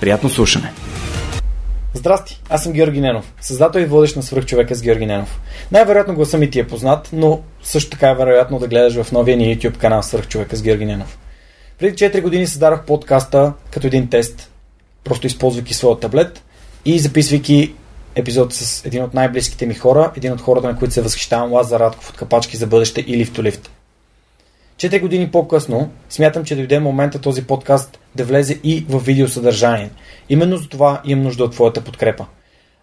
Приятно слушане! Здрасти, аз съм Георги Ненов, създател и водещ на свръхчовека с Георги Ненов. Най-вероятно гласа ми ти е познат, но също така е вероятно да гледаш в новия ни YouTube канал Свръхчовека с Георги Ненов. Преди 4 години създадох подкаста като един тест, просто използвайки своя таблет и записвайки епизод с един от най-близките ми хора, един от хората, на които се възхищавам, Лазар Радков от Капачки за бъдеще и Лифт Лифт. Четири години по-късно смятам, че дойде момента този подкаст да влезе и в видеосъдържание. Именно за това имам нужда от твоята подкрепа.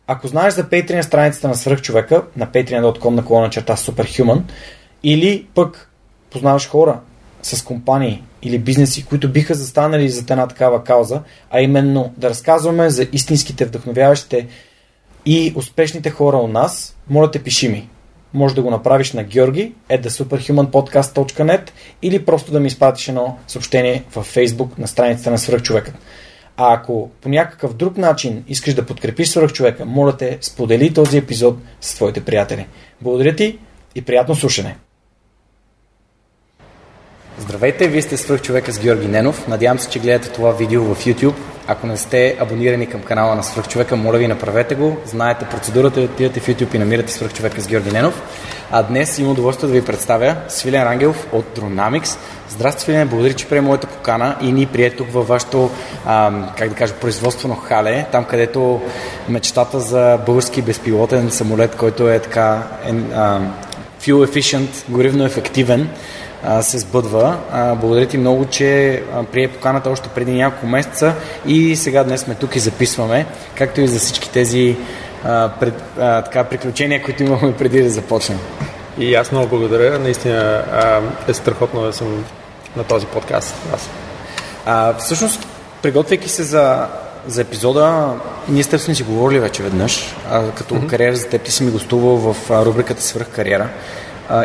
Ако знаеш за Patreon страницата на свръхчовека на patreon.com на колона черта Superhuman или пък познаваш хора с компании или бизнеси, които биха застанали за една такава кауза, а именно да разказваме за истинските, вдъхновяващите и успешните хора у нас, моля те пиши ми може да го направиш на Георги at или просто да ми изпратиш едно съобщение във Facebook на страницата на Свръхчовекът. А ако по някакъв друг начин искаш да подкрепиш Свръхчовека, моля те, сподели този епизод с твоите приятели. Благодаря ти и приятно слушане! Здравейте, вие сте Свръхчовека с Георги Ненов. Надявам се, че гледате това видео в YouTube. Ако не сте абонирани към канала на Свръхчовека, моля ви направете го. Знаете процедурата, отидете в YouTube и намирате Свръхчовека с Георги Ненов. А днес имам удоволствие да ви представя Свилен Рангелов от Dronamics. Здрасти, Свилен, благодаря, че приема моята покана и ни прие тук във вашето, ам, как да кажа, производствено хале, там където мечтата за български безпилотен самолет, който е така е, ам, fuel efficient, горивно ефективен, се сбъдва. Благодаря ти много, че прие поканата още преди няколко месеца и сега днес сме тук и записваме, както и за всички тези пред, така, приключения, които имахме преди да започнем. И аз много благодаря. Наистина е страхотно да съм на този подкаст. Аз. А, всъщност, приготвяйки се за, за епизода, ние сте си говорили вече веднъж, а, като mm-hmm. кариера за теб ти си ми гостувал в рубриката Свърх кариера.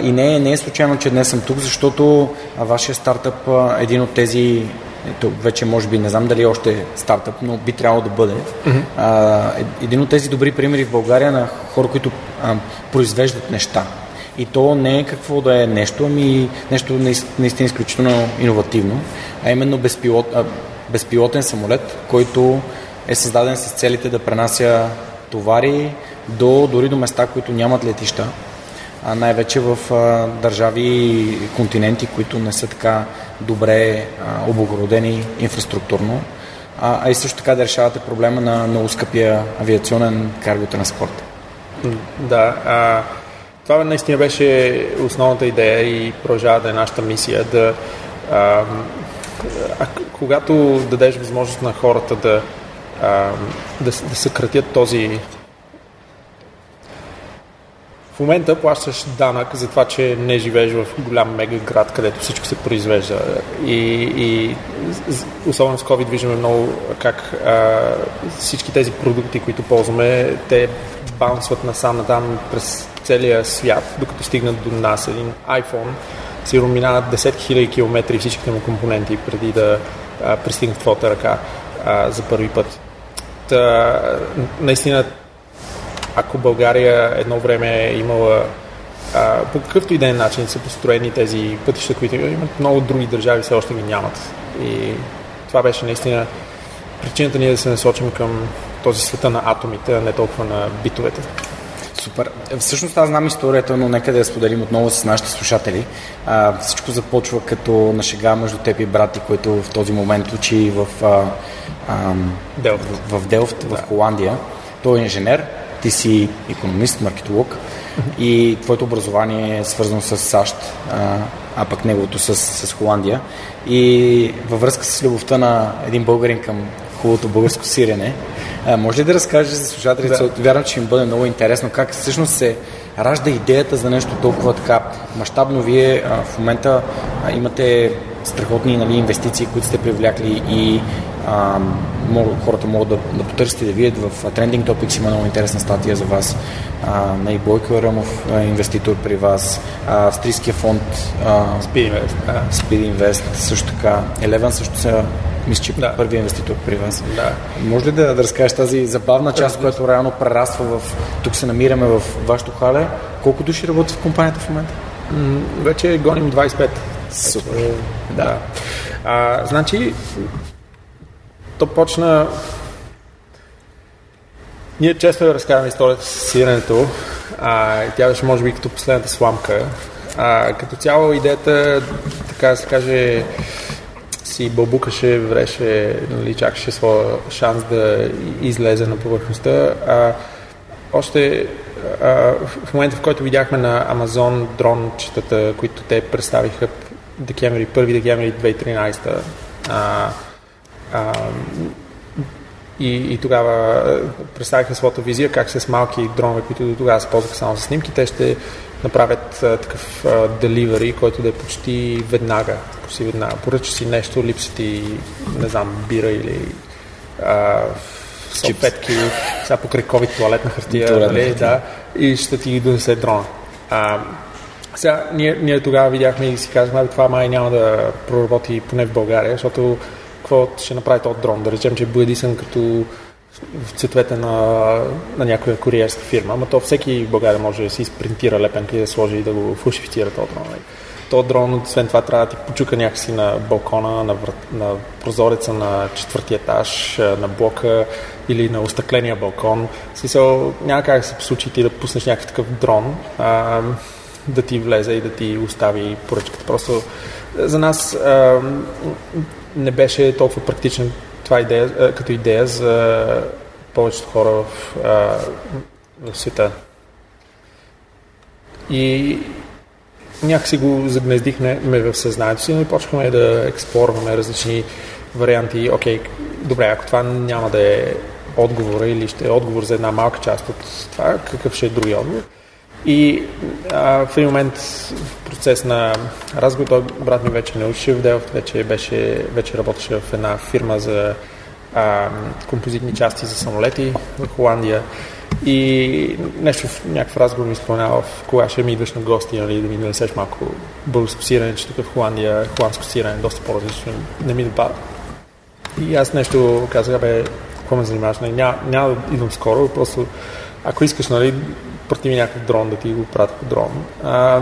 И не, не е случайно, че днес съм тук, защото вашия стартъп е един от тези ето, вече може би не знам дали е още стартъп, но би трябвало да бъде. Mm-hmm. А, един от тези добри примери в България на хора, които а, произвеждат неща. И то не е какво да е нещо, ами нещо наистина изключително иновативно, а именно безпилот, а, безпилотен самолет, който е създаден с целите да пренася товари до, дори до места, които нямат летища най-вече в държави и континенти, които не са така добре облагородени инфраструктурно, а, и също така да решавате проблема на много скъпия авиационен карготранспорт. Да, а, това наистина беше основната идея и продължава да е нашата мисия да а, а, когато дадеш възможност на хората да, а, да, да съкратят този момента плащаш данък за това, че не живееш в голям мега град, където всичко се произвежда. И, и особено с COVID виждаме много как а, всички тези продукти, които ползваме, те баунсват насам натам през целия свят, докато стигнат до нас. Един iPhone сигурно минават 10 000 км всичките му компоненти преди да а, пристигнат в твоята ръка а, за първи път. Та, наистина ако България едно време е имала а, по какъвто и ден начин са построени тези пътища, които имат много други държави, все още ги нямат. И това беше наистина причината ние да се насочим към този света на атомите, а не толкова на битовете. Супер. Всъщност аз знам историята, но нека да я споделим отново с нашите слушатели. А, всичко започва като на шега между теб и брати, който в този момент учи в, а, а, Делфт. в, в Делфт, да. в Холандия. Той е инженер, ти си економист, маркетолог и твоето образование е свързано с САЩ, а, а пък неговото с, с Холандия. И във връзка с любовта на един българин към хубавото българско сирене, а, може ли да разкажеш за слушателите? Да. Вярвам, че им бъде много интересно как всъщност се ражда идеята за нещо толкова така мащабно. Вие а, в момента а, имате страхотни нали, инвестиции, които сте привлякли и а, хората могат да, да потърсите да видят в Trending Topics има много интересна статия за вас. А, на Бойко Рамов, инвеститор при вас, а, австрийския фонд а, Speed Invest. А. Speed Invest също така. Eleven също са мисля, че да. първи инвеститор при вас. Да. Може ли да, да разкажеш тази забавна част, която реално прераства в... Тук се намираме в вашето хале. Колко души работят в компанията в момента? М- вече гоним 25. Супер. Да. да. А, значи, то почна... Ние често да разказваме историята с сиренето. А, тя беше, може би, като последната сламка. А, като цяло идеята, така да се каже, си бълбукаше, вреше, нали, чакаше своя шанс да излезе на повърхността. А, още а, в момента, в който видяхме на Амазон дрончетата, които те представиха декември, 1 декември 2013, а, а, и, и тогава представиха своята визия как с малки дронове, които до тогава се ползваха само за снимки, те ще направят а, такъв деливери, който да е почти веднага. Почти веднага. Поръча си нещо, липсва ти, не знам, бира или а, салфетки, сега покрай COVID туалетна хартия, туалетна нали, хартия. да, и ще ти донесе дрона. А, сега, ние, ние тогава видяхме и си казахме, това май няма да проработи поне в България, защото какво ще направи този дрон? Да речем, че боядисан като в цветовете на, на някоя куриерска фирма, но то всеки в България може да си спринтира лепенка и да сложи и да го фалшифицира този дрон. Нали? То дрон, освен това, трябва да ти почука някакси на балкона, на, врат, на прозореца на четвъртия етаж, на блока или на остъкления балкон. Смисъл, няма как да се случи ти да пуснеш някакъв такъв дрон, а, да ти влезе и да ти остави поръчката. Просто за нас а, не беше толкова практичен това идея, като идея за повечето хора в, в света. И някакси го загнездихме в съзнанието си, но и почнахме да експлорваме различни варианти. Окей, добре, ако това няма да е отговора или ще е отговор за една малка част от това, какъв ще е другия отговор? И а, в един момент в процес на разговор, той брат ми вече не учи в Делфт, вече, беше, вече работеше в една фирма за а, композитни части за самолети в Холандия. И нещо в някакъв разговор ми изпълнява в кога ще ми идваш на гости, нали, да ми донесеш малко българско сирене, че тук в Холандия холандско сирене е доста по-различно, не ми допада. И аз нещо казах, бе, какво ме занимаваш? Нали, няма, няма да идвам скоро, просто ако искаш, нали, прати ми някакъв дрон да ти го пратя по дрон. А,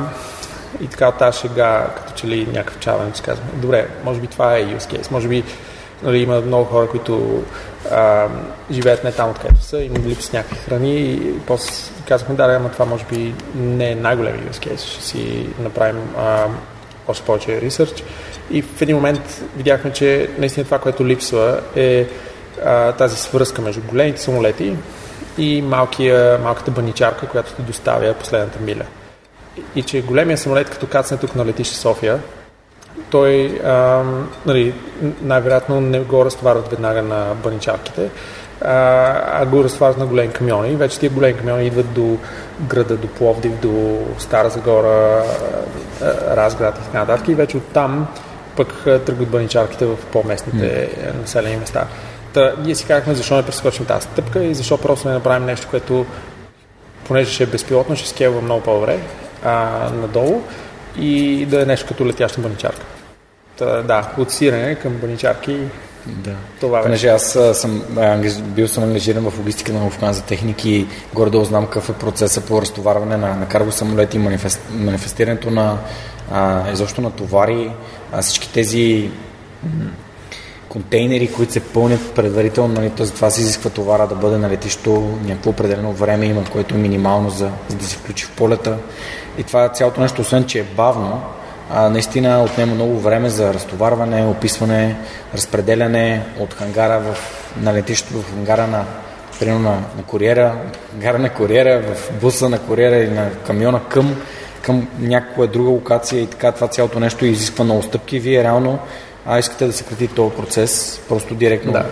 и така тази шега, като че ли някакъв чавен, че казвам, добре, може би това е use case, може би нали, има много хора, които а, живеят не там, откъдето са, им липсват някакви храни и после казахме, да, ама това може би не е най-големият use case, ще си направим а, още повече ресърч. И в един момент видяхме, че наистина това, което липсва е а, тази свръзка между големите самолети и малкия, малката баничарка, която ти доставя последната миля. И че големия самолет, като кацне тук на летище София, той а, нали, най-вероятно не го разтоварват веднага на баничарките, а, а го разтоварват на големи камиони. Вече тия големи камиони идват до града, до Пловдив, до Стара Загора, Разград и така нататък. И вече оттам пък тръгват баничарките в по-местните mm. населени места. Та, ние си казахме защо не прескочим тази стъпка и защо просто не направим нещо, което понеже ще е безпилотно, ще скелва много по-добре надолу и да е нещо като летяща баничарка. Та, да, от сирене към баничарки да. Това Понеже аз съм бил съм ангажиран в логистика на Луфтганза техники, горе-долу знам какъв е процеса по разтоварване на, на карго самолети, манифест, манифестирането на а, изобщо на товари, а, всички тези контейнери, които се пълнят предварително, нали, т.е. това се изисква товара да бъде на летището, някакво определено време има, което е минимално за, за да се включи в полета. И това цялото нещо, освен че е бавно, а, наистина отнема много време за разтоварване, описване, разпределяне от хангара в, на летището в хангара на примерно на, на куриера, хангара на куриера, в буса на куриера или на камиона към, към някаква друга локация и така това цялото нещо изисква много стъпки. Вие реално а искате да съкрати този процес просто директно да.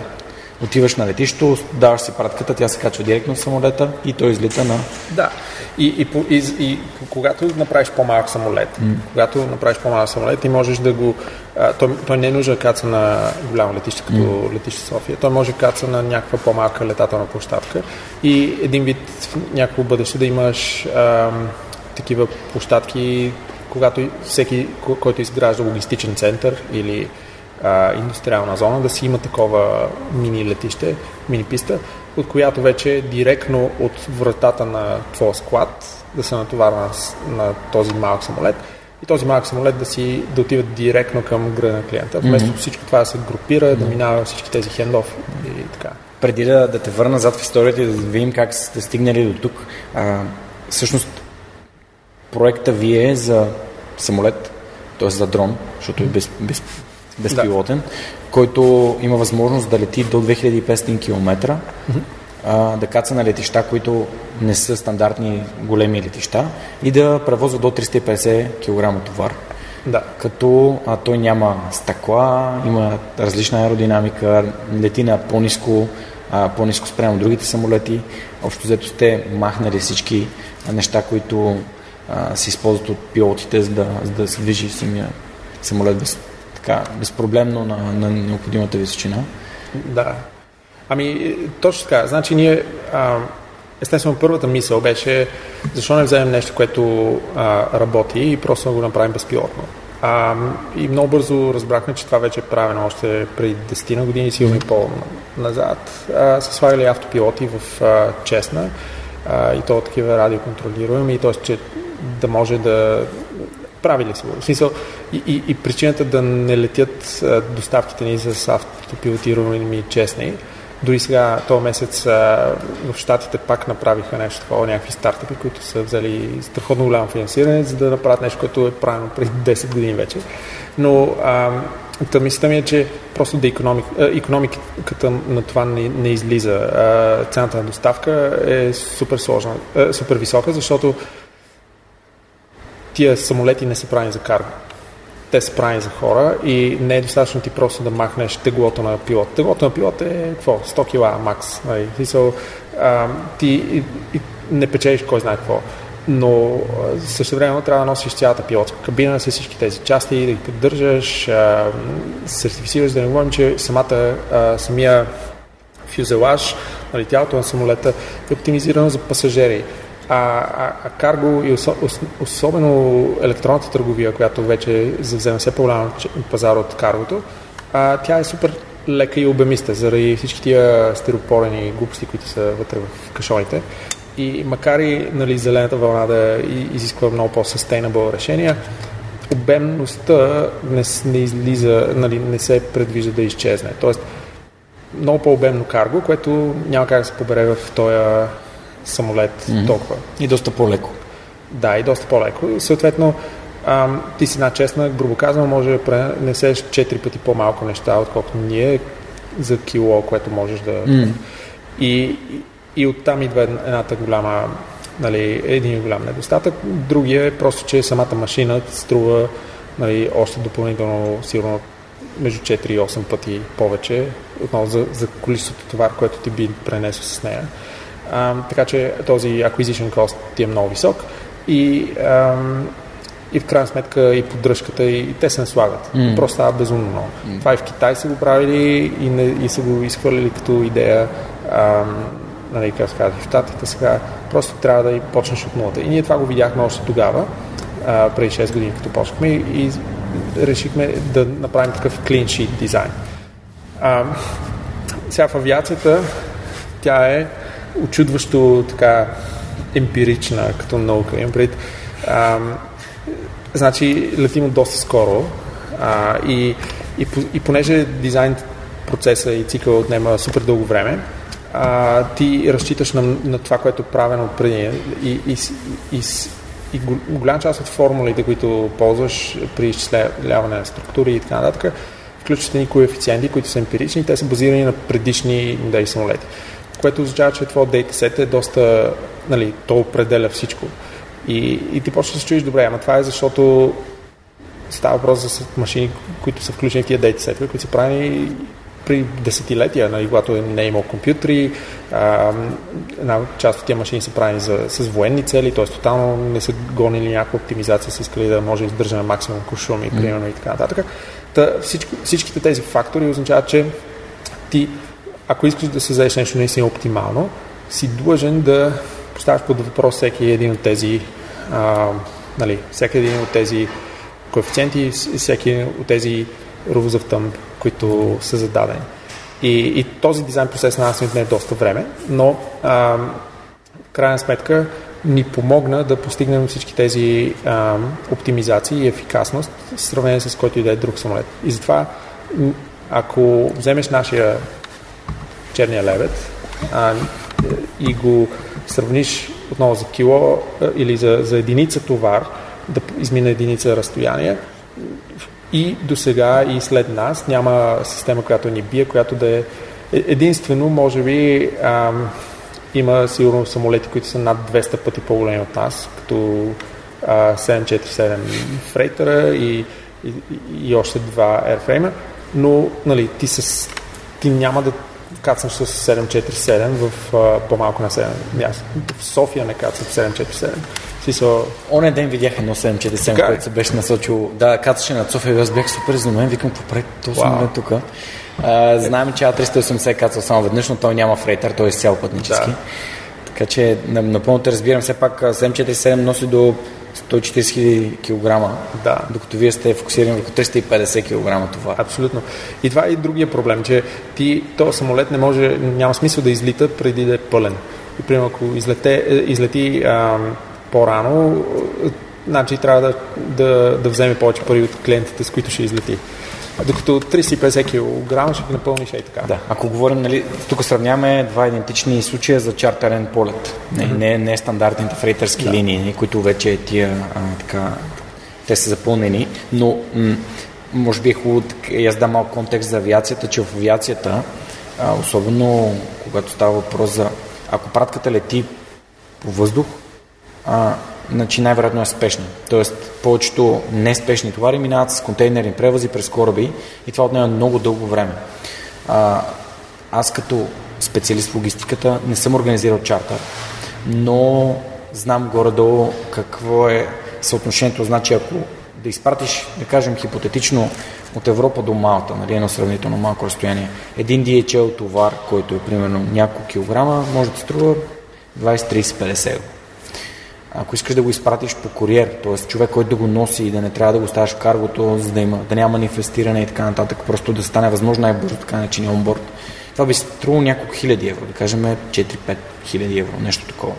отиваш на летището, даваш си пратката, тя се качва директно в самолета и той излита на... Да, и, и, и, и, когато направиш по-малък самолет, mm. когато направиш по-малък самолет, ти можеш да го... А, той, той не е нужда да каца на голямо летище, като mm. летище София. Той може да каца на някаква по-малка летателна площадка и един вид в някакво бъдеще да имаш а, такива площадки, когато всеки, който изгражда логистичен център или а, индустриална зона, да си има такова мини летище, мини писта, от която вече директно от вратата на твоя склад да се натоварва на, на този малък самолет и този малък самолет да си да отива директно към града на клиента, вместо mm-hmm. всичко това да се групира, mm-hmm. да минава всички тези хендов и така. Преди да, да те върна зад в историята и да видим как сте стигнали до тук, а, всъщност проекта ви е за самолет, т.е. за дрон, защото е без, без, безпилотен, да. който има възможност да лети до 2500 км, mm-hmm. а, да каца на летища, които не са стандартни големи летища и да превозва до 350 кг товар. Да. Като а, той няма стъкла, има различна аеродинамика, лети на по-низко, а, по-низко спрямо другите самолети. Общо взето сте махнали всички неща, които се използват от пилотите, за да, за да се движи самия самолет без, така, безпроблемно на, на необходимата височина. Да. Ами, точно така. Значи ние, а, естествено, първата мисъл беше защо не вземем нещо, което а, работи и просто го направим безпилотно. А, и много бързо разбрахме, че това вече е правено още преди 10 на години, сигурно по-назад. Са слагали автопилоти в а, Чесна а, и то такива радиоконтролируеми, т.е. че да може да прави ли се го. В смисъл, и, и, и причината да не летят доставките ни с автопилотирани честни, дори сега, този месец в Штатите пак направиха нещо такова, някакви стартъпи, които са взели страхотно голямо финансиране, за да направят нещо, което е правено преди 10 години вече. Но а, Та ми е, че просто да економик, економиката на това не, не излиза. А, цената на доставка е супер сложна, а, супер висока, защото тия самолети не са правени за карго. Те са правени за хора и не е достатъчно ти просто да махнеш теглото на пилот. Теглото на пилот е какво? 100 кила макс. Нали? а, ти и, и не печелиш кой знае какво. Но също време трябва да носиш цялата пилотска кабина с всички тези части, да ги поддържаш, сертифицираш, да не говорим, че самата, а, самия фюзелаж, нали, тялото на самолета е оптимизирано за пасажери. А, а, а карго и ос, особено електронната търговия, която вече завзема все по-голям пазар от каргото, а, тя е супер лека и обемиста заради всички тия стеропорени глупости, които са вътре в кашоните. И макар и нали, зелената вълна да изисква много по-sustainable решения, обемността не, не излиза, нали, не се предвижда да изчезне. Тоест, много по-обемно карго, което няма как да се побере в този самолет mm-hmm. толкова. И доста по-леко. Да, и доста по-леко. Съответно, ам, ти си една честна, грубо казано, може да пренесеш 4 пъти по-малко неща, отколкото ние за кило, което можеш да... Mm. И, и, и оттам идва едната голяма, нали, един голям недостатък. Другия е просто, че самата машина струва нали, още допълнително сигурно между 4 и 8 пъти повече, отново за, за количеството товар, което ти би пренесъл с нея. А, така че този acquisition cost ти е много висок и, а, и в крайна сметка и поддръжката и, и те се наслагат. Mm. Просто става безумно много. Mm. Това и в Китай са го правили и, не, и са го изхвърлили като идея. А, нали, как казва, в Штатите сега просто трябва да и почнеш от нулата. И ние това го видяхме още тогава, а, преди 6 години, като почнахме и, и решихме да направим такъв clean sheet дизайн. А, сега в авиацията тя е очудващо така емпирична като наука. Имам значи летим доста скоро а, и, и, и понеже дизайн процеса и цикъл отнема супер дълго време, а, ти разчиташ на, на това, което е правено преди и, и, и, и голяма част от формулите, които ползваш при изчисляване на структури и така нататък, включват ни коефициенти, които са емпирични, те са базирани на предишни модели самолети, което означава, че твой дейтасет е доста, нали, то определя всичко. И, и ти почваш да се чуеш добре, ама това е защото става въпрос за машини, които са включени в тия дейтасетове, които са правени при десетилетия, нали, когато не е имал компютри, а, една част от тези машини са правени за, с военни цели, т.е. тотално не са гонили някаква оптимизация, са искали да може да издържа на максимум куршуми, mm. примерно и така нататък. Та, всички, всичките тези фактори означават, че ти, ако искаш да създадеш нещо наистина оптимално, си длъжен да поставяш под въпрос всеки един от тези а, нали, всеки един от тези коефициенти, всеки от тези rules of thumb, които са зададени. И, и този дизайн процес на нас ни отне доста време, но а, крайна сметка ни помогна да постигнем всички тези а, оптимизации и ефикасност в сравнение с който и да е друг самолет. И затова, ако вземеш нашия черния лебед а, и го сравниш отново за кило или за, за единица товар, да измине единица разстояние, и до сега и след нас няма система, която ни бие, която да е единствено, може би, ам, има сигурно самолети, които са над 200 пъти по-големи от нас, като а, 747 фрейтера и, и, и още два Airframe, но нали, ти, с, ти няма да кацнеш с 747 в а, по-малко на 7. Аз в София не кацам 747 смисъл... Оня ден видях едно 747, което се беше насочил. Да, кацаше на София и аз бях супер изумен. Викам, какво прави този wow. тук? знаем, че А380 е кацал само веднъж, но той няма фрейтер, той е цял пътнически. Да. Така че напълно те разбирам. Все пак 747 носи до 140 кг, да. докато вие сте фокусирани върху 350 кг това. Абсолютно. И това е и другия проблем, че ти, този самолет не може, няма смисъл да излита преди да е пълен. И примерно, ако излете, е, излети ам, по-рано, значи трябва да, да, да вземе повече пари от клиентите, с които ще излети. Докато 350 кг ще ги напълниш и така. Да, ако говорим, нали, тук сравняваме два идентични случая за чартерен полет. Не, mm-hmm. не, не стандартните фрейтърски да. линии, които вече тия а, така, те са запълнени, но м- може би е хубаво аз дам малко контекст за авиацията, че в авиацията, а, особено когато става въпрос за ако пратката лети по въздух, а, значи най-вероятно е спешна. Тоест, повечето неспешни товари минават с контейнерни превози през кораби и това отнема много дълго време. А, аз като специалист в логистиката не съм организирал чартър, но знам горе-долу какво е съотношението. Значи, ако да изпратиш, да кажем хипотетично, от Европа до Малта, нали, едно сравнително малко разстояние, един DHL товар, който е примерно няколко килограма, може да струва 20, 30, 50 евро. Ако искаш да го изпратиш по куриер, т.е. човек, който да го носи и да не трябва да го ставаш в каргото, за да, има, да няма манифестиране и така нататък, просто да стане възможно най-бързо така начин онборд, това би струвало няколко хиляди евро, да кажем 4-5 хиляди евро, нещо такова.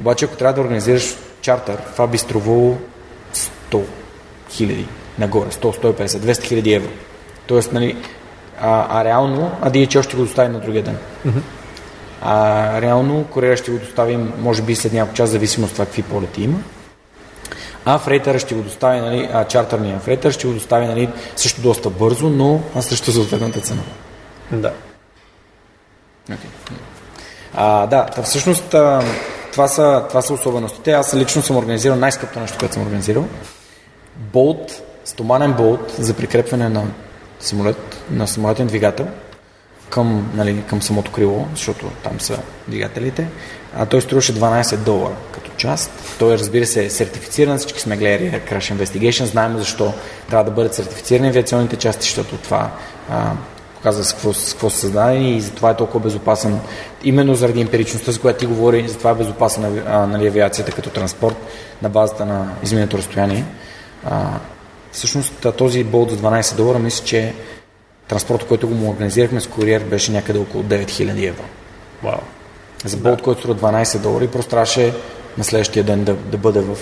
Обаче, ако трябва да организираш чартер, това би струвало 100 хиляди нагоре, 100, 150, 200 хиляди евро. Тоест, нали, а, а реално, а DHL ще го достави на другия ден. Mm-hmm. А реално куриера ще го доставим, може би след няколко час, зависимо от това какви полети има. А фрейтера ще го достави, нали, а чартерния фрейтер ще го достави нали, също доста бързо, но а срещу съответната цена. Да. Okay. А, да, всъщност това са, това са особеностите. Аз лично съм организирал най-скъпто нещо, което съм организирал. Болт, стоманен болт за прикрепване на самолет, на самолетен двигател към, нали, към самото крило, защото там са двигателите. А той струваше 12 долара като част. Той, разбира се, е сертифициран. Всички сме гледали Crash Investigation. Знаем защо трябва да бъдат сертифицирани авиационните части, защото това а, показва с какво, с какво са създадени и затова е толкова безопасен. Именно заради емпиричността, с която ти говори, затова е безопасна нали, авиацията като транспорт на базата на изминато разстояние. А, всъщност този болт за 12 долара, мисля, че транспорта, който го му организирахме с куриер, беше някъде около 9000 евро. Вау. За болт, да. който струва 12 долара и просто трябваше на следващия ден да, да бъде в,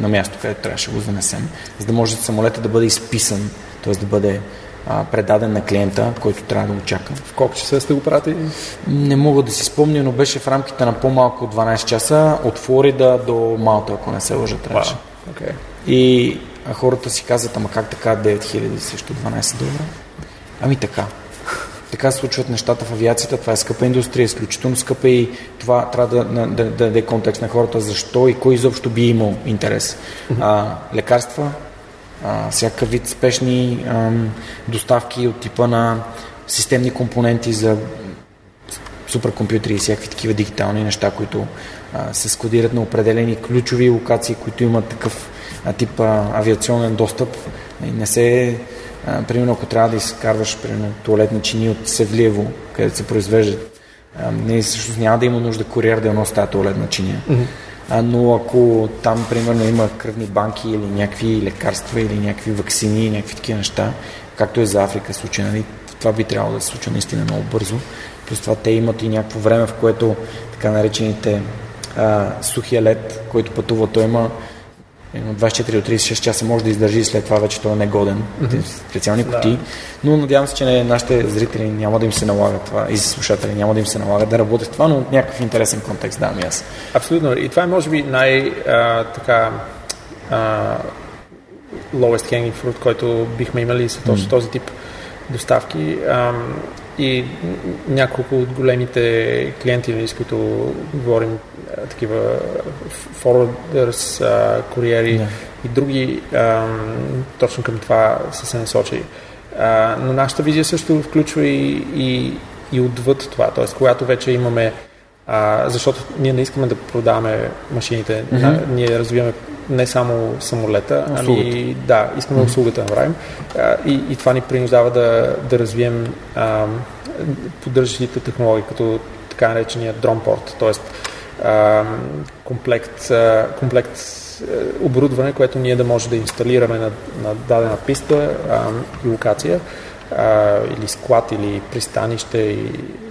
на място, където трябваше да го занесем, за да може самолета да бъде изписан, т.е. да бъде а, предаден на клиента, който трябва да го чака. В колко часа сте го пратили? Не мога да си спомня, но беше в рамките на по-малко от 12 часа от Флорида до Малта, ако не се лъжа, трябваше. Wow. Okay. И хората си казват, ама как така 9000 срещу 12 долара? Ами така. Така се случват нещата в авиацията. Това е скъпа индустрия, изключително скъпа и това трябва да, да, да, да даде контекст на хората защо и кой изобщо би имал интерес. А, лекарства, а, всякакъв вид спешни а, доставки от типа на системни компоненти за суперкомпютри и всякакви такива дигитални неща, които а, се складират на определени ключови локации, които имат такъв а, тип а, авиационен достъп. И не се а, примерно, ако трябва да изкарваш примерно, туалетни чини от Севлиево, където се произвеждат, а, не, всъщност няма да има нужда куриер да носи тази туалетна чиния. Mm-hmm. А, но ако там, примерно, има кръвни банки или някакви лекарства или някакви вакцини, някакви такива неща, както е за Африка случай, нали, това би трябвало да се случва наистина много бързо. Плюс това те имат и някакво време, в което така наречените а, сухия лед, който пътува, той има 24 до 36 часа може да издържи и след това вече той е негоден. Mm-hmm. Специални кутии. Да. Но надявам се, че нашите зрители няма да им се налага това и слушатели няма да им се налага да работят това, но от някакъв интересен контекст давам и аз. Абсолютно. И това е може би най- а, така а, lowest hanging fruit, който бихме имали с точно mm-hmm. този тип доставки. А, и няколко от големите клиенти, с които говорим, такива forwarders, куриери yeah. и други, точно към това са се насочили. Но нашата визия също включва и, и, и отвъд това, т.е. когато вече имаме а, защото ние не искаме да продаваме машините. Mm-hmm. ние развиваме не само самолета, услугата. ами да, искаме mm-hmm. услугата да направим. А, и, и това ни принуждава да, да развием а, поддържащите технологии, като така наречения дронпорт, т.е. комплект, а, комплект оборудване, което ние да може да инсталираме на, на дадена писта и локация или склад, или пристанище и,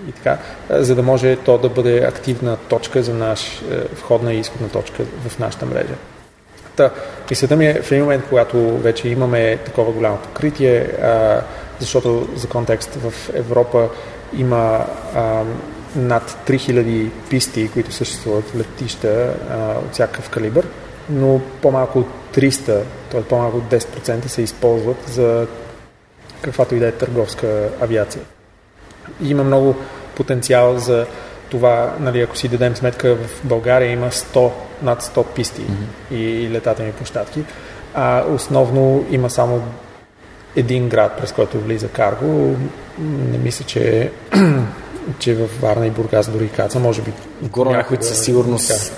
и така, за да може то да бъде активна точка за наш входна и изходна точка в нашата мрежа. Та, мисълта ми е в един момент, когато вече имаме такова голямо покритие, защото за контекст в Европа има над 3000 писти, които съществуват летища а, от всякакъв калибър, но по-малко от 300, т.е. по-малко от 10% се използват за каквато и да е търговска авиация. И има много потенциал за това, нали, ако си дадем сметка, в България има 100, над 100 писти mm-hmm. и летателни площадки, а основно има само един град, през който влиза карго. Не мисля, че, че в Варна и Бургас дори Каца, може би. В Горна със сигурност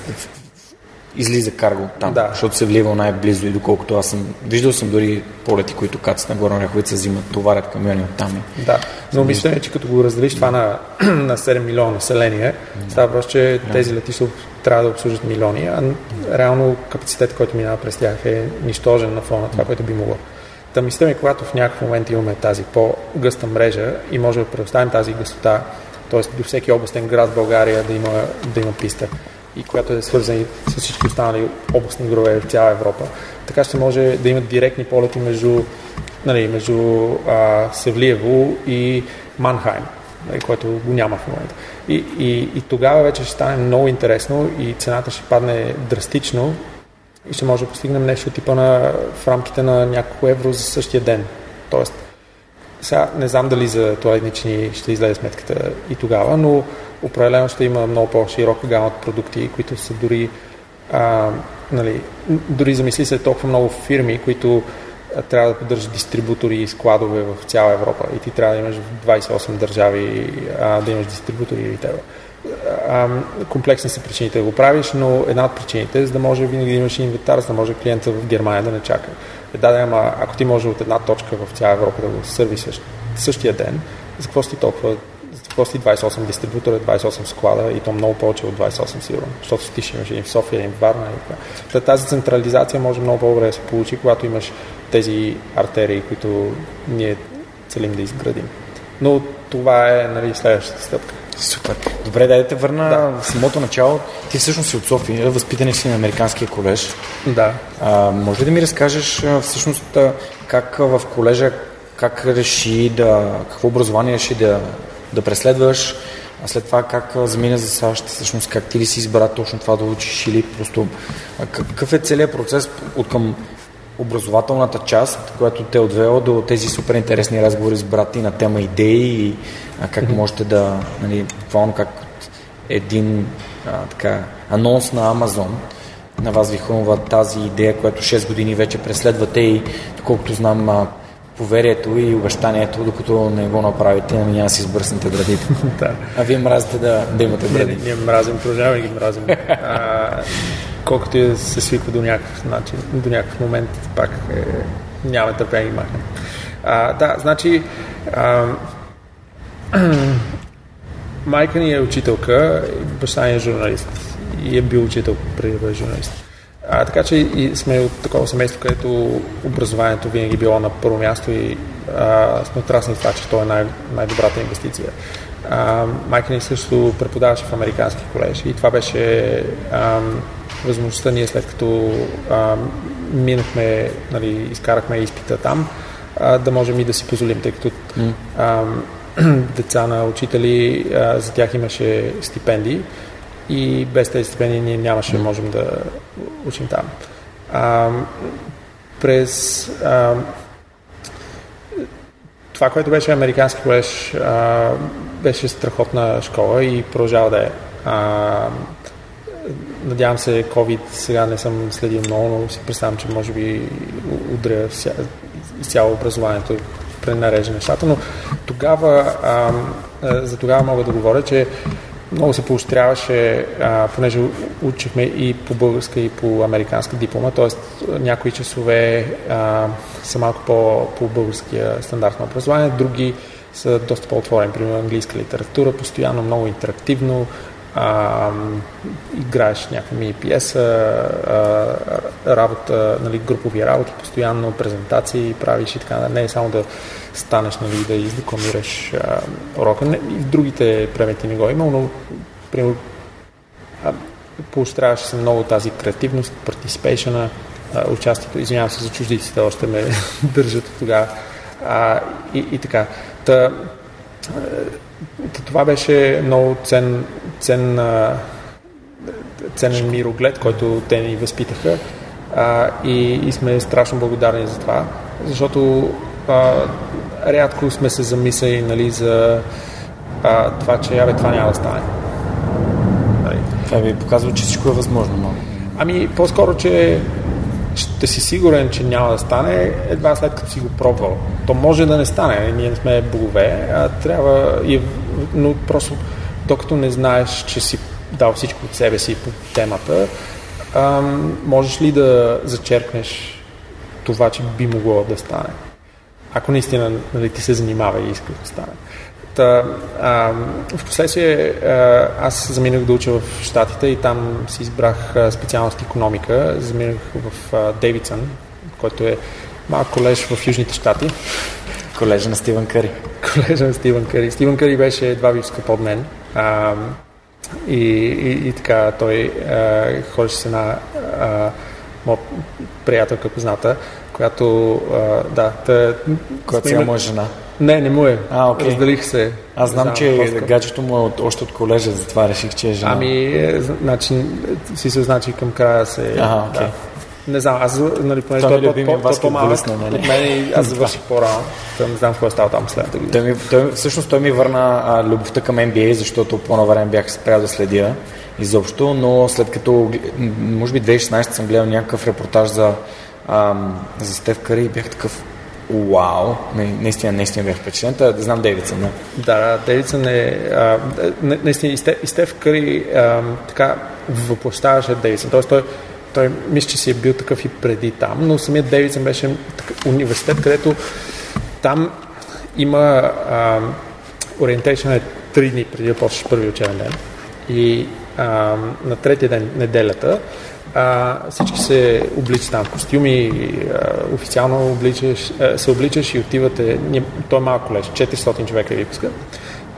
излиза карго там, да. защото се влива най-близо и доколкото аз съм виждал съм дори полети, които кацат на Горна Ряховица взимат, товарят камиони от там. Да, но мисля, че като го разделиш това на, на 7 милиона население, да. става просто, че да. тези летища трябва да обслужат милиони, а реално капацитет, който минава през тях е нищожен на фона това, което би могло. Та мисля ми, когато в някакъв момент имаме тази по-гъста мрежа и може да предоставим тази гъстота, т.е. до всеки областен град в България да има, да има писта и която е свързана с всички останали областни градове в цяла Европа. Така ще може да имат директни полети между, нали, между а, Севлиево и Манхайм, нали, което го няма в момента. И, и, и тогава вече ще стане много интересно и цената ще падне драстично и ще може да постигнем нещо типа на, в рамките на няколко евро за същия ден. Тоест, сега не знам дали за туалетнични ще излезе сметката и тогава, но определено ще има много по-широка гама от продукти, които са дори, а, нали, дори замисли се толкова много фирми, които трябва да поддържа дистрибутори и складове в цяла Европа и ти трябва да имаш в 28 държави а, да имаш дистрибутори или тебе. Комплексни са причините да го правиш, но една от причините е за да може винаги да имаш инвентар, за да може клиента в Германия да не чака. Е, да, ама ако ти може от една точка в цяла Европа да го сервисваш същия ден, за какво си толкова какво си 28 дистрибутора, 28 склада и то много повече от 28 сигурно, защото ти ще имаш един в София, един в Варна. И тази централизация може много по-добре да се получи, когато имаш тези артерии, които ние целим да изградим. Но това е нали, следващата стъпка. Супер. Добре, да те върна да. в самото начало. Ти всъщност си от София, възпитани си на Американския колеж. Да. А, може ли да ми разкажеш всъщност как в колежа, как реши да, какво образование реши да, да преследваш, а след това как замина за САЩ, всъщност как ти ли си избра точно това да учиш или просто какъв е целият процес от към образователната част, която те отвела до тези супер интересни разговори с брати на тема идеи и а, как mm-hmm. можете да, нали, буквално как един а, така, анонс на Амазон на вас ви хрумва тази идея, която 6 години вече преследвате и доколкото знам поверието и обещанието, докато не го направите, ами няма да си сбърснете градите. да. А вие мразите да, да имате гради. Ние, ние мразим, продължаваме ги мразим. а, колкото и да се свиква до някакъв начин, до някакъв момент, пак е, няма търпение ги махнем. А, да, значи а, майка ни е учителка, баща ни е журналист и е бил учител преди да бъде журналист. А, така че и сме от такова семейство, където образованието винаги било на първо място и а, сме отрасни това, че то е най- най-добрата инвестиция. А, майка ни също преподаваше в американски колеж и това беше а, възможността ние след като а, минахме, нали, изкарахме изпита там, а, да можем и да си позволим, тъй като а, деца на учители, а, за тях имаше стипендии и без тези стипендии ние нямаше да можем да учим там. А, през а, това, което беше американски колеж, а, беше страхотна школа и продължава да е. А, надявам се, COVID сега не съм следил много, но си представям, че може би удря изцяло образованието, пренарежда нещата, но тогава, а, за тогава мога да говоря, че много се поощряваше, а, понеже учихме и по българска, и по американска диплома, т.е. някои часове а, са малко по българския стандарт на образование, други са доста по-отворени, примерно английска литература, постоянно много интерактивно, а, играеш някаква мини пиеса, а, работа, нали, групови работи, постоянно презентации правиш и така. Не е само да станеш, нали, да издекламираш урока. Не, и в другите предмети не го е имал, но примерно поощряваше се много тази креативност, participation участието. Извинявам се за чуждиците, още ме държат тогава. А, и, и така. Та, това беше много цен, цен, ценен мироглед, който те ни възпитаха а, и, и сме страшно благодарни за това, защото а, рядко сме се замислили нали, за а, това, че абе, това няма да стане. Нали. Това ви показва, че всичко е възможно. Но... Ами, по-скоро, че ще си сигурен, че няма да стане, едва след като си го пробвал. То може да не стане, ние не сме богове, а трябва, но просто докато не знаеш, че си дал всичко от себе си по темата, ам, можеш ли да зачеркнеш това, че би могло да стане? Ако наистина нали, ти се занимава и искаш да стане. Та, а, в последствие аз заминах да уча в Штатите и там си избрах специалност економика. Заминах в Дейвидсън, който е малък колеж в Южните щати. Колежа на Стивън Къри. Колежа на Стивън Къри. Стивън Къри беше два випуска под мен. А, и, и, и така, той а, ходеше с една моя приятелка позната, която, а, да, та, Която сега му е жена. Не, не му е. А, okay. Разделих се. Аз знам, знам че гаджето му е от, още от колежа, затова реших, че е жена. Ами, е, значи, си се значи към края се... Ага. Okay. Да. Не знам, аз, нали, понеже той, той, той, той, по-малък нали? от мен и аз завърших по-рано. Той не знам какво е стало там след година. Той ми, той, всъщност той ми върна а, любовта към NBA, защото по-на време бях спрял да следя изобщо, но след като, може би 2016 съм гледал някакъв репортаж за ам, за Стев Кари бях такъв Вау, наистина, наистина бях впечатлен. Да знам Дейвидсън, но... Да, Дейвидсън е... А, наистина, и Стеф, и Стеф Кари а, така въплощаваше Дейвидсън. Тоест той, той мисля, че си е бил такъв и преди там, но самият Дейвидсън беше университет, където там има а, ориентейшн е три дни преди да почнеш първи учебен ден. И а, на третия ден, неделята, а, всички се обличат там костюми, а, официално обличаш, а, се обличаш и отивате, той е малък колеж, 400 човека ви пускат.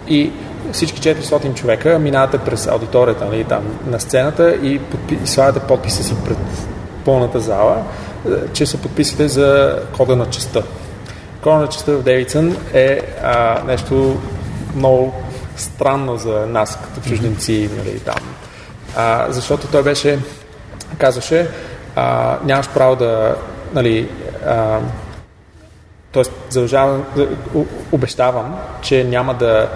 И всички 400 човека минавате през аудиторията нали, там, на сцената и подпи, слагате подписа си пред пълната зала, че се подписвате за кода на частта. Кода на частта в Дейвидсън е а, нещо много странно за нас, като чужденци, нали, там. А, защото той беше, казваше, а, нямаш право да, нали, а, т.е. обещавам, че няма да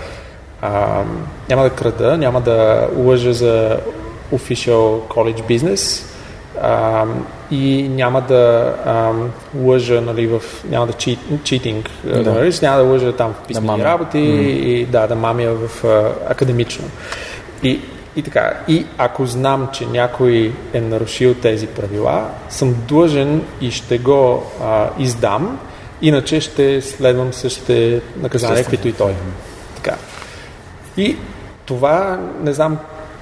а, няма да крада, няма да лъжа за official college business а, и няма да а, лъжа, нали, в, няма да cheating, да. Нали, няма да лъжа там в писмени да работи mm. и да, да мамя в а, академично. И, и така, и ако знам, че някой е нарушил тези правила, съм длъжен и ще го а, издам, иначе ще следвам същите наказания, каквито и той. Така. И това, не знам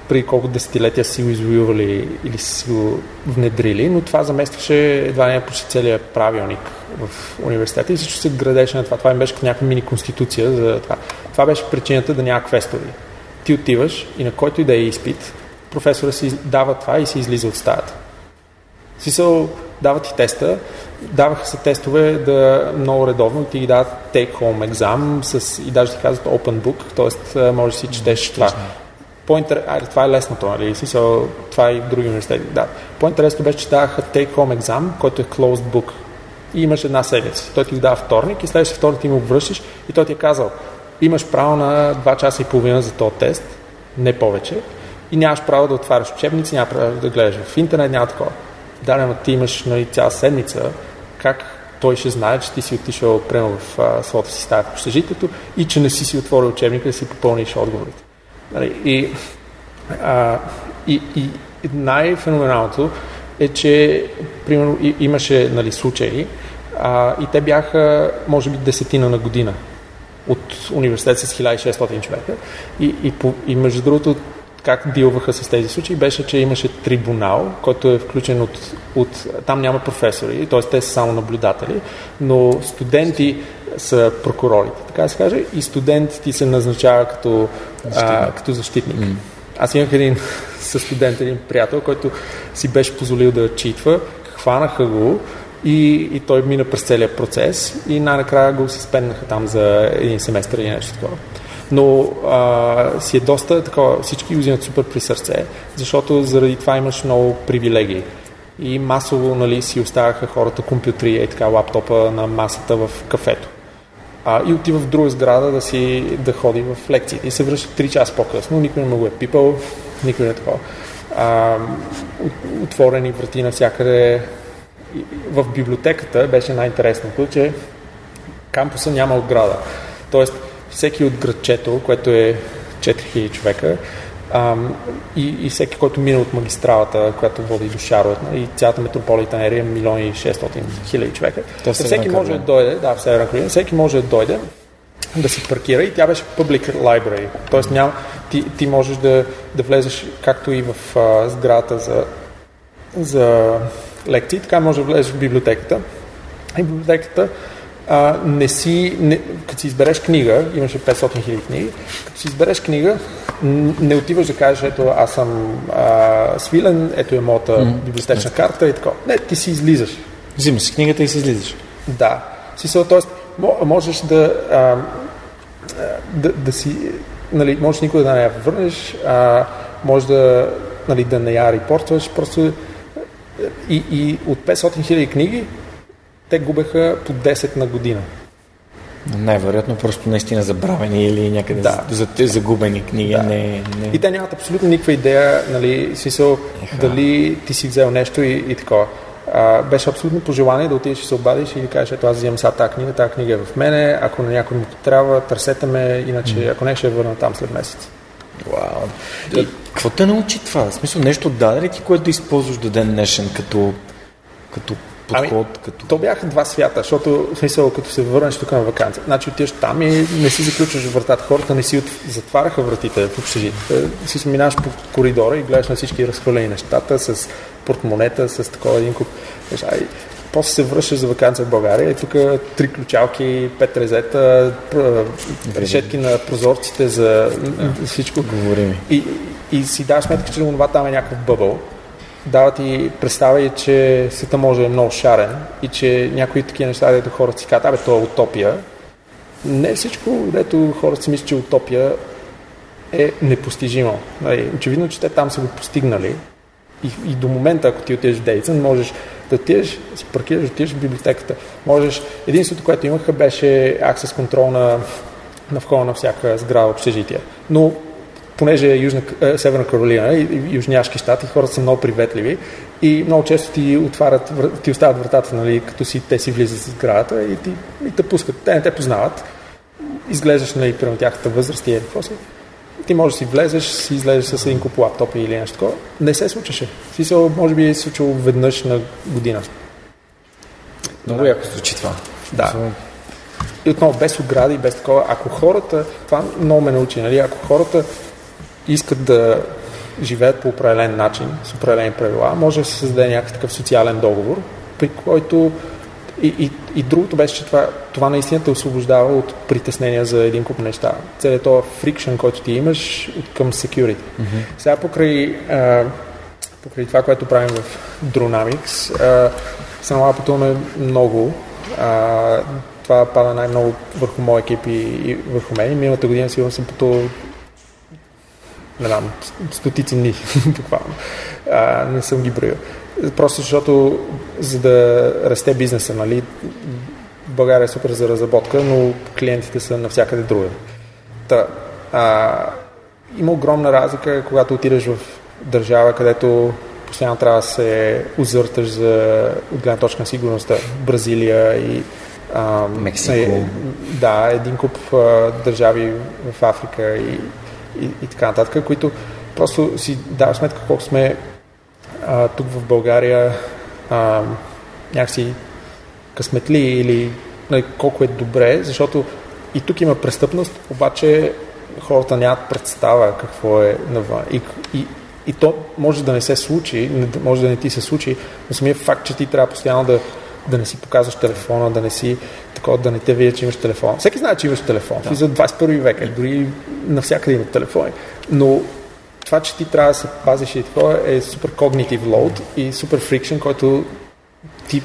при колко десетилетия си го извоювали или си го внедрили, но това заместваше едва не почти целият правилник в университета и всичко се градеше на това. Това им беше някаква мини-конституция за това. Това беше причината да няма квестори. Ти отиваш и на който и да е изпит, професора си дава това и си излиза от стаята. Смисъл, дава ти теста, даваха се тестове да много редовно ти ги дават take home exam с, и даже ти казват open book, т.е. може да си четеш това. По-интер... А, това е лесното, нали? Смисъл, това и в други университети. Да. По-интересно беше, че даваха take home exam, който е closed book. И имаш една седмица. Той ти го дава вторник и следващия вторник ти му връщаш и той ти е казал, имаш право на 2 часа и половина за този тест, не повече, и нямаш право да отваряш учебници, нямаш право да гледаш в интернет, няма такова. Да, но ти имаш нали, цяла седмица, как той ще знае, че ти си отишъл прямо в а, своята си стая в общежитието и че не си си отворил учебника да си попълниш отговорите. Нали, и, а, и, и най-феноменалното е, че примерно имаше нали, случаи а, и те бяха може би десетина на година от университет с 1600 човека и, и, и между другото как дилваха с тези случаи, беше, че имаше трибунал, който е включен от, от там няма професори, т.е. те са само наблюдатели, но студенти са прокурорите, така да се каже, и студентите се назначава като защитник. А, като защитник. Mm. Аз имах един със студент, един приятел, който си беше позволил да читва, хванаха го и, и той мина през целият процес и най-накрая го се спеннаха там за един семестър или нещо такова но а, си е доста такова, всички го взимат супер при сърце, защото заради това имаш много привилегии. И масово нали, си оставяха хората компютри и така лаптопа на масата в кафето. А, и отива в друга сграда да си да ходи в лекциите. И се връща 3 часа по-късно, никой не му го е пипал, никой не е такова. А, отворени врати навсякъде. В библиотеката беше най-интересното, че кампуса няма ограда. Тоест, всеки от градчето, което е 4000 човека, ам, и, и всеки, който мина от магистралата, която води до Шарлот, и цялата метрополитен ерия е 1 600 хиляди човека. То всеки може да дойде, да, в Северна Каролина, всеки може да дойде да си паркира и тя беше public library. Тоест няма, ти, ти можеш да, да влезеш както и в а, сградата за, за лекции, така може да влезеш в библиотеката. И библиотеката а, не си, не, като си избереш книга, имаше 500 хиляди книги, като си избереш книга, не отиваш да кажеш, ето аз съм а, свилен, ето е моята mm-hmm. библиотечна карта и така. Не, ти си излизаш. Взимаш си книгата и си излизаш. Да. Смисъл, т.е. можеш да, а, да, да си, нали, можеш никога да не я върнеш, а, може да, нали, да не я репортваш, просто и, и от 500 хиляди книги те губеха по 10 на година. Най-вероятно просто наистина забравени или някъде да. за, за загубени книги. Да. Не, не... И те нямат абсолютно никаква идея, нали, смисъл, дали ти си взел нещо и, и такова. а, беше абсолютно пожелание да отидеш и се обадиш и да кажеш, ето аз взимам сега тази книга, тази книга е в мене, ако на някой му трябва, търсете ме, иначе ако не ще я върна там след месец. Вау. И какво те научи това? В смисъл нещо даде ли ти, което да използваш до ден днешен като, като подход? Ами, като... То бяха два свята, защото в смисъл, като се върнеш тук на вакансия, значи отиваш там и не си заключваш вратата. Хората не си от... затваряха вратите в общежитие. Си минаваш по коридора и гледаш на всички разхвърлени нещата с портмонета, с такова един куп. После се връщаш за вакансия в България и тук три ключалки, пет резета, решетки на прозорците за всичко. Говорим. И, и си даваш сметка, че това там е някакъв бъбъл дава ти представа и, че света може да е много шарен и че някои такива неща, дето хората си казват, абе, то е утопия. Не всичко, дето хората си мислят, че утопия е непостижимо. Нали, очевидно, че те там са го постигнали и, и до момента, ако ти отидеш в Дейцън, можеш да отидеш, си паркираш, да отидеш в библиотеката. Можеш, единството, което имаха, беше аксес контрол на, на входа на всяка сграда общежитие. Но понеже е Южна, е, Северна Каролина и, и южняшки щати, хората са много приветливи и много често ти отварят, ти оставят вратата, нали, като си, те си влизат в сградата и, ти, и те пускат. Те не те познават. Изглеждаш, нали, прямо тяхната възраст и е, какво си. Ти можеш да си влезеш, си излезеш с един куп лаптопи или нещо такова. Не се случваше. Смисъл, може би е случило веднъж на година. Много яко звучи това. Да. И отново, без огради, без такова. Ако хората, това много ме научи, нали? Ако хората искат да живеят по определен начин, с определени правила, може да се създаде някакъв такъв социален договор, при който и, и, и другото беше, че това, това наистина те освобождава от притеснения за един куп неща. Целият този фрикшн, който ти имаш към security. Mm-hmm. Сега покрай, а, покрай това, което правим в Dronamics, се налага пътуваме много. А, това пада най-много върху моя екип и, и върху мен. Миналата година сигурно съм пътувал не знам, стотици дни, буквално. А, не съм ги броил. Просто защото, за да расте бизнеса, нали, България е супер за разработка, но клиентите са навсякъде друга. Та, а, има огромна разлика, когато отидеш в държава, където постоянно трябва да се озърташ за от гледна точка на сигурността. Бразилия и а, Мексико. Е, да, един куп а, държави в Африка и и, и така нататък, които просто си дава сметка колко сме а, тук в България а, някакси късметли или нали, колко е добре, защото и тук има престъпност, обаче хората нямат представа какво е навън. И, и, и то може да не се случи, може да не ти се случи, но самият факт, че ти трябва постоянно да, да не си показваш телефона, да не си такова, да не те видят, че имаш телефон. Всеки знае, че имаш телефон. Да. И за 21 век, е, дори навсякъде имат телефони. Но това, че ти трябва да се пазиш и такова е супер когнитив лоуд и супер фрикшн, който ти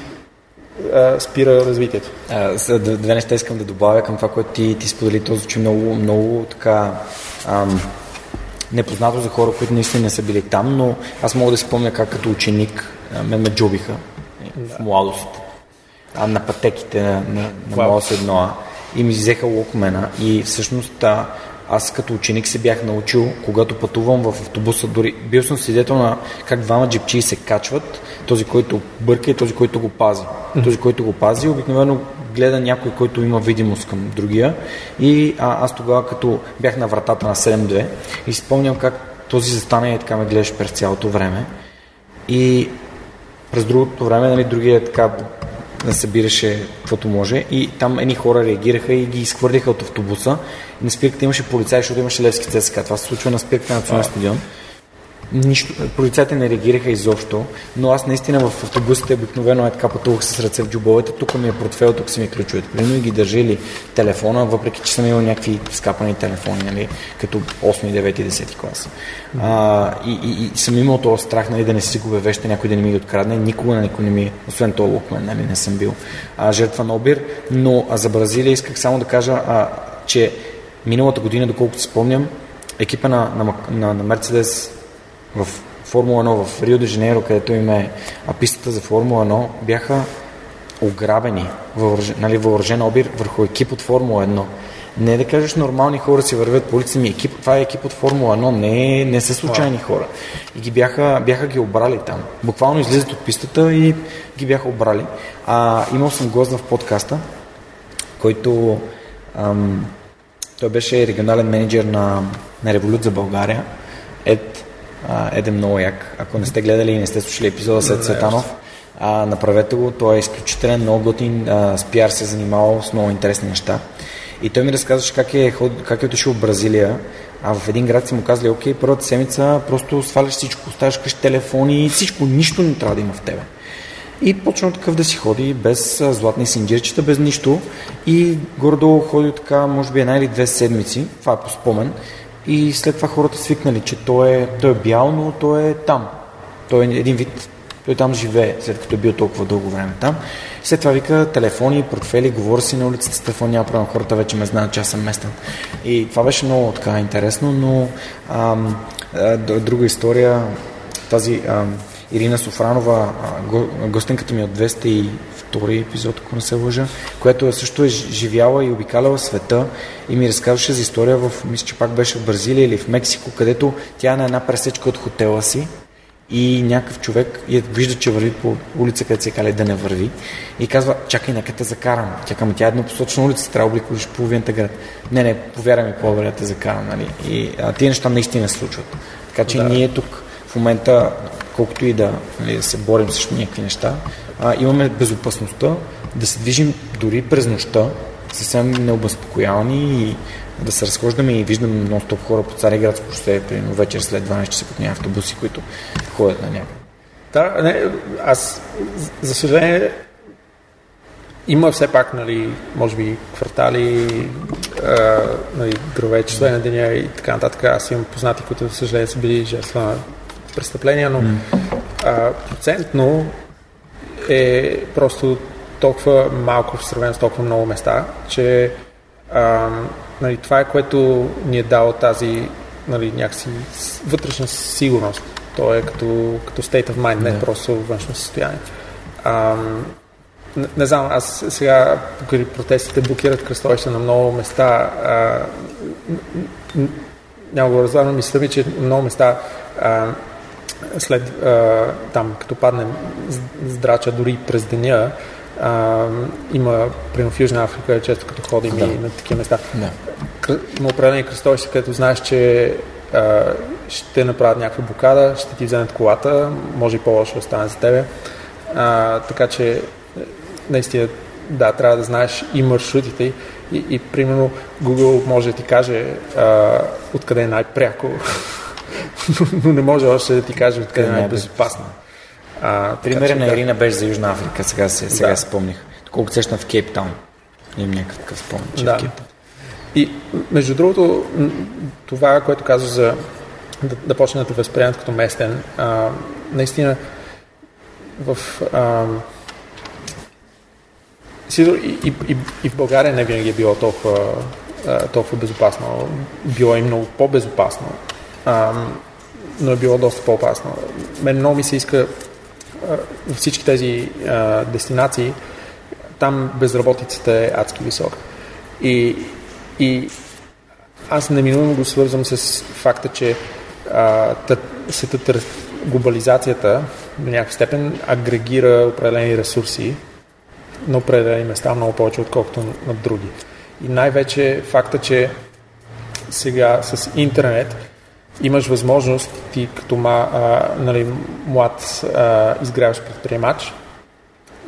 а, спира развитието. А, за две неща искам да добавя към това, което ти, ти сподели. То звучи много, много така ам, непознато за хора, които наистина не са били там, но аз мога да си спомня как като ученик мен ме джобиха да. в младост а, на пътеките на, на, на wow. моят едно и ми взеха локмена и всъщност а, аз като ученик се бях научил, когато пътувам в автобуса, дори бил съм свидетел на как двама джипчи се качват, този, който бърка и този, който го пази. Mm-hmm. Този, който го пази, обикновено гледа някой, който има видимост към другия. И а, аз тогава, като бях на вратата на 7-2 и спомням как този застане и така ме гледаш през цялото време. И през другото време, нали, другия така да събираше каквото може и там едни хора реагираха и ги изхвърлиха от автобуса. И на спирката имаше полицаи, защото имаше Левски ЦСКА. Това се случва на спирката на националния стадион нищо, полицайите не реагираха изобщо, но аз наистина в автобусите обикновено е така пътувах с ръце в джубовете, тук ми е портфел, тук са ми ключовете. Примерно и ги държали телефона, въпреки че съм имал някакви скапани телефони, нали, като 8, 9 и 10 клас. А, и, и, и, съм имал този страх нали, да не си губя веща, някой да не ми ги открадне. Никога на никой не ми, освен този лукмен, нали, не съм бил а, жертва на обир. Но а за Бразилия исках само да кажа, а, че миналата година, доколкото спомням, екипа на, на, на, на Мерцедес в Формула 1 в Рио де Жанейро, където им е пистата за Формула 1, бяха ограбени, въоръжен, нали, въоръжен обир върху екип от Формула 1. Не да кажеш нормални хора си вървят по улица ми. Екип, това е екип от Формула 1, не, не са случайни хора. И ги бяха, бяха ги обрали там. Буквално излизат от пистата и ги бяха обрали. А, имал съм гост в подкаста, който ам, той беше регионален менеджер на, на Револют за България. Ед, а, Ед е много як. Ако не сте гледали и не сте слушали епизода след Светанов, а, направете го. Той е изключителен, много готин, а, с пиар се е занимавал с много интересни неща. И той ми разказваше как е, как е отишъл в Бразилия, а в един град си му казали, окей, първата седмица просто сваляш всичко, оставяш къщи телефони, всичко, нищо не трябва да има в тебе. И почна такъв да си ходи без златни синдирчета, без нищо. И горе-долу ходи така, може би една или две седмици, това е по спомен. И след това хората свикнали, че той е, той е бял, но той е там. Той е един вид, той там живее, след като е бил толкова дълго време там. След това вика телефони, портфели, говоря си на улицата с телефон, няма проблем, хората вече ме знаят, че аз съм местен. И това беше много така интересно, но ам, друга история, тази ам, Ирина Софранова, гостенката ми от 202 епизод, ако не се лъжа, която също е живяла и обикаляла света и ми разказваше за история в, мисля, че пак беше в Бразилия или в Мексико, където тя е на една пресечка от хотела си и някакъв човек и вижда, че върви по улица, където се кали да не върви и казва, чакай, нека те закарам. Тя казва, тя е еднопосочна улица, трябва да обликуваш половината град. Не, не, повярвай ми, по-добре те закарам. Нали? И а, тия неща наистина случват. Така че да. ние тук в момента, колкото и да, нали, се борим срещу някакви неща, а, имаме безопасността да се движим дори през нощта, съвсем необезпокоявани и да се разхождаме и виждаме нон-стоп хора по Цареградско шосе, примерно вечер след 12 часа, като няма автобуси, които ходят на някъде. Да, не, аз, за съжаление, има все пак, нали, може би, квартали, а, нали, грове, часове на деня и така нататък. Аз имам познати, които, за съжаление, са били жертва на престъпления, но а, процентно е просто толкова малко в сравнение с толкова много места, че а, нали, това е което ни е дало тази нали, някакси вътрешна сигурност. То е като, като state of mind, не, не просто външно състояние. А, не, не знам, аз сега покрай протестите блокират кръстовища на много места. А, няма го разбрано, мисля ми, че много места а, след а, там, като падне здрача дори през деня, а, има, примерно в Южна Африка, често като ходим да. и на такива места. Да. Има определени кръстовища, където знаеш, че а, ще направят някаква блокада, ще ти вземат колата, може и по-лошо да стане за тебе. А, така че, наистина, да, трябва да знаеш и маршрутите и, и, и примерно Google може да ти каже а, откъде е най-пряко, но не може още да ти каже откъде е най-безопасно. А, Примерът на Ирина беше за Южна Африка, сега, се, сега да. спомних. Колко сещам в Кейптаун. Имам някакъв спомен, че да. в Кейптаун. И между другото, това, което казваш за да, да почне да те възприемат като местен, а, наистина в а, и, и, и, и в България не винаги е било толкова, а, толкова безопасно. Било и много по-безопасно, а, но е било доста по-опасно. Мен много ми се иска във всички тези а, дестинации, там безработицата е адски висока. И, и аз неминуемо го свързвам с факта, че а, тър, глобализацията до някаква степен агрегира определени ресурси на определени места много повече, отколкото на други. И най-вече факта, че сега с интернет имаш възможност ти като ма, а, нали, млад а, изгряваш предприемач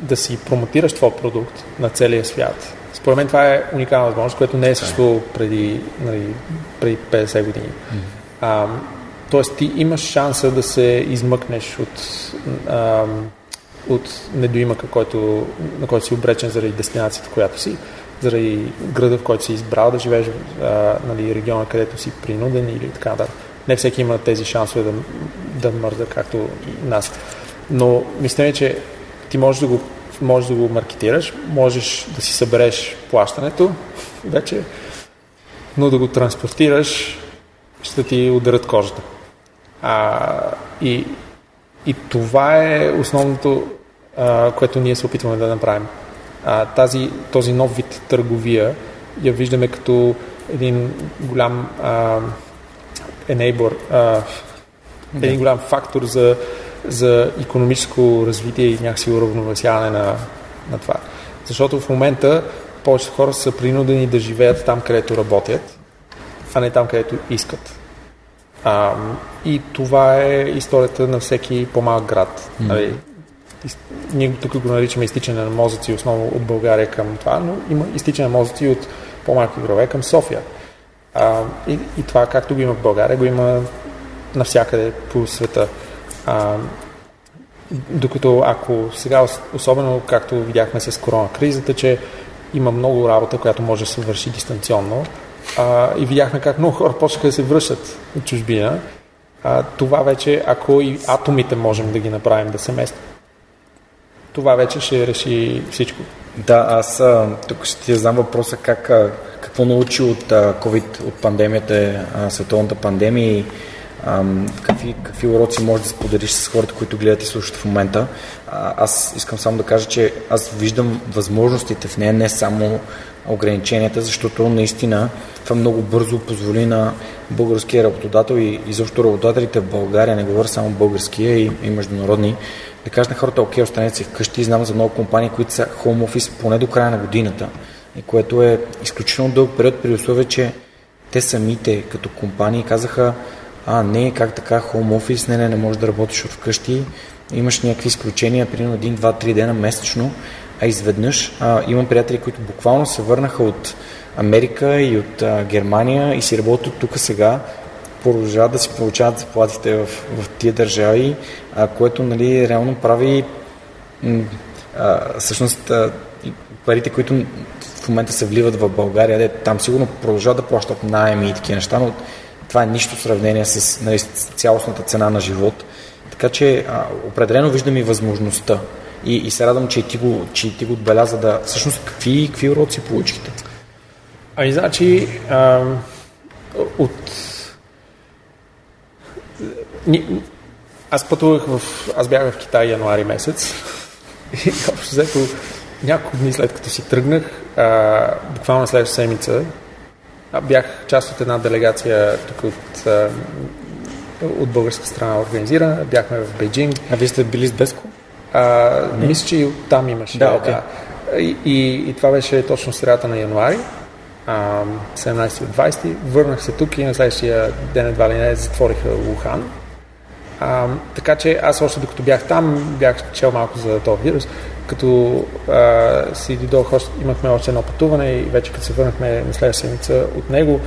да си промотираш твой продукт на целия свят. Според мен това е уникална възможност, което не е също преди, нали, преди 50 години. А, тоест ти имаш шанса да се измъкнеш от, а, от недоимъка, който, на който си обречен заради дестинацията, която си, заради града, в който си избрал да живееш, а, нали, региона, където си принуден или така нататък не всеки има тези шансове да, да мърда както нас. Но мисля, че ти можеш да го, можеш да го маркетираш, можеш да си събереш плащането вече, но да го транспортираш ще ти ударят кожата. А, и, и това е основното, а, което ние се опитваме да направим. А, тази, този нов вид търговия я виждаме като един голям а, enabler, а, един голям фактор за, за економическо развитие и някакси уравновесяване на, на това. Защото в момента повечето хора са принудени да живеят там, където работят, а не там, където искат. А, и това е историята на всеки по-малък град. Mm-hmm. Ние тук го наричаме изтичане на мозъци, основно от България към това, но има изтичане на мозъци от по-малки градове към София. А, и, и това, както го има в България, го има навсякъде по света. А, докато ако сега, особено както видяхме с корона кризата, че има много работа, която може да се върши дистанционно а, и видяхме как много хора почнаха да се връщат от чужбина, а, това вече, ако и атомите можем да ги направим да се местят, това вече ще реши всичко. Да, аз тук ще ти задам въпроса как, какво научи от COVID, от пандемията, световната пандемия и какви, какви уроци можеш да споделиш с хората, които гледат и слушат в момента. Аз искам само да кажа, че аз виждам възможностите в нея, не само ограниченията, защото наистина това много бързо позволи на българския работодател и изобщо работодателите в България, не говоря само българския и, и международни, да кажат на хората, окей, останете си вкъщи. Знам за много компании, които са home office поне до края на годината, и което е изключително дълъг период при условие, че те самите като компании казаха, а не, как така, home office, не, не, не можеш да работиш от вкъщи, имаш някакви изключения, примерно един, два, три дена месечно, а изведнъж а, имам приятели, които буквално се върнаха от Америка и от а, Германия и си работят тук сега, продължават да си получават заплатите в, в тия държави, а, което нали, реално прави а, всъщност а, парите, които в момента се вливат в България, де, там сигурно продължават да плащат найеми и такива неща, но това е нищо в сравнение с нали, цялостната цена на живот. Така че а, определено виждам и възможността. И, и се радвам, че ти го, че ти го отбеляза да... Всъщност, какви, какви уроци получихте? Ами, значи, а, от... Аз пътувах в... Аз бях в Китай януари месец и общо взето няколко дни след като си тръгнах, а, буквално следващата седмица, бях част от една делегация тук от, а, от българска страна организирана. Бяхме в Бейджинг. А вие сте били с Беско? А, мисля, че и там имаше. Да, okay. да. И, и, и това беше точно средата на януари, 17 от 20. Върнах се тук и на следващия ден едва ли не затвориха Лухан. А, така че аз още докато бях там, бях чел малко за този вирус. Като а, си дойдох, имахме още едно пътуване и вече като се върнахме на следващата седмица от него,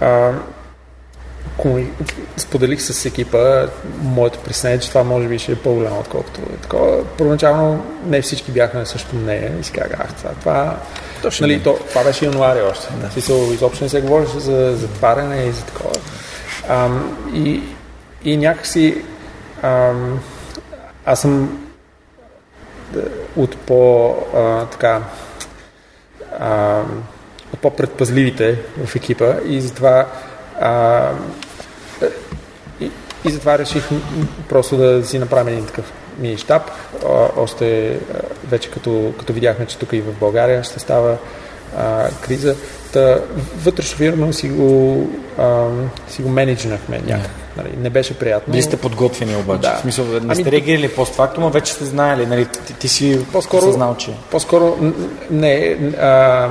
а, споделих с екипа моето притеснение, че това може би ще е по-голямо, отколкото е такова. Първоначално не всички бяха на същото мнение и си това, това, Точно нали, то, това беше януари още. Да. Смисъл, изобщо не се говореше за затваряне и за такова. Ам, и, и някакси ам, аз съм от по а, така а, от по-предпазливите в екипа и затова а, и, и затова реших просто да си направим един такъв мини штаб. Още вече като, като видяхме, че тук и в България ще става а, криза. Та, вътрешно си го, а, си го менеджнахме някак. Нали, не беше приятно. Вие сте подготвени обаче. Да. В смисъл, не ами, сте реагирали постфактум, а вече сте знаели. Нали, ти, ти си по-скоро, знал, че... По-скоро не. А,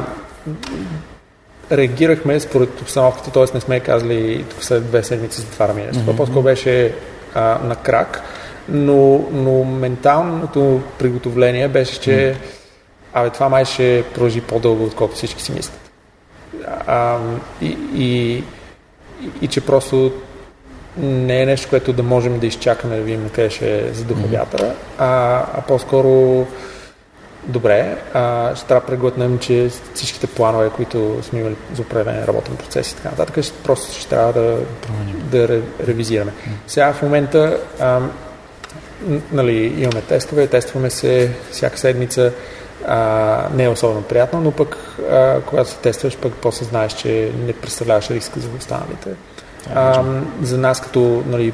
реагирахме според обстановката, т.е. не сме казали тук след две седмици затваряме. Mm-hmm. По-скоро беше а, на крак, но, но менталното приготовление беше, че абе, това май ще продължи по-дълго, отколкото всички си мислят. А, и, и, и, и че просто не е нещо, което да можем да изчакаме да видим къде ще задуха вятъра, а, а по-скоро добре, а, ще трябва да преглътнем, че всичките планове, които сме имали за определен работен процес и така нататък, ще, просто ще трябва да, да ре, ревизираме. Сега в момента а, нали, имаме тестове, тестваме се всяка седмица, а, не е особено приятно, но пък а, когато се тестваш, пък после знаеш, че не представляваш риска за останалите. А, за нас като нали,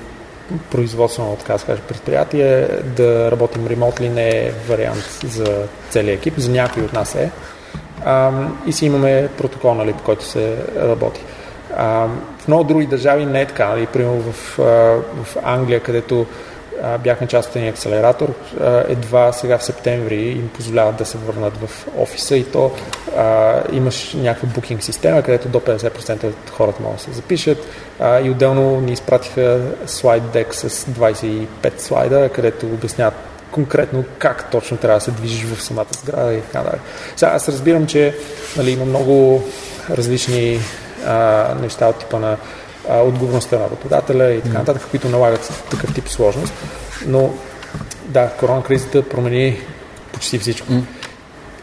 производствено, така да предприятие, да работим ремонтли не е вариант за целият екип, за някой от нас е. а, и си имаме протокол, нали, по който се работи. А, в много други държави не е така. Нали? Примерно в, в Англия, където бяхме част от един акселератор, едва сега в септември им позволяват да се върнат в офиса и то а, имаш някаква букинг система, където до 50% от хората могат да се запишат а, и отделно ни изпратиха слайд дек с 25 слайда, където обясняват конкретно как точно трябва да се движиш в самата сграда и така нататък. Сега аз разбирам, че нали, има много различни а, неща от типа на а, отговорността на работодателя и така нататък, които налагат такъв тип сложност. Но да, корона кризата промени почти всичко. Mm.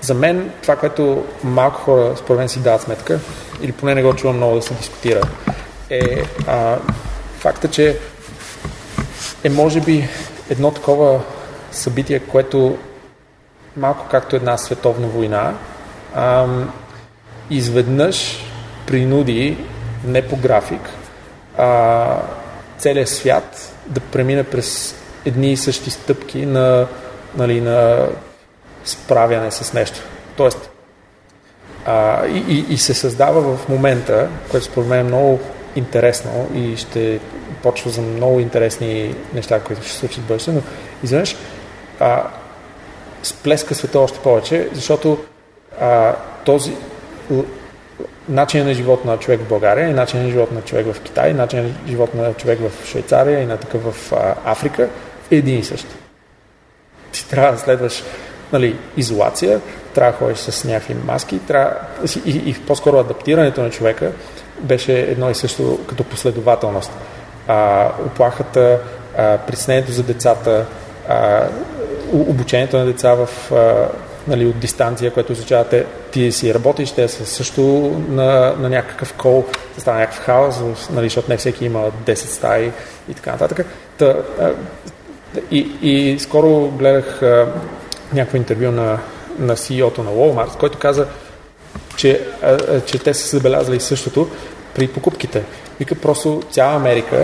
За мен това, което малко хора според мен си дават сметка, или поне не го чувам много да се дискутира, е а, факта, че е може би едно такова събитие, което малко както една световна война, а, изведнъж принуди не по график, а, целият свят да премине през едни и същи стъпки на, нали, на справяне с нещо. Тоест, а, и, и, и се създава в момента, което според мен е много интересно и ще почва за много интересни неща, които ще се случат в бъдеще, но изведнъж а, сплеска света още повече, защото а, този начин на живот на човек в България и начин на живот на човек в Китай, начин на живот на човек в Швейцария и на такъв в Африка е един и същ. Ти трябва да следваш нали, изолация, трябва да ходиш с някакви маски трябва, и, и, и по-скоро адаптирането на човека беше едно и също като последователност. А, оплахата, а, притеснението за децата, а, обучението на деца в а, нали, от дистанция, което означава те, ти си работиш, те са също на, на някакъв кол, да става някакъв хаос, нали, защото не всеки има 10 стаи и така нататък. Та, и, и скоро гледах а, някакво интервю на, на CEO-то на Walmart, който каза, че, а, че те са забелязали същото при покупките. Вика просто цяла Америка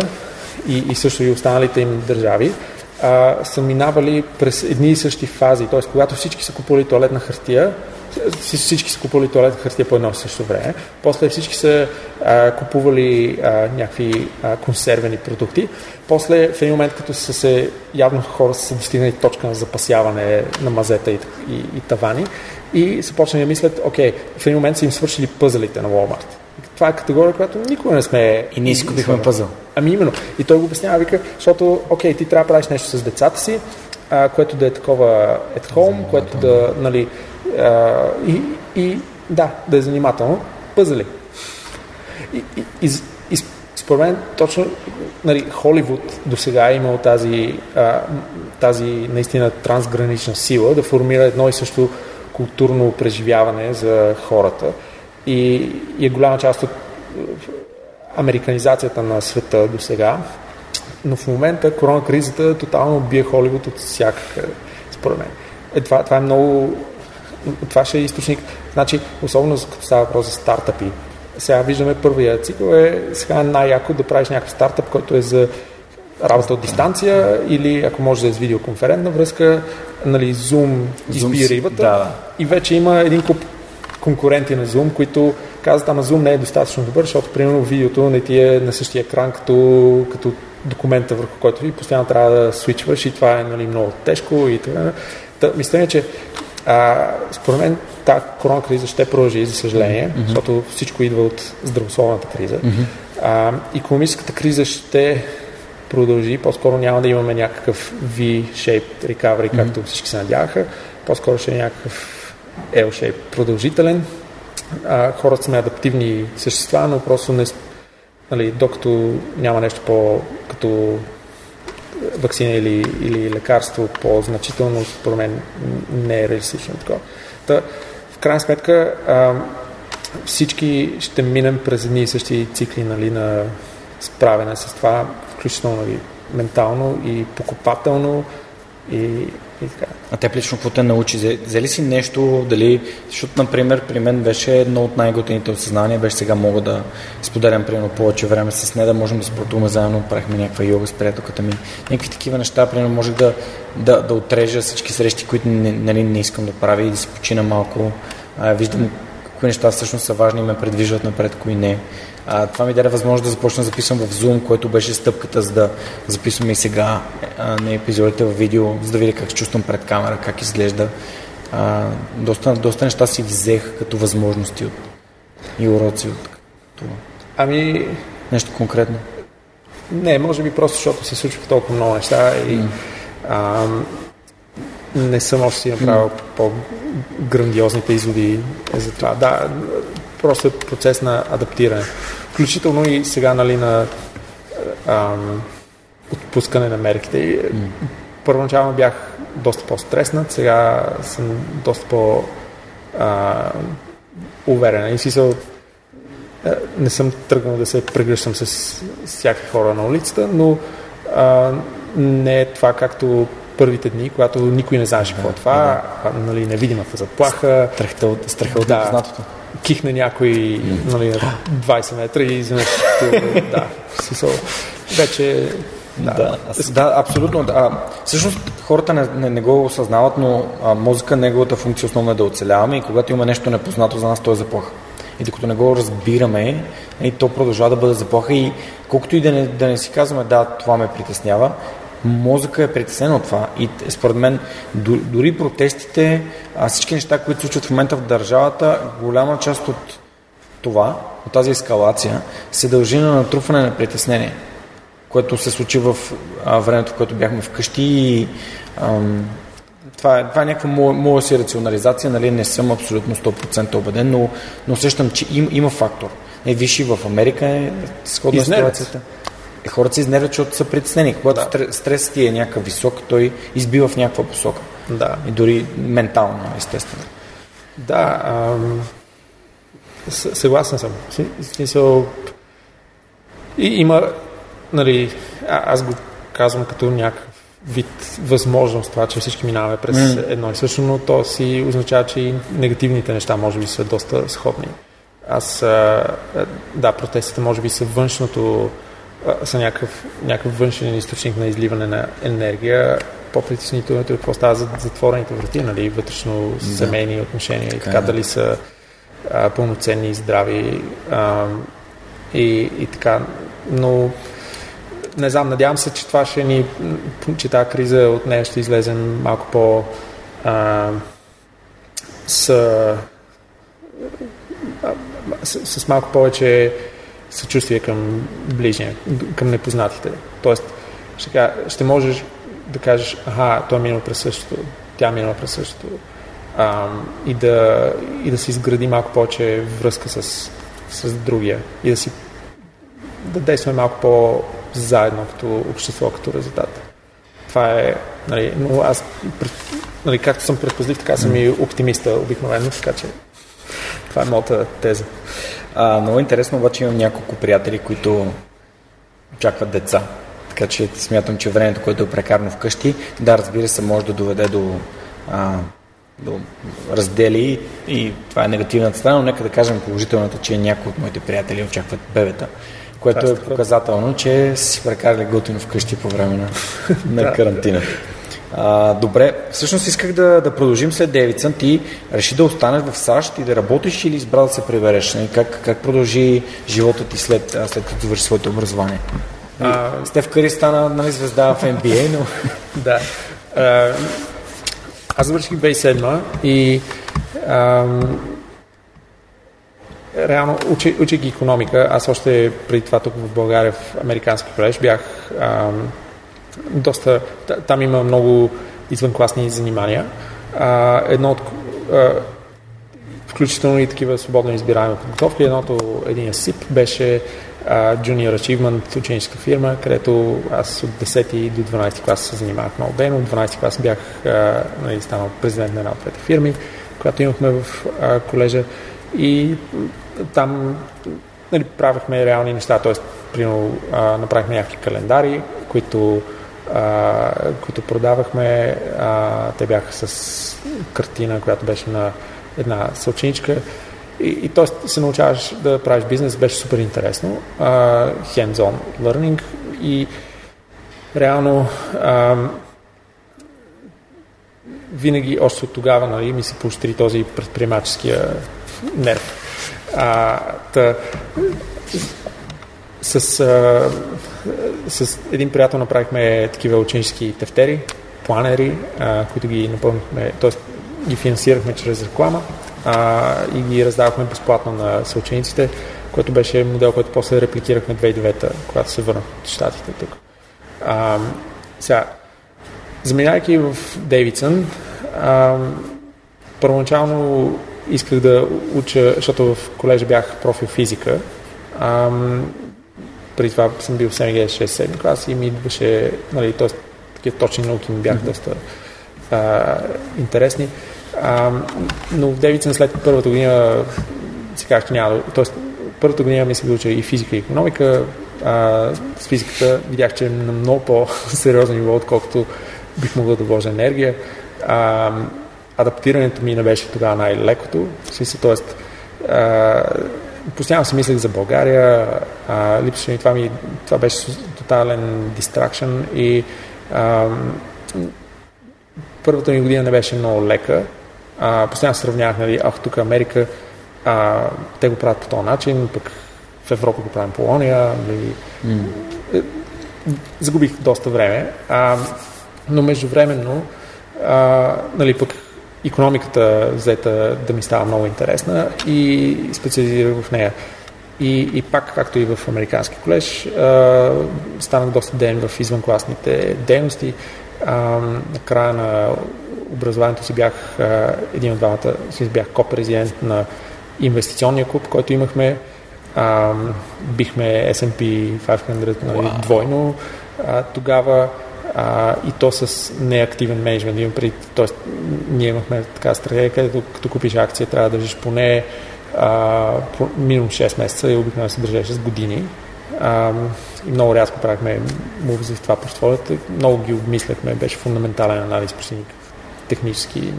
и, и също и останалите им държави а, са минавали през едни и същи фази. Т.е. когато всички са купували туалетна хартия, всички са купували туалетна хартия по едно и също време, после всички са а, купували а, някакви а, консервени продукти, после в един момент, като са се, явно хора са достигнали точка на запасяване на мазета и, и, и тавани, и са почнали да мислят, окей, в един момент са им свършили пъзелите на Walmart това е категория, която никога не сме... И ние си купихме пъзъл. Ами именно. И той го обяснява, вика, защото, окей, ти трябва да правиш нещо с децата си, а, което да е такова at home, което да, нали, а, и, и, да, да е занимателно. Пъзели. И, и, и, и според мен точно нали, Холивуд до сега е имал тази, а, тази наистина трансгранична сила да формира едно и също културно преживяване за хората и, и е голяма част от американизацията на света до сега. Но в момента корона кризата тотално бие Холивуд от всякакъде, според мен. Е, това, това е много... Това ще е източник. Значи, особено като става въпрос за стартъпи. Сега виждаме първия цикъл е сега най-яко да правиш някакъв стартъп, който е за работа от дистанция или ако може да е с видеоконферентна връзка, нали, Zoom изби рибата да. и вече има един куп конкуренти на Zoom, които казват, ама Zoom не е достатъчно добър, защото примерно видеото не ти е на същия екран като, като документа, върху който ви постоянно трябва да свичваш и това е нали, много тежко и така. Та, мисля, че а, според мен тази корона криза ще продължи, за съжаление, mm-hmm. защото всичко идва от здравословната криза. Mm-hmm. А, економическата криза ще продължи, по-скоро няма да имаме някакъв V-shaped recovery, както mm-hmm. всички се надяваха, по-скоро ще е някакъв L-shape продължителен. А, хората сме адаптивни същества, но просто не, нали, докато няма нещо по като вакцина или, или лекарство по-значително, според мен не е реалистично такова. Та, в крайна сметка а, всички ще минем през едни и същи цикли нали, на справяне с това, включително нали, ментално и покупателно и и така. А те лично какво те научи? Взели си нещо, дали, защото, например, при мен беше едно от най-готените осъзнания, беше сега мога да споделям, примерно, повече време с нея, да можем да спортуваме заедно, правихме някаква йога с приятелката ми, някакви такива неща, примерно, може да, да, да отрежа всички срещи, които не, нали, не искам да правя и да си почина малко. А, виждам кои неща всъщност са важни и ме предвиждат напред, кои не. А, това ми даде възможност да започна да записвам в Zoom, което беше стъпката, за да записваме и сега а, на епизодите в видео, за да видя как се чувствам пред камера, как изглежда. А, доста, доста неща си взех като възможности от, и уроци от това. Ами... Нещо конкретно? Не, може би просто защото се случват толкова много неща и mm. а, не съм още си направил по-грандиозните изводи за това. Да, просто е процес на адаптиране. Включително и сега, нали, на ам, отпускане на мерките. Първоначално бях доста по-стреснат, сега съм доста по- а, уверен. И си не съм тръгнал да се прегръщам с всякакви хора на улицата, но а, не е това както първите дни, когато никой не знаеше какво е това, да. нали, невидимата заплаха. Страхта от, страха от да, непознатото. Кихне някой нали, 20 метра и изведнъж да, смисъл, вече да, да, да абсолютно. Да. Всъщност хората не, не, не го осъзнават, но а, мозъка, неговата функция основно е да оцеляваме и когато има нещо непознато за нас, то е заплаха. И докато не го разбираме, и то продължава да бъде заплаха и колкото и да не, да не си казваме, да, това ме притеснява, мозъка е притеснен от това и според мен дори протестите, всички неща, които случват в момента в държавата, голяма част от това, от тази ескалация, се дължи на натрупване на притеснение, което се случи в времето, в което бяхме вкъщи и ам, това е, това е някаква моя, моя си рационализация, нали, не съм абсолютно 100% убеден, но, но усещам, че им, има фактор. Е, виж и в Америка е сходна ситуацията. Е, хората се изнервят, защото са притеснени. Когато да. стресът ти е някакъв висок, той избива в някаква посока. Да. И дори ментално, естествено. Да, ам, съгласен съм. Смисъл, и, има, нали, а, аз го казвам като някакъв вид възможност това, че всички минаваме през mm. едно и също, но то си означава, че и негативните неща може би са доста сходни. Аз, а, да, протестите може би са външното, са някакъв, някакъв външен източник на изливане на енергия, по-притеснителното е какво става за затворените врати, нали, вътрешно семейни отношения така, и така, е. дали са а, пълноценни и здрави а, и, и така, но не знам, надявам се, че това ще ни, че тази криза от нея ще излезем малко по а, с, а, с, с малко повече съчувствие към ближния, към непознатите. Тоест, ще, ще можеш да кажеш, аха, той е минал през същото, тя е минала през същото. А, и, да, и да си изгради малко повече връзка с, с другия и да си да действаме малко по заедно като общество, като резултат. Това е, нали, но аз, нали, както съм предпазлив, така съм и оптимиста обикновено, така че това е моята теза. А, много интересно, обаче имам няколко приятели, които очакват деца. Така че смятам, че времето, което е прекарано вкъщи, да, разбира се, може да доведе до, а, до раздели и това е негативната страна, но нека да кажем положителната, че някои от моите приятели очакват бебета което е показателно, че си прекарали готино вкъщи по време на, на карантина. А, добре, всъщност исках да, да продължим след Девицън. Ти реши да останеш в САЩ и да работиш или избра да се прибереш? Нали, как, как продължи живота ти след, след като завърши своето образование? А... Стев Кари стана нали, звезда в NBA, но... да. А, аз завърших 2007 и реално, учи, учих економика, аз още преди това тук в България, в Американски колеж, бях а, доста... Там има много извънкласни занимания. А, едно от... А, включително и такива свободно избираеми подготовки. Едното, един СИП беше а, Junior Achievement, ученическа фирма, където аз от 10 до 12 клас се занимавах много ден. От 12 клас бях а, нали, станал президент на една от двете фирми, която имахме в а, колежа. И там нали, правихме реални неща, т.е. направихме някакви календари, които, а, които продавахме. А, те бяха с картина, която беше на една съученичка. И, и т.е. се научаваш да правиш бизнес, беше супер интересно. Uh, hands-on learning и реално а, винаги, още от тогава, нали, ми се поощри този предприемаческия нерв. А, та, с, а, с един приятел направихме такива ученически тефтери, планери, а, които ги напълнихме, т.е. ги финансирахме чрез реклама а, и ги раздавахме безплатно на съучениците, което беше модел, който после репликирахме 2009 когато се върнах от щатите тук. А, сега, заминайки в Дейвидсън, първоначално исках да уча, защото в колежа бях профил физика. А, преди това съм бил в СМГ 6-7 клас и ми идваше, нали, т.е. такива точни науки ми бяха mm-hmm. доста а, интересни. А, но в Девицен след първата година си казах, че няма т.е. първата година мислех да уча и физика и економика. А, с физиката видях, че е на много по-сериозно ниво, отколкото бих могъл да вложа енергия. А, адаптирането ми не беше тогава най-лекото. В смисъл, т.е. постоянно си мислех за България, а, липсваше ми това, ми, това беше тотален дистракшн и а, първата ми година не беше много лека. А, постоянно сравнявах, нали, ах, тук Америка, а, те го правят по този начин, пък в Европа го правим Полония. Нали, mm. Загубих доста време, а, но междувременно, а, нали, пък економиката взета да ми става много интересна и специализирах в нея. И, и пак, както и в Американски колеж, а, станах доста ден в извънкласните дейности. А, на края на образованието си бях а, един от двамата, си бях ко-президент на инвестиционния клуб, който имахме. А, бихме S&P 500 нали, wow. двойно. А, тогава а, и то с неактивен менеджмент. При, тоест, ние имахме така стратегия, където като купиш акция, трябва да държиш поне а, по, минимум 6 месеца и обикновено се държеше с години. А, и много рязко правихме мувзи в това портфолио. Много ги обмисляхме, беше фундаментален анализ, почти технически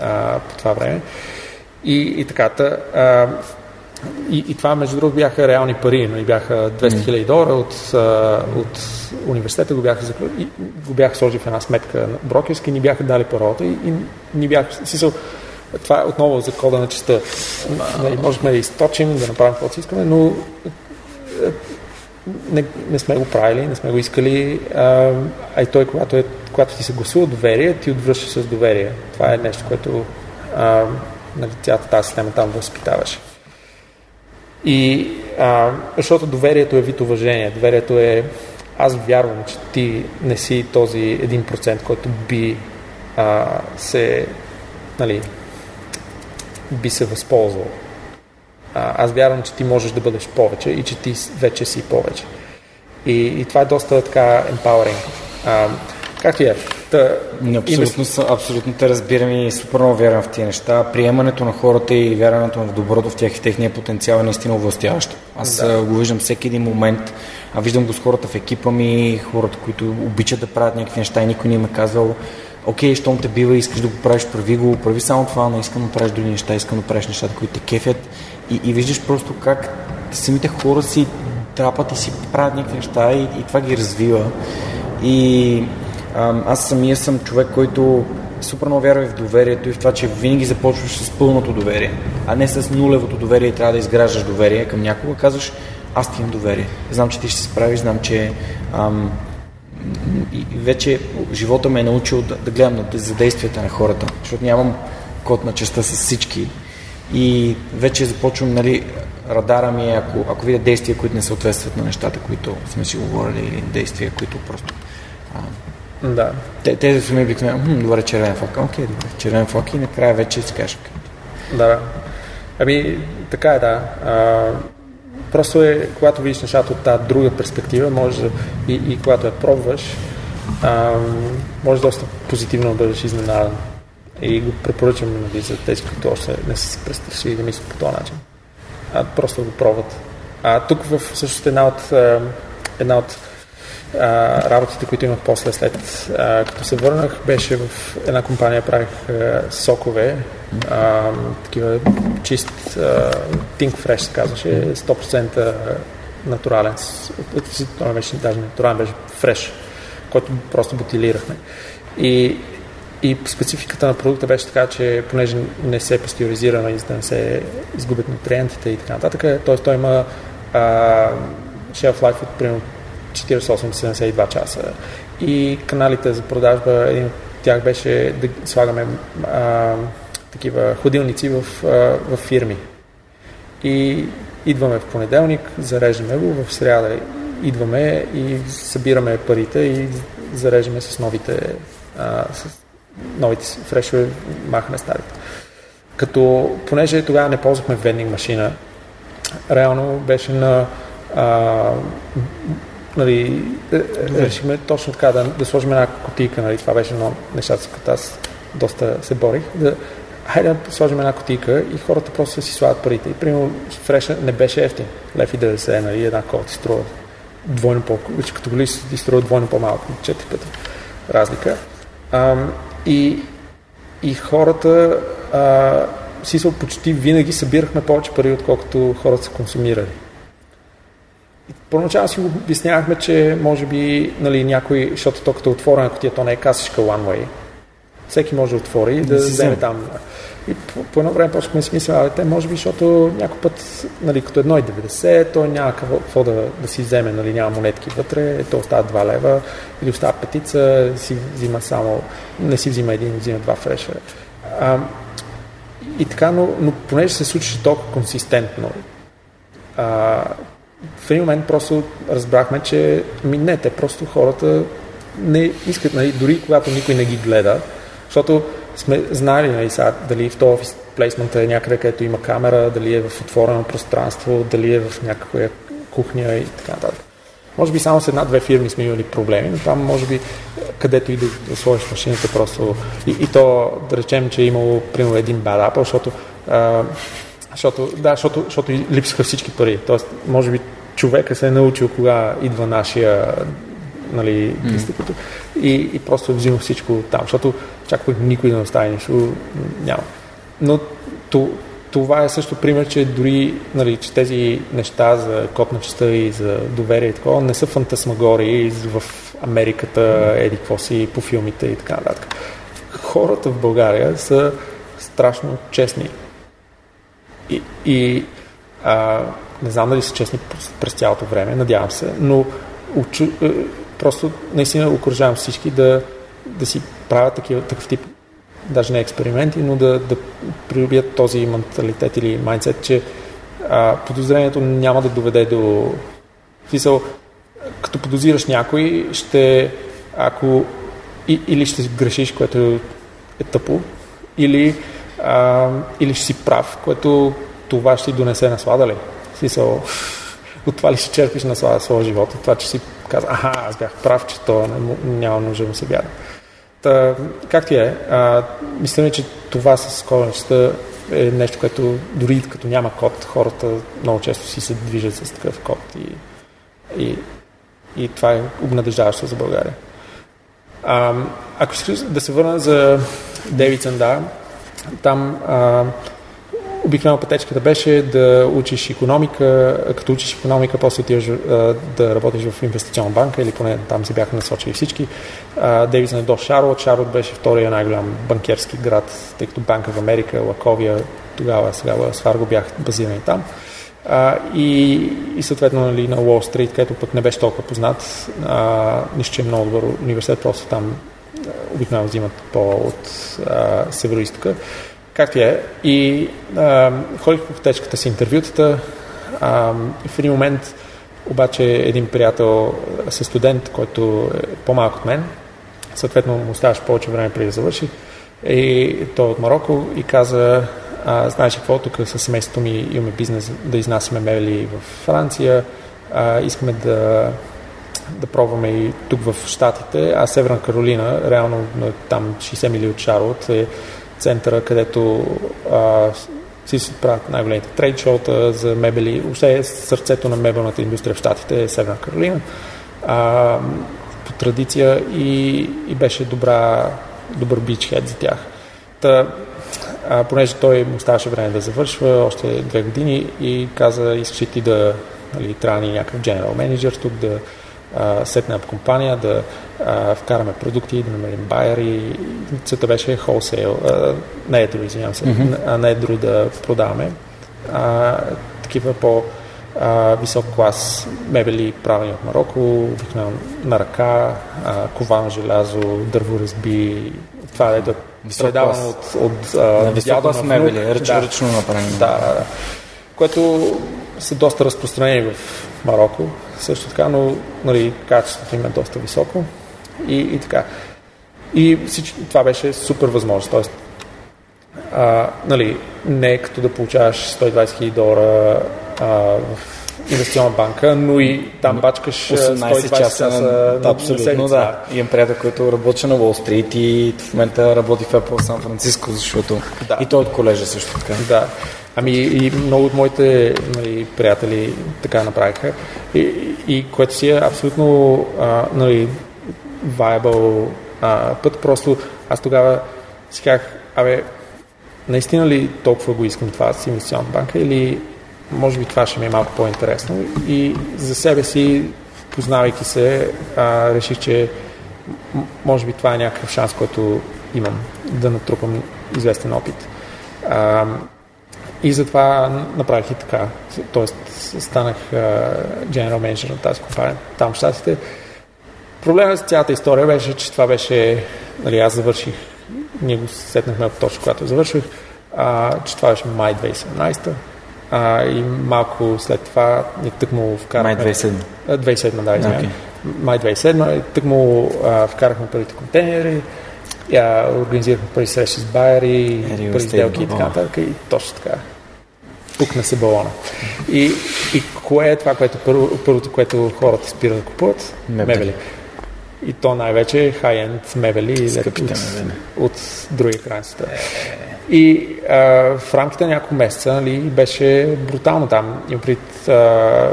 а, по това време. И, и така, и, и това, между другото, бяха реални пари. Нали, бяха 200 хиляди долара от, от университета, го бяха, го бяха сложили в една сметка на брокерски, ни бяха дали паролата и, и ни бяха... Смисъл, това е отново за кода на честа. Нали, можехме да източим, да направим каквото си искаме, но не, не сме го правили, не сме го искали. А, а и той, когато, е, когато ти се гласува доверие, ти отвръщаш с доверие. Това е нещо, което а, нали, цялата тази система там възпитаваше. И а, защото доверието е вид уважение. Доверието е аз вярвам, че ти не си този 1%, който би а, се нали, би се възползвал. А, аз вярвам, че ти можеш да бъдеш повече и че ти вече си повече. И, и това е доста така empowering. А, както и е. Та, абсолютно, инвести... абсолютно те разбирам и супер много вярвам в тези неща. Приемането на хората и вярването в доброто в тях и техния потенциал е наистина властяващо. Аз да. го виждам всеки един момент, а виждам го с хората в екипа ми, хората, които обичат да правят някакви неща и никой не им е казал окей, щом те бива, искаш да го правиш, прави го, прави само това, не искам да правиш други неща, искам да правиш нещата, които те кефят. И, и виждаш просто как самите хора си трапат и си правят някакви неща и, и това ги развива. И аз самия съм човек, който супер много вярва в доверието и в това, че винаги започваш с пълното доверие, а не с нулевото доверие и трябва да изграждаш доверие към някого. Казваш, аз ти имам доверие. Знам, че ти ще се справиш, знам, че ам, и вече живота ме е научил да, да гледам на, за действията на хората, защото нямам код на честа с всички. И вече започвам, нали, радара ми е, ако, ако видя действия, които не съответстват на нещата, които сме си говорили, или действия, които просто да. Те, те са ми обикновено, добре, червен флаг. Окей, добре, червен флаг и накрая вече си кажеш. Да, да. Ами, така е, да. А, просто е, когато видиш нещата от тази друга перспектива, може да, и, и когато я пробваш, а, може доста позитивно да бъдеш изненадан. И го препоръчвам нали, за тези, които още не са си престрашили да мислят по този начин. А, просто го пробват. А, тук в всъщност една от, една от работите, които имах после след а, като се върнах, беше в една компания, правих а, сокове, а, такива чист а, Think Fresh казваше, 100% натурален. Това беше даже натурален, беше фреш, който просто бутилирахме. И, и спецификата на продукта беше така, че понеже не се пастеризира, нали, за да не се изгубят нутриентите и така нататък, т.е. той има а, shelf life от примерно 48-72 часа. И каналите за продажба, един от тях беше да слагаме а, такива ходилници в, а, в фирми. И идваме в понеделник, зареждаме го, в сряда идваме и събираме парите и зареждаме с новите, а, с новите фрешове, махаме старите. Като, понеже тогава не ползвахме вендинг машина, реално беше на а, нали, е, решихме точно така да, да сложим една котийка, нали, това беше едно нещата, с които аз доста се борих, да, хайде да сложим една котийка и хората просто си слагат парите. И примерно фреша не беше ефтин. Лев и 90, нали, една кола ти струва двойно по като голи ти струва двойно по-малко, четири пъти разлика. А, и, и хората а, си почти винаги събирахме повече пари, отколкото хората са консумирали. Първоначално си го обяснявахме, че може би нали, някой, защото то като е отворена котия, то не е касичка one way. Всеки може да отвори и да, да вземе там. И по, по едно време почнахме да си мисля, те може би, защото някой път, нали, като 1,90, той няма какво да, да си вземе, нали, няма монетки вътре, то остава 2 лева, или остава петица, си взима само, не си взима един, взима два фреша. А, и така, но, но понеже се случи толкова консистентно, а, в един момент просто разбрахме, че ми не, те просто хората не искат, нали, дори когато никой не ги гледа, защото сме знали нали, сега, дали в този офис плейсмент е някъде, където има камера, дали е в отворено пространство, дали е в някаква кухня и така нататък. Може би само с една-две фирми сме имали проблеми, но там може би където и да, сложиш машината просто... И, и то да речем, че е имало примерно един bad apple, защото а, защото, да, защото, защото липсаха всички пари. Тоест, може би човека се е научил кога идва нашия нали, mm. и, и просто взима всичко там, защото чак пък никой да не остави нищо, няма. Но то, това е също пример, че дори нали, че тези неща за код на частта и за доверие и такова не са фантасмагории в Америката, еди какво си, по филмите и така нататък. Хората в България са страшно честни. И, а, не знам дали са честни през цялото време, надявам се, но учу, е, просто наистина окоръжавам всички да, да си правят такива, такъв тип, даже не експерименти, но да, да придобият този менталитет или майндсет, че а, подозрението няма да доведе до... Смисъл, като подозираш някой, ще, ако и, или ще грешиш, което е тъпо, или, а, или ще си прав, което това ще ти донесе наслада ли? Смисъл, от това ли ще черпиш наслада своя живот? От това, че си каза, аха, аз бях прав, че то няма нужда да се вярва. Та, как ти е? А, мисля, че това с кодовницата е нещо, което дори като няма код, хората много често си се движат с такъв код и, и, и това е обнадеждаващо за България. А, ако искаш да се върна за Девицен, да, там а, обикновено пътечката беше да учиш економика, като учиш економика, после отиваш да работиш в инвестиционна банка или поне там се бяха насочили всички. Дейвизън е до Шарлот. Шарлот беше втория най-голям банкерски град, тъй като Банка в Америка, Лаковия, тогава, сега в Сварго бях базирани там. А, и, и съответно нали, на Уолл Стрит, където пък не беше толкова познат, а, нищо, че е много добър университет, просто там обикновено взимат по от северо-истока както е. И а, ходих по пътечката си интервютата. А, в един момент обаче един приятел със студент, който е по-малък от мен, съответно му оставаше повече време преди да завърши, и той е от Марокко и каза, а, знаеш какво, тук със семейството ми имаме бизнес да изнасяме мебели в Франция, а, искаме да, да пробваме и тук в Штатите, а Северна Каролина, реално там 60 мили от Шарлот е центъра, където а, си се правят най-големите трейд шоута за мебели. Въобще е сърцето на мебелната индустрия в Штатите е Северна Каролина. А, по традиция и, и беше добра, добър бичхед за тях. Та, а, понеже той му ставаше време да завършва още две години и каза, искаш ти да нали, трябва ни някакъв general менеджер тук да а, сетнем компания, да а, вкараме продукти, да намерим байери. Целта беше wholesale, а, не е друго, извинявам се, mm-hmm. а не е друго да продаваме. А, такива по а, висок клас мебели, правени от Марокко, обикновено на ръка, а, ковано желязо, дърворазби. Това е да предавано от, от а, на висок клас мебели, ръчно, да, ръчно направено. Да, да, да. Което са доста разпространени в Марокко, също така, но нали, качеството им е доста високо и, и така. И всичко, това беше супер възможност. Тоест, а, нали, не е като да получаваш 120 000 долара а, в инвестиционна банка, но и там бачкаш 18 часа, на, на Абсолютно, на да. Имам приятел, който работи на Уолл Стрит и в момента работи в Apple Сан Франциско, защото да. и той от колежа също така. Да. Ами и много от моите нали, приятели така направиха. И, и което си е абсолютно а, нали, viable а, път. Просто аз тогава си казах, абе, наистина ли толкова го искам това с инвестиционна банка или може би това ще ми е малко по-интересно. И за себе си, познавайки се, а, реших, че може би това е някакъв шанс, който имам да натрупам известен опит. А, и затова направих и така. Тоест, станах general manager на тази компания там в Штатите. Проблемът с цялата история беше, че това беше, нали, аз завърших, ние го сетнахме точно когато завърших, а, че това беше май 2017 а, и малко след това ни тък му вкарахме... Май 2007. 2007, да, извинявай. Okay. Май 2007, тък му а, вкарахме първите контейнери, я, организирахме първи срещи с байери, първи сделки и така нататък. И точно така. Пукна се балона. И, и кое е това, което първо, първото, което хората спират да купуват? Мебели. мебели. И то най-вече хай-енд мебели от, от други границата. И а, в рамките на няколко месеца нали, беше брутално там. Имам а,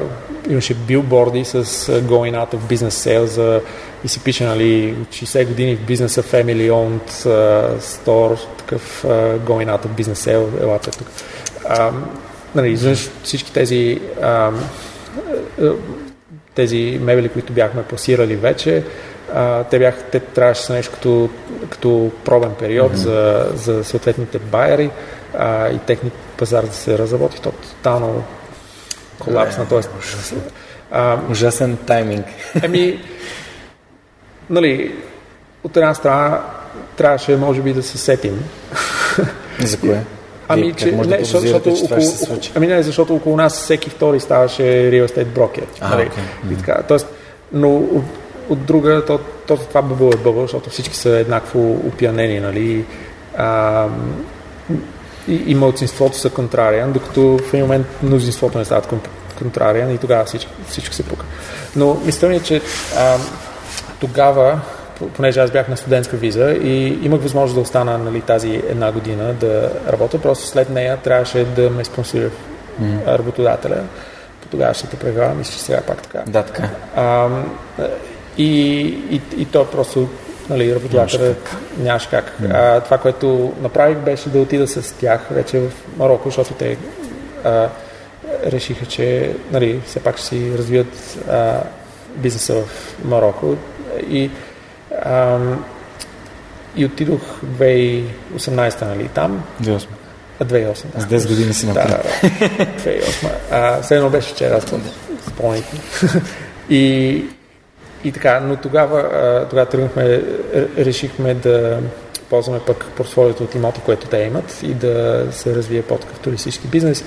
имаше билборди с Going Out of Business Sales и се пише нали, от 60 години в бизнеса Family Owned uh, Store, такъв uh, Going Out of Business Sale, елате тук. Нали, изведнъж всички тези а, тези мебели, които бяхме пласирали вече, а, те, бяха, те трябваше да нещо като, като пробен период mm-hmm. за, за съответните байери а, и техни пазар да се разработи. То тотално колапсна. Тоест, а, Ужасен тайминг. Еми, нали, от една страна трябваше, може би, да се сетим. За кое? Ами, че, не, да защото, че около, ами не, защото около нас всеки втори ставаше real estate broker. А, нали? okay. и така, тоест, но от, друга, то, то, това бъбъл е бъбъл, защото всички са еднакво опиянени, нали? А, и, и мълцинството са контрариан, докато в един момент мнозинството не стават контрариан и тогава всичко, всичко се пука. Но мисля ми е, че а, тогава понеже аз бях на студентска виза и имах възможност да остана нали, тази една година да работя, просто след нея трябваше да ме спонсорира mm. работодателя. По тогава ще те прегава, мисля, че сега пак така. Да, така. А, и, и, и то просто нали, работодателя нямаше как. А, това, което направих, беше да отида с тях вече в Марокко, защото те а, решиха, че нали, все пак ще си развият а, бизнеса в Марокко. И Ам, и отидох 2018 нали, там. 2008. А, 2008. Да. С 10 години си направил. Да, да, 2008. А, все едно беше вчера, аз спомните. и, и така, но тогава, тогава тръгнахме, решихме да ползваме пък портфолиото от имота, което те имат и да се развие по-такъв туристически бизнес.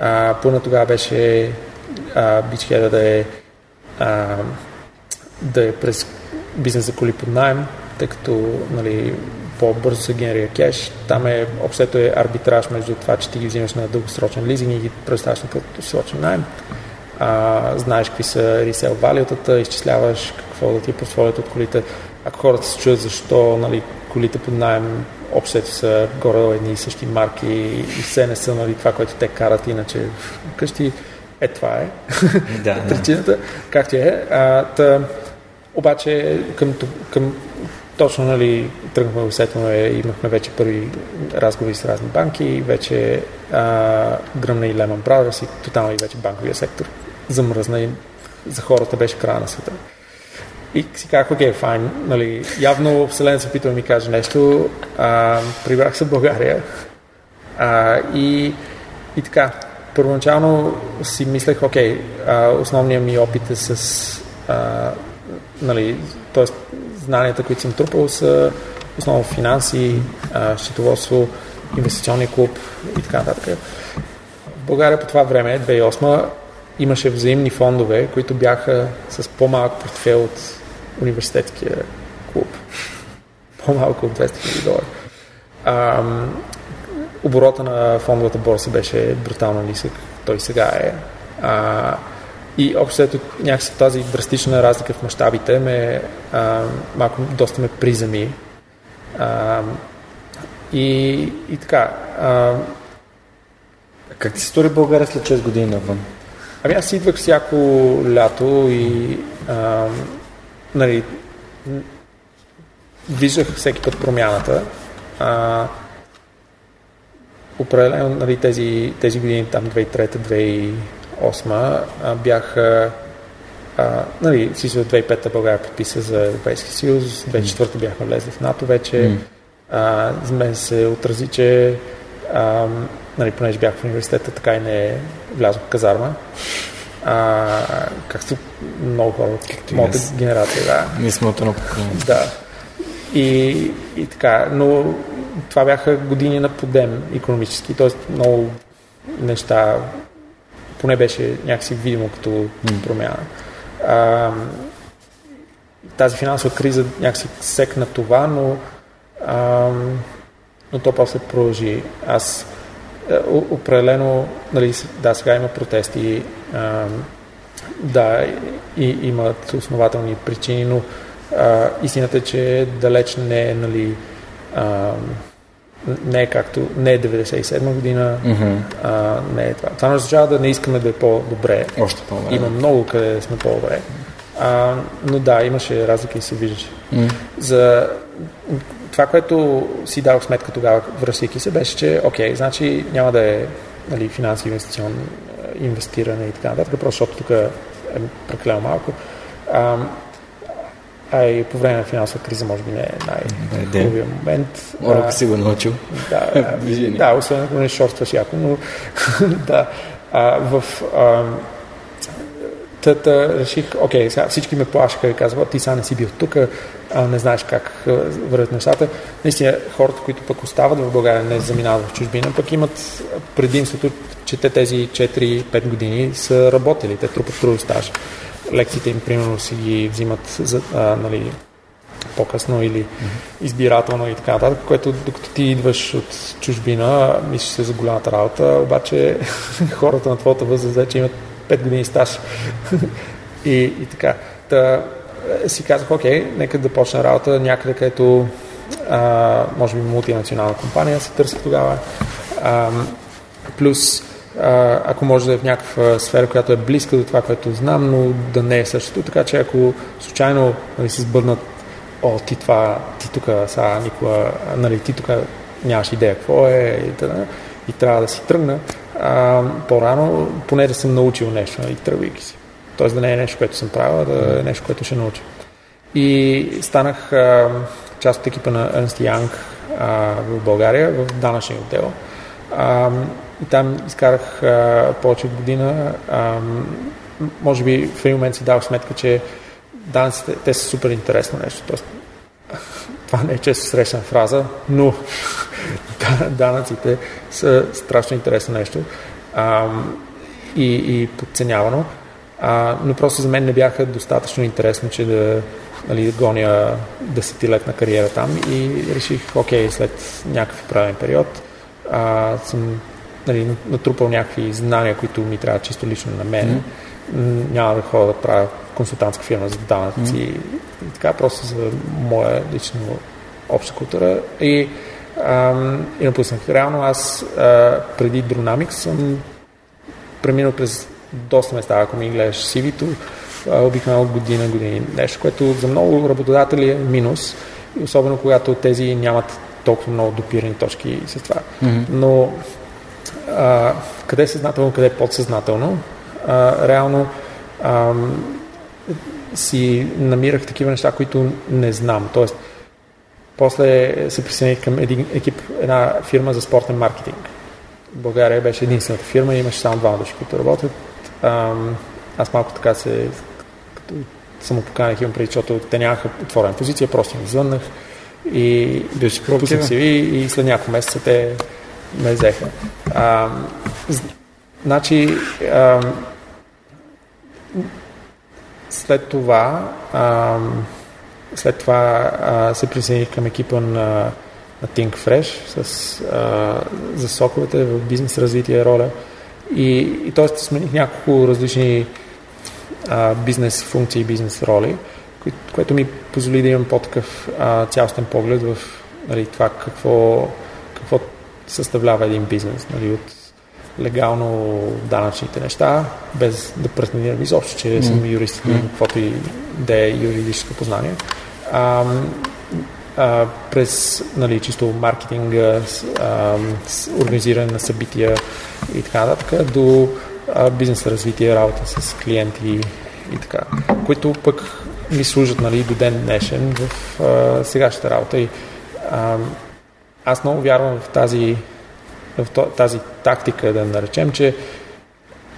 А, пълна тогава беше Бичхеда да е а, да е през бизнес за коли под найем, тъй като нали, по-бързо се генерира кеш. Там е, общото е арбитраж между това, че ти ги взимаш на дългосрочен лизинг и ги представяш на краткосрочен найем. А, знаеш какви са ресел валютата, изчисляваш какво да ти е портфолиото от колите. Ако хората се чуят защо нали, колите под найем общото са горе едни и същи марки и все не са нали, това, което те карат, иначе вкъщи е това е да, причината, както е. А, та, обаче към, към точно нали, тръгнахме усетено е, имахме вече първи разговори с разни банки, вече а, гръмна и Lehman Brothers и тотално и вече банковия сектор замръзна и за хората беше края на света. И си казах, окей, файн, нали, явно Вселена се опитва да ми каже нещо, а, прибрах се в България а, и, и така, първоначално си мислех, окей, а, основният ми опит е с, а, нали, т.е. знанията, които съм трупал са основно финанси, счетоводство, инвестиционния клуб и така нататък. В България по това време, 2008 имаше взаимни фондове, които бяха с по-малък портфел от университетския клуб. По-малко от 200 000 долара. А, оборота на фондовата борса беше брутално нисък. Той сега е. А, и общо ето някакси тази драстична разлика в мащабите ме а, малко доста ме приземи. А, и, и така. А, как ти се стори България след 6 години навън? Ами аз идвах всяко лято и а, нали, виждах всеки път промяната. А, определено нали, тези, тези години, там 2003-2008, бях а, нали, си за 2005 България подписа за Европейски съюз, 2004 бяхме влезли в НАТО вече. Mm. А, за мен се отрази, че а, нали, понеже бях в университета, така и не влязох в казарма. А, както много хора от моята генерация, да. Ние сме от едно поколение. Да. И, и така, но това бяха години на подем економически, т.е. много неща, поне беше някакси видимо като промяна. А, тази финансова криза някакси секна това, но, а, но то после продължи. Аз е, определено, нали, да, сега има протести, а, да, и, имат основателни причини, но а, истината е, че далеч не е, нали, а, не е както, не е 97 година, mm-hmm. а, не е това. Това не означава да не искаме да е по-добре. Още по-добре. Има много къде сме по-добре. А, но да, имаше разлики и се виждаше. Mm. За това, което си дал сметка тогава, връщайки се, беше, че окей, значи няма да е нали, финанси, инвестицион, инвестиране и така нататък, просто защото тук е прекалено малко. А, а и по време на финансова криза може би не е най-хубавия момент. Урока си го научил. Да, да, освен ако не шорстваш яко, но да. А, в а, Тата реших, окей, сега всички ме плашиха и казват, ти сега не си бил тук, не знаеш как вървят нещата. Наистина, хората, които пък остават в България, не заминават в чужбина, пък имат предимството, че те тези 4-5 години са работили, те трупат трудов стаж. Лекциите им, примерно, си ги взимат за, а, нали, по-късно или избирателно и така нататък, което докато ти идваш от чужбина, мислиш се за голямата работа, обаче хората на твоята възраст вече имат 5 години стаж. и, и така. Та, е, си казах, окей, нека да почна работа някъде, където а, може би мултинационална компания се търси тогава. А, плюс, а, ако може да е в някаква сфера, която е близка до това, което знам, но да не е същото. Така че ако случайно нали, се сбърнат, о, ти това, ти тук сега никога, нали, ти тук нямаш идея какво е и, т.н. и трябва да си тръгна, а, по-рано, поне да съм научил нещо и тръгвайки си. Тоест да не е нещо, което съм правил, да е нещо, което ще науча. И станах а, част от екипа на Ernst Young а, в България, в данъчния отдел. А, и там изкарах а, повече от година. А, може би в един момент си дал сметка, че данъците, те са супер интересно нещо. Тоест, това не е често срещана фраза, но данъците са страшно интересно нещо а, и, и подценявано. А, но просто за мен не бяха достатъчно интересно, че да нали, гоня десетилетна кариера там и реших, окей, след някакъв правен период а, съм нали, натрупал някакви знания, които ми трябва чисто лично на мен. Mm-hmm. Няма да ходя да правя консултантска фирма за данъци mm-hmm. и, и така, просто за моя лично обща култура. И ам, и напуснах. Реално аз а, преди Dronamics съм преминал през доста места, ако ми гледаш CV-то, обикновено година, години. Нещо, което за много работодатели е минус, особено когато тези нямат толкова много допирани точки с това. Mm-hmm. Но а, къде е съзнателно, къде е подсъзнателно, а, реално ам, си намирах такива неща, които не знам. Тоест, после се присъединих към един екип, една фирма за спортен маркетинг. България беше единствената фирма имаше само двама души, които работят. Ам, аз малко така се като самопоканих имам преди, защото те нямаха отворена позиция, просто им звъннах и си пуснах си и след няколко месеца те ме взеха. А, значи, а, след това, а, след това а, се присъединих към екипа на, на Think Fresh с, а, за соковете в бизнес развитие роля. И, и т.е. смених няколко различни а, бизнес функции, бизнес роли, кои, което ми позволи да имам по-такъв а, цялостен поглед в нали, това какво, какво съставлява един бизнес. Нали, от легално данъчните неща, без да претендирам изобщо, че съм юрист или каквото и да е юридическо познание. А, а, през нали, чисто маркетинга, а, организиране на събития и така нататък, до а, бизнес развитие, работа с клиенти и така, които пък ми служат нали, до ден днешен в а, сегашната работа. И, а, аз много вярвам в тази, в тази тактика, да наречем, че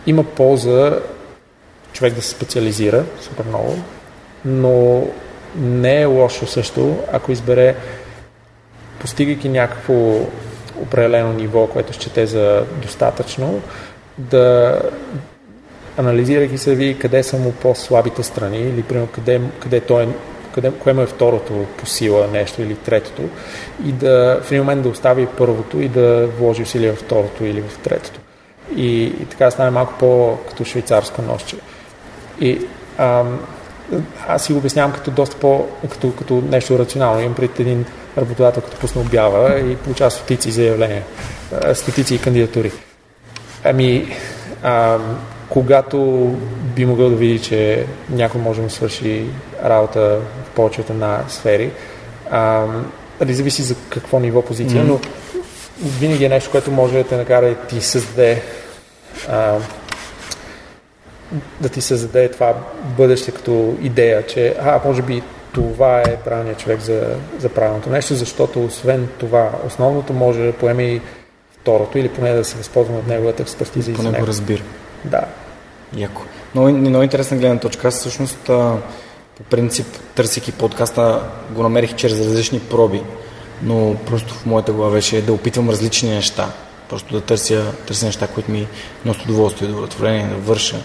има полза човек да се специализира супер много, но не е лошо също, ако избере, постигайки някакво определено ниво, което счете за достатъчно, да анализирайки се ви къде са му по-слабите страни или примерно къде, къде той е къде, кое му е второто по сила нещо или третото и да в един момент да остави първото и да вложи усилия в второто или в третото. И, и така стане малко по като швейцарско нощче. И ам, аз си го обяснявам като доста по, като, като нещо рационално. Имам пред един работодател, като пусна обява и получава стотици заявления, стотици кандидатури. Ами, а, когато би могъл да види, че някой може да му свърши работа в повече от една сфери, а, дали зависи за какво ниво позиция, mm-hmm. но винаги е нещо, което може да те накара да ти създаде а, да ти създаде това бъдеще като идея, че а, може би това е правилният човек за, за правилното нещо, защото освен това, основното може да поеме и второто или поне да се възползваме от неговата експертиза и Поне него. го разбира. Да. Яко. Много, много интересна гледна точка. Аз всъщност по принцип, търсейки подкаста, го намерих чрез различни проби, но просто в моята глава беше да опитвам различни неща. Просто да търся, търся неща, които ми носят удоволствие, удовлетворение, да върша.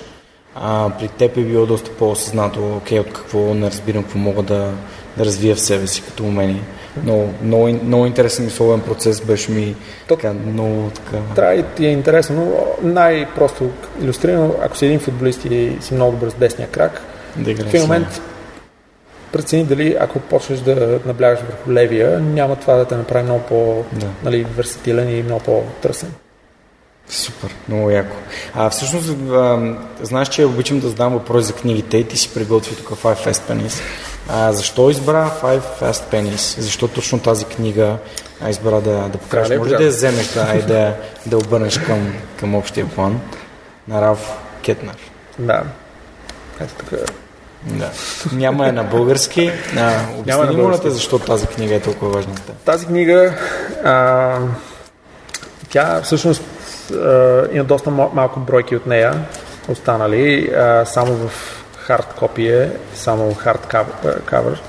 А при теб е било доста по-осъзнато, окей, от какво не разбирам, какво мога да, да развия в себе си като умение. Много, много, много интересен мисловен процес беше ми така, много така... Трябва и ти е интересно, но най-просто иллюстрирано, ако си един футболист и си много добър с десния крак, Да в един момент прецени дали ако почнеш да наблягаш върху левия, няма това да те направи много по Да. нали, и много по-търсен. Супер, много яко. А всъщност, а, знаеш, че обичам да задам въпрос за книгите и ти си приготви тук Five Fast Pennies. А, защо избра Five Fast Pennies? Защо точно тази книга а, избра да, да покажеш? ли я Може ли да я вземеш да, и да, да обърнеш към, към общия план на Ралф Кетнер? Да. Ето тук. Да. Няма е на български. А, Няма на ли моля български. те, защо тази книга е толкова важна за теб? Тази книга, а, тя всъщност а, има доста малко бройки от нея, останали, а, само в хард копи е, само хард кавър.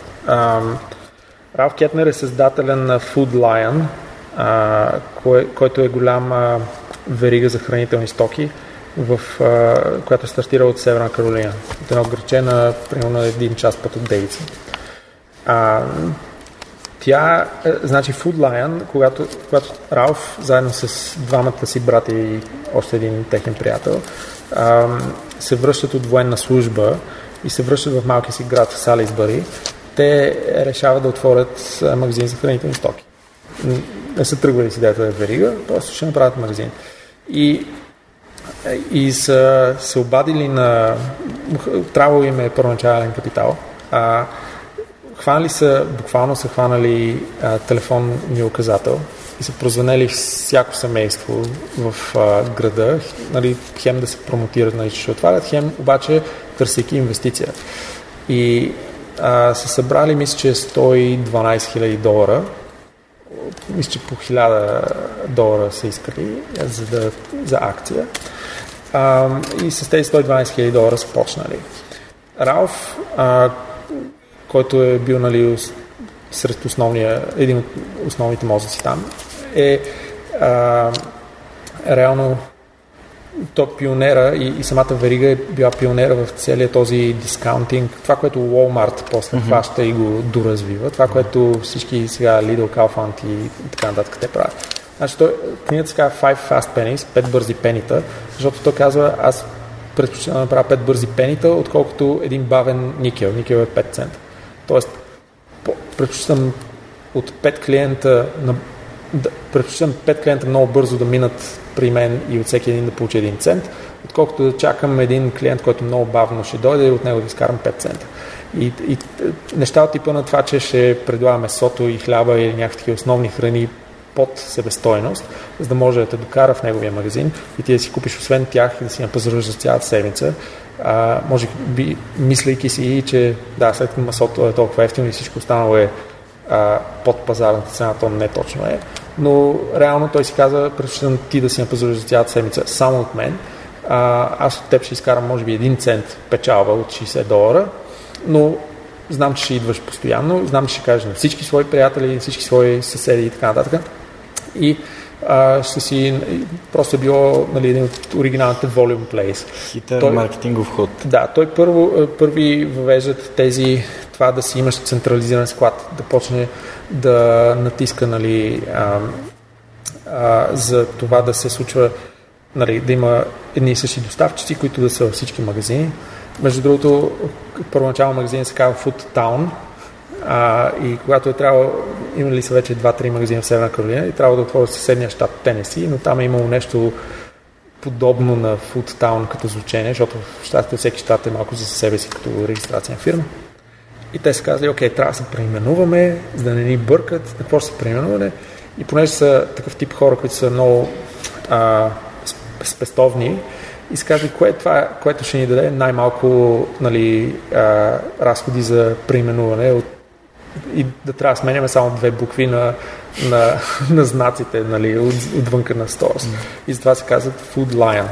Ралф Кетнер е създателен на Food Lion, а, кое, който е голям а, верига за хранителни стоки, в, а, която е стартира от Северна Каролина. От едно граче на примерно един час път от Дейвица. А, тя, е, значи Food Lion, когато, когато Ралф, заедно с двамата си брати и още един техен приятел, ам, се връщат от военна служба и се връщат в малкия си град в Салисбъри, те решават да отворят магазин за хранителни стоки. Не са тръгвали с идеята да е верига, просто ще направят магазин. И и са се обадили на... Трябвало им е първоначален капитал. А, хванали са, буквално са хванали а, телефонния указател и са прозвенели всяко семейство в а, града, нали, хем да се промотират, нали, че ще отварят, хем обаче търсейки инвестиция. И а, са събрали, мисля, че 112 000 долара. Мисля, че по 1000 долара са искали за, да, за акция. А, и с тези 112 000 долара са почнали. Ралф, а, който е бил нали, сред основния, един от основните мозъци там, е а, реално то пионера и, и самата верига е била пионера в целия този дискаунтинг. Това, което Walmart после mm-hmm. хваща и го доразвива. Това, което всички сега Lidl, Kaufland и, така нататък те правят. Значи той, книгата се казва Five Fast Pennies, 5 бързи пенита, защото той казва, аз предпочитам да направя 5 бързи пенита, отколкото един бавен никел. Никел е 5 цента. Тоест, предпочитам от 5 клиента на да, предпочитам 5 клиента много бързо да минат при мен и от всеки един да получи 1 цент, отколкото да чакам един клиент, който много бавно ще дойде и от него да изкарам 5 цента. И, и неща от типа на това, че ще предлагаме сото и хляба или някакви основни храни под себестойност, за да може да те докара в неговия магазин и ти да си купиш освен тях и да си напазаруваш за цялата седмица. А, може би, мислейки си, че да, след като масото е толкова ефтино и всичко останало е а, под пазарната цена, то не точно е. Но реално той си каза, предпочитам ти да си напазаруваш за цялата седмица само от мен. А, аз от теб ще изкарам може би един цент печалба от 60 долара, но знам, че ще идваш постоянно, знам, че ще кажеш на всички свои приятели, на всички свои съседи и така нататък и а, ще си просто е било нали, един от оригиналните volume plays. Хитър той, маркетингов ход. Да, той първо, първи въвеждат тези, това да си имаш централизиран склад, да почне да натиска нали, а, а, за това да се случва нали, да има едни и същи доставчици, които да са във всички магазини. Между другото, първоначално магазин се казва Food Town, а, и когато е трябвало, имали са вече 2-3 магазина в Северна Каролина и трябва да отворят съседния щат Тенеси, но там е имало нещо подобно на Food Town като звучение, защото в щатите всеки щат е малко за себе си като регистрация на фирма. И те са казали, окей, трябва да се преименуваме, за да не ни бъркат, какво ще се преименуване. И понеже са такъв тип хора, които са много а, спестовни, и се казали, кое е това, което ще ни даде най-малко нали, а, разходи за преименуване от и да трябва да сменяме само две букви на, на, на знаците нали, от, отвънка на Stores. Mm. И затова се казват Food Lion.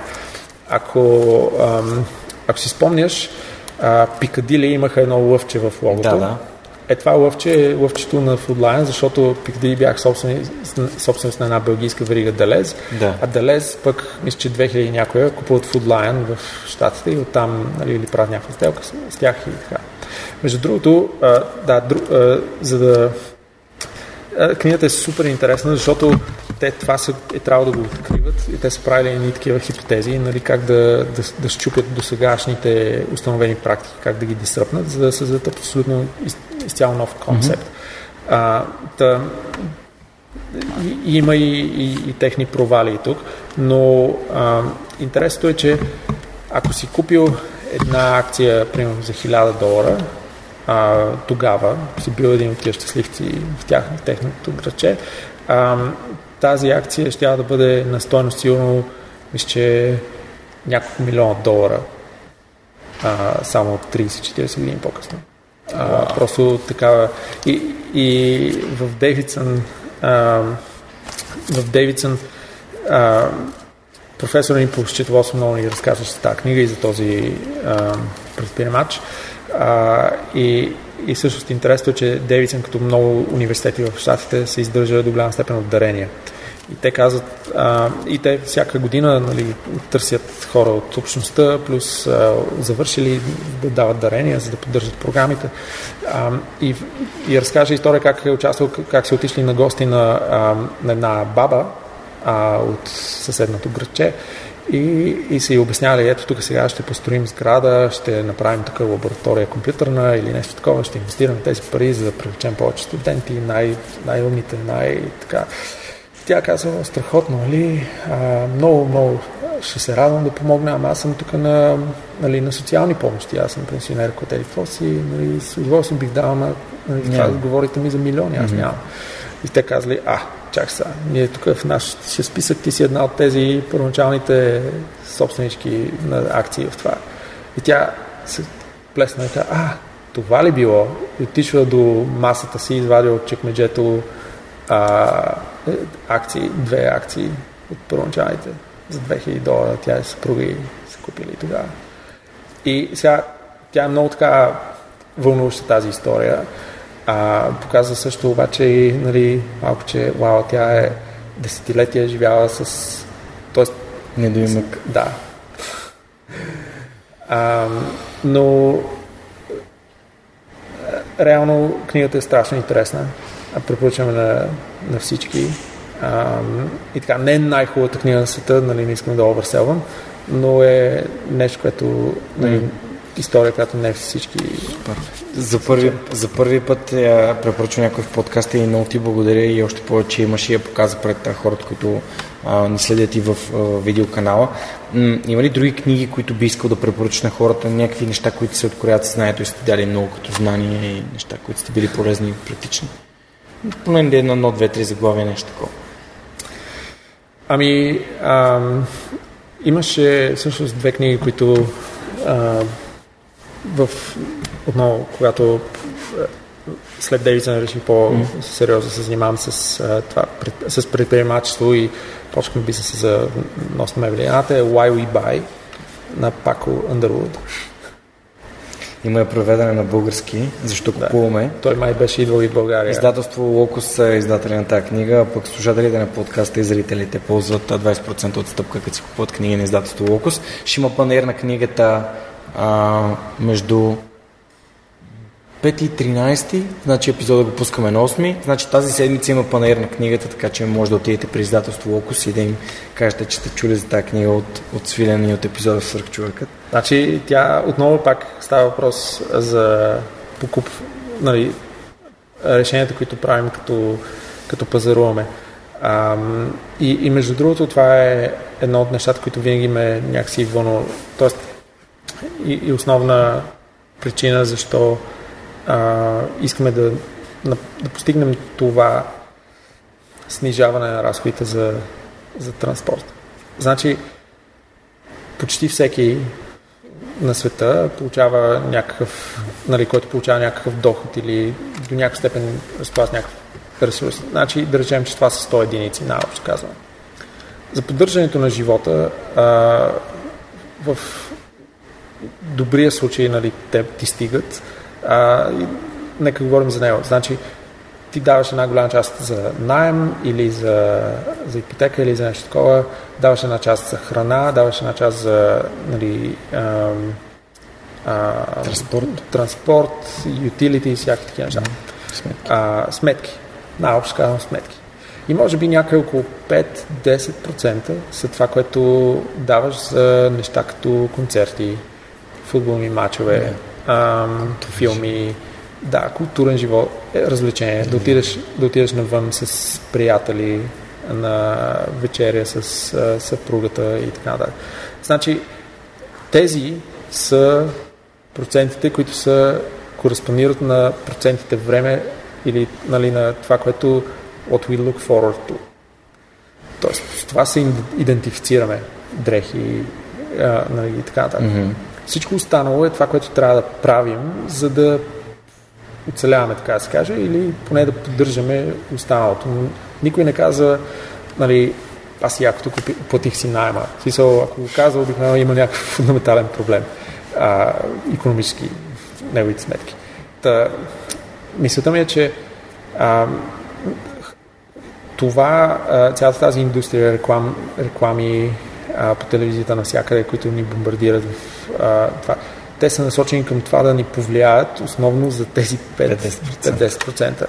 Ако, ам, ако си спомняш, Пикадили имаха едно лъвче в логото. Да, да. Е, това лъвче е лъвчето на Lion, защото Пикадили бях собственост на една белгийска верига Делез. Да. А Делез пък, мисля, че 2000 някоя купуват Lion в Штатите и оттам нали, или правят някаква сделка с, с тях и така. Между другото, а, да, дру, а, за да книгата е супер интересна, защото те това са, е трябвало да го откриват и те са правили едни такива хипотези, нали, как да, да, да щупят до сегашните установени практики, как да ги дисръпнат, за да създадат абсолютно из, изцяло нов концепт. Mm-hmm. А, та, и, има и, и, и техни провали и тук, но а, интересното е, че ако си купил една акция, примерно за 1000 долара, а, тогава си бил един от тия щастливци в тях, в техното градче, а, тази акция ще да бъде на стоеност сигурно, мисля, че няколко милиона долара а, само 30-40 години по-късно. А, просто такава. И, и в Дейвидсън в Дейвидсън професор ни по счетоводство много ни разказваше тази книга и за този а, предприемач. А, и, и всъщност интересно е, че Дейвидсън, като много университети в Штатите, се издържа до голяма степен от дарения. И те казват, а, и те всяка година нали, търсят хора от общността, плюс а, завършили да дават дарения, за да поддържат програмите. А, и, и разкаже история как е участвал, как са отишли на гости на, а, на една баба а, от съседното градче и, и са й обяснявали, ето тук сега ще построим сграда, ще направим тук лаборатория компютърна или нещо такова, ще инвестираме тези пари, за да привлечем повече студенти, най- най-умните, най-така. Тя казва, страхотно, нали? А, много, много ще се радвам да помогна, ама аз съм тук на, нали, на социални помощи, аз съм пенсионер, който е си, нали, с удоволствие бих дал, ама нали, това говорите ми за милиони, аз mm-hmm. нямам. И те казали, а, чак сега, ние тук в нашия списък ти си една от тези първоначалните собственички на акции в това. И тя се плесна и каза, а, това ли било? И отишва до масата си, извади от чекмеджето а, акции, две акции от първоначалните за 2000 долара. Тя е съпруга и са купили тогава. И сега тя е много така вълнуваща тази история. А, показва също обаче и нали, малко, че вау, тя е десетилетия живяла с... Тоест, Недоимък. Да. А, но реално книгата е страшно интересна. Препоръчваме на, на всички. А, и така, не е най-хубавата книга на света, нали, не искам да овърселвам, но е нещо, което нали, история, която не всички. За първи, за първи път я препоръчвам някой в подкаста и много ти благодаря и още повече имаш и я показа пред хората, които а, ни следят и в а, видеоканала. М- има ли други книги, които би искал да препоръчаш на хората, някакви неща, които се откроят знанието и сте дали много като знания и неща, които сте били полезни и практични? Поне едно, едно, две, три заглавия, нещо такова. Ами, ам, имаше всъщност две книги, които а, в, отново, когато след Дейвисън реших по-сериозно се занимавам с, а, това, пред, с предприемачество и почнахме бизнеса за нос на мебели. Едната е Why We Buy на Пако Underwood. Има е преведена на български, защо Да. купуваме. Той май беше идвал и в България. Издателство Локус е издателя на тази книга, пък слушателите на подкаста и зрителите ползват а, 20% отстъпка, като си купуват книги на издателство Локус. Ще има панер на книгата а, между 5 и 13, значи епизода го пускаме на 8, значи тази седмица има панер на книгата, така че може да отидете при издателство Локус и да им кажете, че сте чули за тази книга от, от свилен и от епизода в Свърхчовекът. Значи тя отново пак става въпрос за покуп, нали, решенията, които правим като, като пазаруваме. Ам, и, и между другото това е едно от нещата, които винаги ме някакси вълнува. Тоест и, и основна причина защо а, искаме да, на, да постигнем това снижаване на разходите за, за транспорт. Значи почти всеки на света получава някакъв, нали, който получава някакъв доход или до някаква степен разплаща някакъв ресурс. Значи да речем, че това са 100 единици, най-общо казвам. За поддържането на живота а, в добрия случай нали, те ти стигат. А, и, нека говорим за него. Значи ти даваш една голяма част за найем или за, за ипотека или за нещо такова, даваш една част за храна, даваш една част за нали, ам, а, Транспорт. транспорт, ютилити и всякакви такива неща. Сметки. А, сметки. Най-общо казвам сметки. И може би някъде около 5-10% са това, което даваш за неща като концерти, футболни матчове, ам, филми, да, културен живот, е, развлечение, да отидеш, да отидеш навън с приятели, на вечеря с а, съпругата и така нататък. Значи, тези са процентите, които са кореспондират на процентите време или нали, на това, което what we look forward to. Тоест, с това се идентифицираме дрехи а, нали, и така нататък. Мгм. Всичко останало е това, което трябва да правим, за да оцеляваме, така да се каже, или поне да поддържаме останалото. Но никой не казва, нали, аз якото купи, платих си найема. В смисъл, ако го казва, обикновено има някакъв фундаментален проблем. А, економически неговите сметки. Та, мисълта ми е, че а, това, цялата тази индустрия, реклам, реклами а, по телевизията навсякъде, които ни бомбардират в а, това, те са насочени към това да ни повлияят основно за тези 5, 50%. 50%.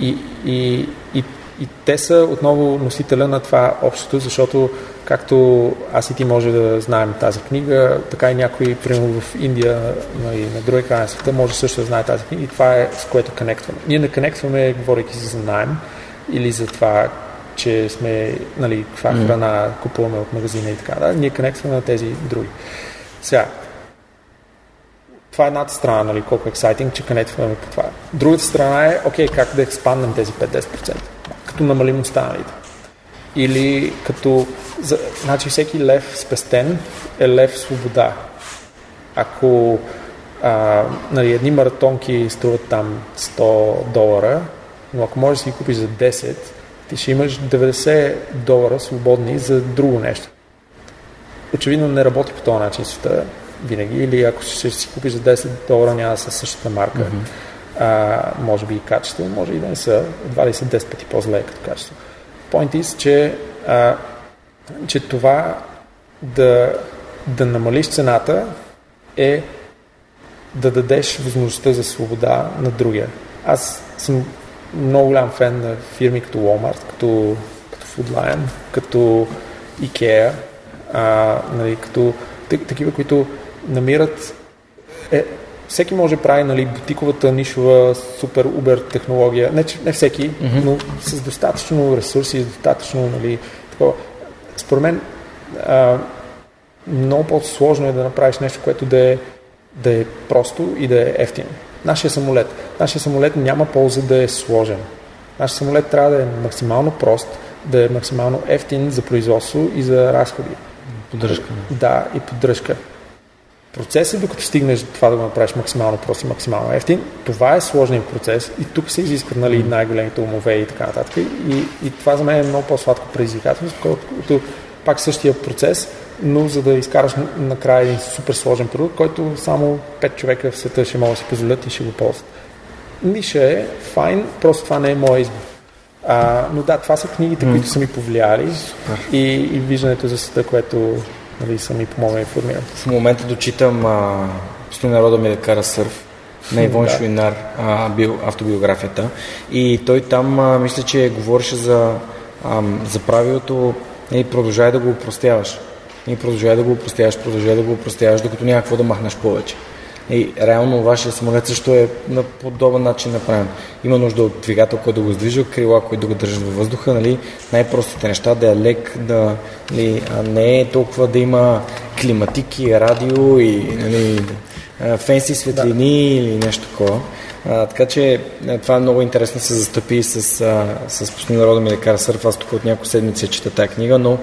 И, и, и, и те са отново носителя на това общото, защото както аз и ти може да знаем тази книга, така и някой, примерно в Индия и на другия край на света, може също да знае тази книга и това е с което конектваме. Ние не конектваме, говорейки си за найем или за това, че сме, нали, каква храна купуваме от магазина и така. Да? Ние конектваме на тези други. Сега, това е едната страна, нали, колко е ексайтинг, че конектваме по това. Другата страна е, окей, как да експанднем тези 5-10%. като намалим останалите. Или като, за, значи всеки лев спестен е лев свобода. Ако а, нали, едни маратонки струват там 100 долара, но ако можеш да си купиш за 10, ти ще имаш 90 долара свободни за друго нещо. Очевидно не работи по този начин света винаги, или ако ще си купиш за 10 долара, няма да са същата марка. Mm-hmm. А, може би и качество, може и да не са, едва ли са 10 пъти по-зле като качество. Point is, че, а, че това да, да намалиш цената е да дадеш възможността за свобода на другия. Аз съм много голям фен на фирми като Walmart, като, като Food Lion, като IKEA, а, нали, като такива, които намират е, всеки може да прави нали, бутиковата нишова супер убер технология. Не, не всеки, mm-hmm. но с достатъчно ресурси, с достатъчно нали, такова. Според мен а, много по-сложно е да направиш нещо, което да е, да е просто и да е ефтино. Нашия самолет. Нашия самолет няма полза да е сложен. Нашия самолет трябва да е максимално прост, да е максимално ефтин за производство и за разходи. Поддръжка. Да, и поддръжка. Процесът, докато стигнеш до това да го направиш максимално прост и максимално ефтин, това е сложният процес и тук се изискват нали, най-големите умове и така нататък. И, и това за мен е много по-сладко предизвикателство, колкото пак същия процес, но за да изкараш накрая един супер сложен продукт, който само 5 човека в света ще могат да си позволят и ще го ползват. Ниша е, файн, просто това не е моят избор. А, но да, това са книгите, mm. които са ми повлияли и, и виждането за света, което нали, са ми помогнали формирам. В момента дочитам а, Стои народа ми да кара сърф на Ивон да. Шуинар, а, бил, автобиографията. И той там, а, мисля, че говореше за, а, за правилото и нали, продължай да го упростяваш. И продължай да го упростяваш, продължай да го упростяваш, докато няма какво да махнеш повече. И реално вашия самолет също е на подобен начин направен. Има нужда от двигател, който да го издвижва, крила, които да го държат във въздуха, нали? най-простите неща, да е лек, да, нали, а не е толкова да има климатики, радио и нали, фенси светлини да. или нещо такова. А, така че това е много интересно се застъпи с, с, с народа ми да кара сърф. Аз тук от няколко седмици чета тази книга, но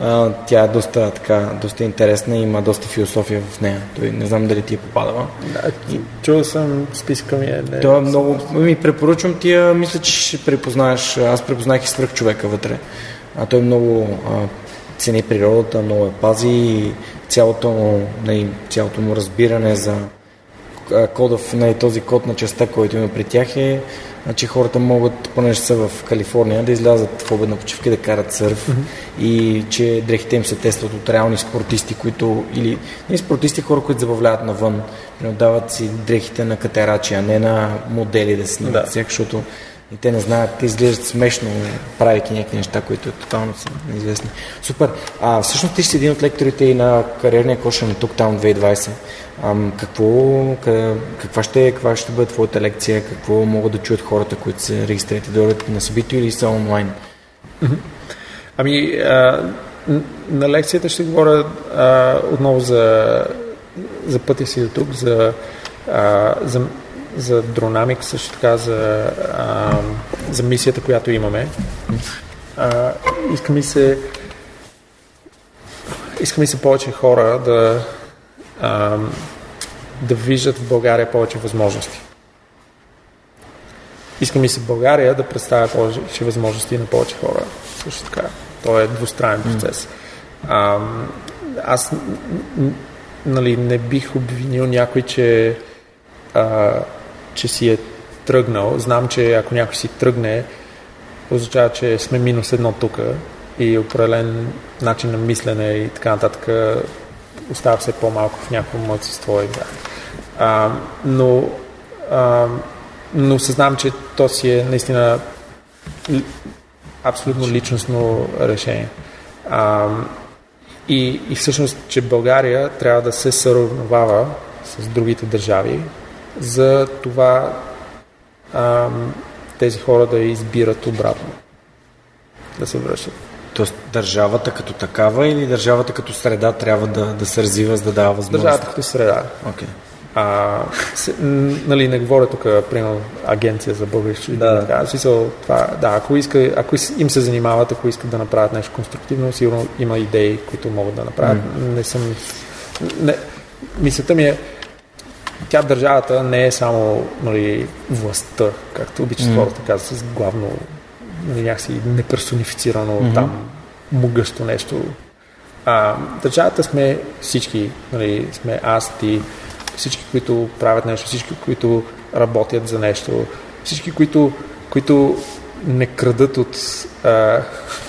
а, тя е доста, така, доста интересна и има доста философия в нея. Той не знам дали ти е попадала. Да, чул съм списка ми. Е, не, Това е много... Ми препоръчвам ти, мисля, че ще препознаеш. Аз препознах и свръх човека вътре. А той много а, цени природата, много я пази и цялото му, не, цялото му разбиране за кодов, не, този код на частта, който има при тях е Значи хората могат, понеже са в Калифорния, да излязат в обедна почивка да карат сърф mm-hmm. и че дрехите им се тестват от реални спортисти, които или не спортисти, хора, които забавляват навън, дават си дрехите на катерачи, а не на модели да снимат да. защото и те не знаят, те изглеждат смешно, правейки някакви неща, които тотално са неизвестни. Супер. А, всъщност ти си един от лекторите и на кариерния кошер на Туктаун 2020. Какво, каква, ще, каква ще бъде твоята лекция? Какво могат да чуят хората, които се регистрират да дойдат на събитие или са онлайн? Ами, а, на лекцията ще говоря а, отново за, за пътя си до тук, за, а, за за Дронамик, също така за, а, за мисията, която имаме. А, иска ми се иска ми се повече хора да, а, да виждат в България повече възможности. Иска ми се България да представя повече възможности на повече хора. Също така. То е двустранен процес. А, аз нали, не бих обвинил някой, че а, че си е тръгнал. Знам, че ако някой си тръгне, означава, че сме минус едно тук и определен начин на мислене и така нататък остава все по-малко в някакво младсинство. А, но, а, но съзнавам, че то си е наистина абсолютно личностно решение. А, и, и всъщност, че България трябва да се съревновава с другите държави, за това а, тези хора да избират обратно, да се връщат. Тоест държавата като такава или държавата като среда трябва да, да се развива, за да дава възможност? Държавата като среда. Okay. А, с, нали, не говоря тук, примерно, агенция за български да. така. Смисъл, това, да, ако, иска, ако им се занимават, ако искат да направят нещо конструктивно, сигурно има идеи, които могат да направят. Mm. Не съм... Не, мисълта ми е, тя държавата не е само нали, властта, както обичат mm. хората казват, с главно някакси неперсонифицирано mm-hmm. там могъщо нещо. А, държавата сме всички, нали, сме аз, ти, всички, които правят нещо, всички, които работят за нещо, всички, които, които не крадат от а,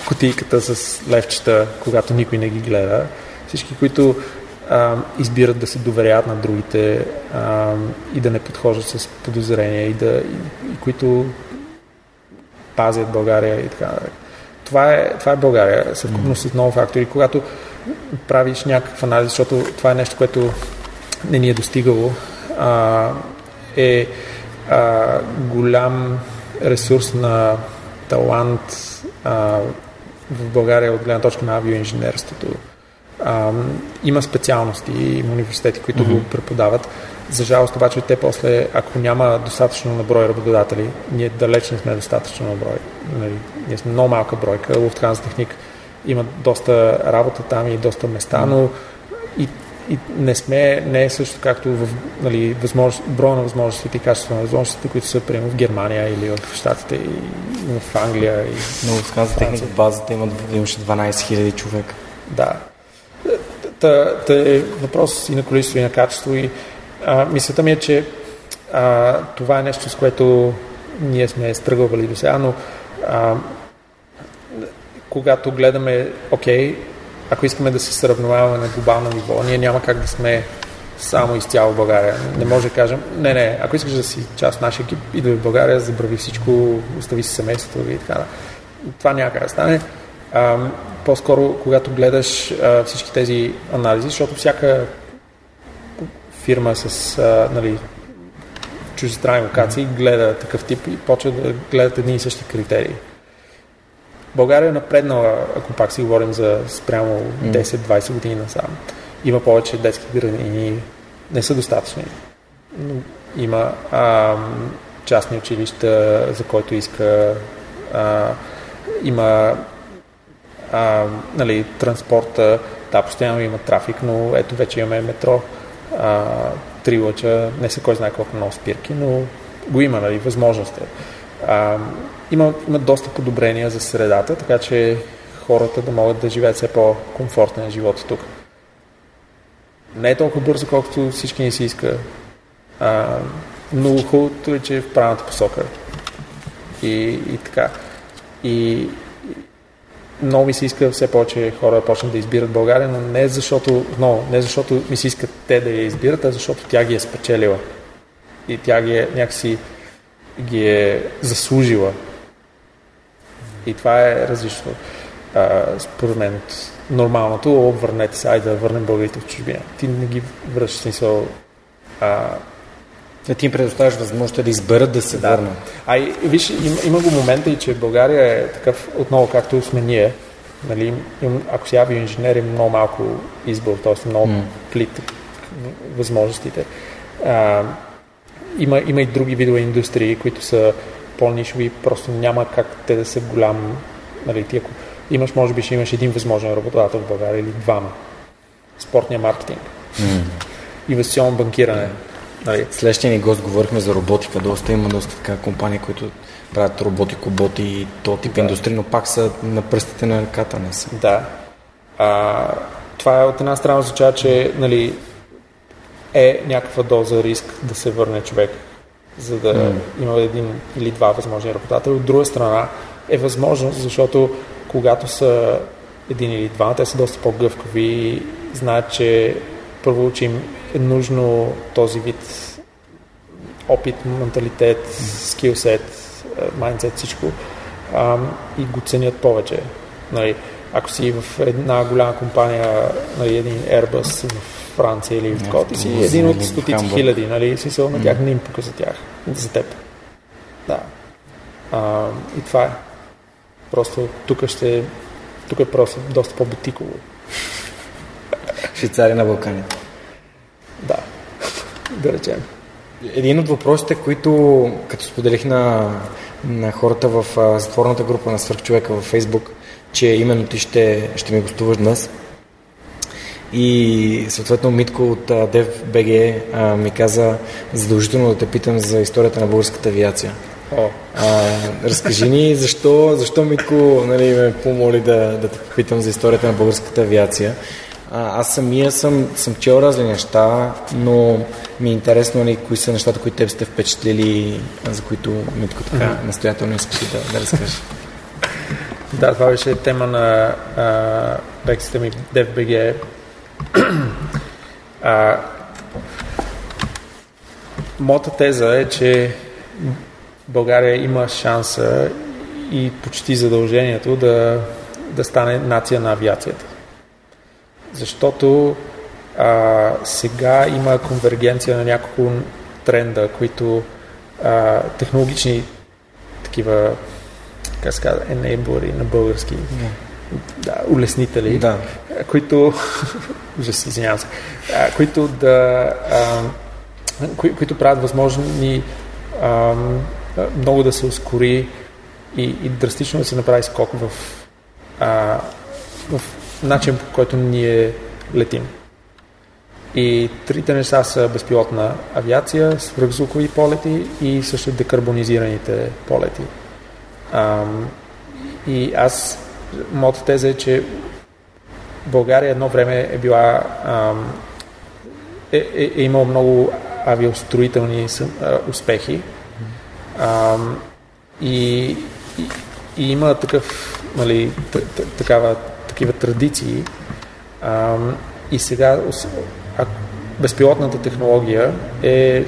кутийката с левчета, когато никой не ги гледа, всички, които а, избират да се доверят на другите а, и да не подхождат с подозрения и, да, и, и които пазят България и така. Това е, това е България, съвкупност с много фактори. Когато правиш някакъв анализ, защото това е нещо, което не ни е достигало, а, е а, голям ресурс на талант а, в България от гледна точка на авиоинженерството. А, има специалности, има университети, които mm-hmm. го преподават. За жалост обаче те после, ако няма достатъчно на брой работодатели, ние далеч не сме достатъчно на брой. Нали, ние сме много малка бройка. Луфтханс техник има доста работа там и доста места, но и, и не сме, не е също както в нали, възможност, броя на възможностите и качество на възможностите, които са приема в Германия или в Штатите и в Англия. И но Луфтханс техник в базата имат, имаше 12 000 човека. Да. Та, та е въпрос и на количество и на качество и а, мисълта ми е, че а, това е нещо, с което ние сме стръгвали до сега, но а, когато гледаме, окей, ако искаме да се сравняваме на глобално ниво, ние няма как да сме само изцяло в България. Не може да кажем, не, не, ако искаш да си част от нашия екип, идвай в България, забрави всичко, остави си семейството и така. Това няма как да стане. А, по-скоро, когато гледаш а, всички тези анализи, защото всяка фирма с а, нали, чуждестранни локации гледа такъв тип и почва да гледат едни и същи критерии. България е напреднала, ако пак си говорим за спрямо 10-20 години насам. Има повече детски градини, не са достатъчни. Но има а, частни училища, за който иска. А, има а, нали, транспорта, да, постоянно има трафик, но ето вече имаме метро а, три лъча, не са кой знае колко много спирки, но го има, нали, възможност е. А, има, има доста подобрения за средата, така че хората да могат да живеят все по-комфортен живот тук. Не е толкова бързо, колкото всички ни си иска, а, но хубавото е, че е в правилната посока. И, и така. И, много ми се иска все повече хора да почнат да избират България, но не защото, но, не защото ми се искат те да я избират, а защото тя ги е спечелила. И тя ги е някакси ги е заслужила. И това е различно. А, според мен от нормалното, о, върнете се, айде да върнем българите в чужбина. Ти не ги връщаш смисъл. А, да ти им предоставяш възможността да изберат да се да. върнат. А и, виж, има, има го момента и че България е такъв, отново както сме ние, нали, им, ако си авиоинженер, има много малко избор, т.е. много mm. плит възможностите. А, има, има и други видове индустрии, които са по-нишови, просто няма как те да са голям. Нали, ти ако имаш, може би ще имаш един възможен работодател в България или двама. Спортния маркетинг. Mm. Инвестиционно банкиране. Нали. Следващия ни гост говорихме за роботика. Доста има доста така компании, които правят роботи, коботи и то тип да. индустрия, но пак са на пръстите на ръката не са. Да. А, това е от една страна означава, че нали, е някаква доза риск да се върне човек, за да mm. има един или два възможни работодатели. От друга страна е възможно, защото когато са един или два, те са доста по-гъвкави и знаят, че първо, че им е нужно този вид опит, менталитет, скилсет, майндсет, всичко а, и го ценят повече. Нали, ако си в една голяма компания, нали, един Airbus в Франция или в Коти си един от стотици хиляди, нали, смисъл на тях не им пука за тях, за теб. Да. А, и това е. Просто тук ще тук е просто доста по-бутиково. Швейцария на Балканите. Да. речем. Един от въпросите, които като споделих на, на хората в а, затворната група на свърхчовека във Фейсбук, че именно ти ще, ще ми гостуваш днес. И съответно Митко от DevBG ми каза задължително да те питам за историята на българската авиация. О. А, разкажи ни защо, защо Митко нали, ме помоли да, да те попитам за историята на българската авиация. А, аз самия съм, съм чел разни неща, но ми е интересно нали, кои са нещата, които теб сте впечатлили, за които Митко така mm-hmm. настоятелно искаш да, да разкажеш. Да, това беше тема на а, лекцията ми DFBG. а, моята теза е, че България има шанса и почти задължението да, да стане нация на авиацията. Защото а, сега има конвергенция на няколко тренда, които а, технологични такива, как се казва, enablери на български, да, улеснители, да. които, уже си извинявам се, а, които да, а, кои, които правят възможни а, много да се ускори и, и драстично да се направи скок в, а, в начин, по който ние летим. И трите неща са безпилотна авиация, свръхзвукови полети и също декарбонизираните полети. Ам, и аз, моята теза е, че България едно време е била ам, е, е, е имал много авиостроителни успехи ам, и, и, и има такъв, нали, такава, такива традиции ам, и сега а, безпилотната технология е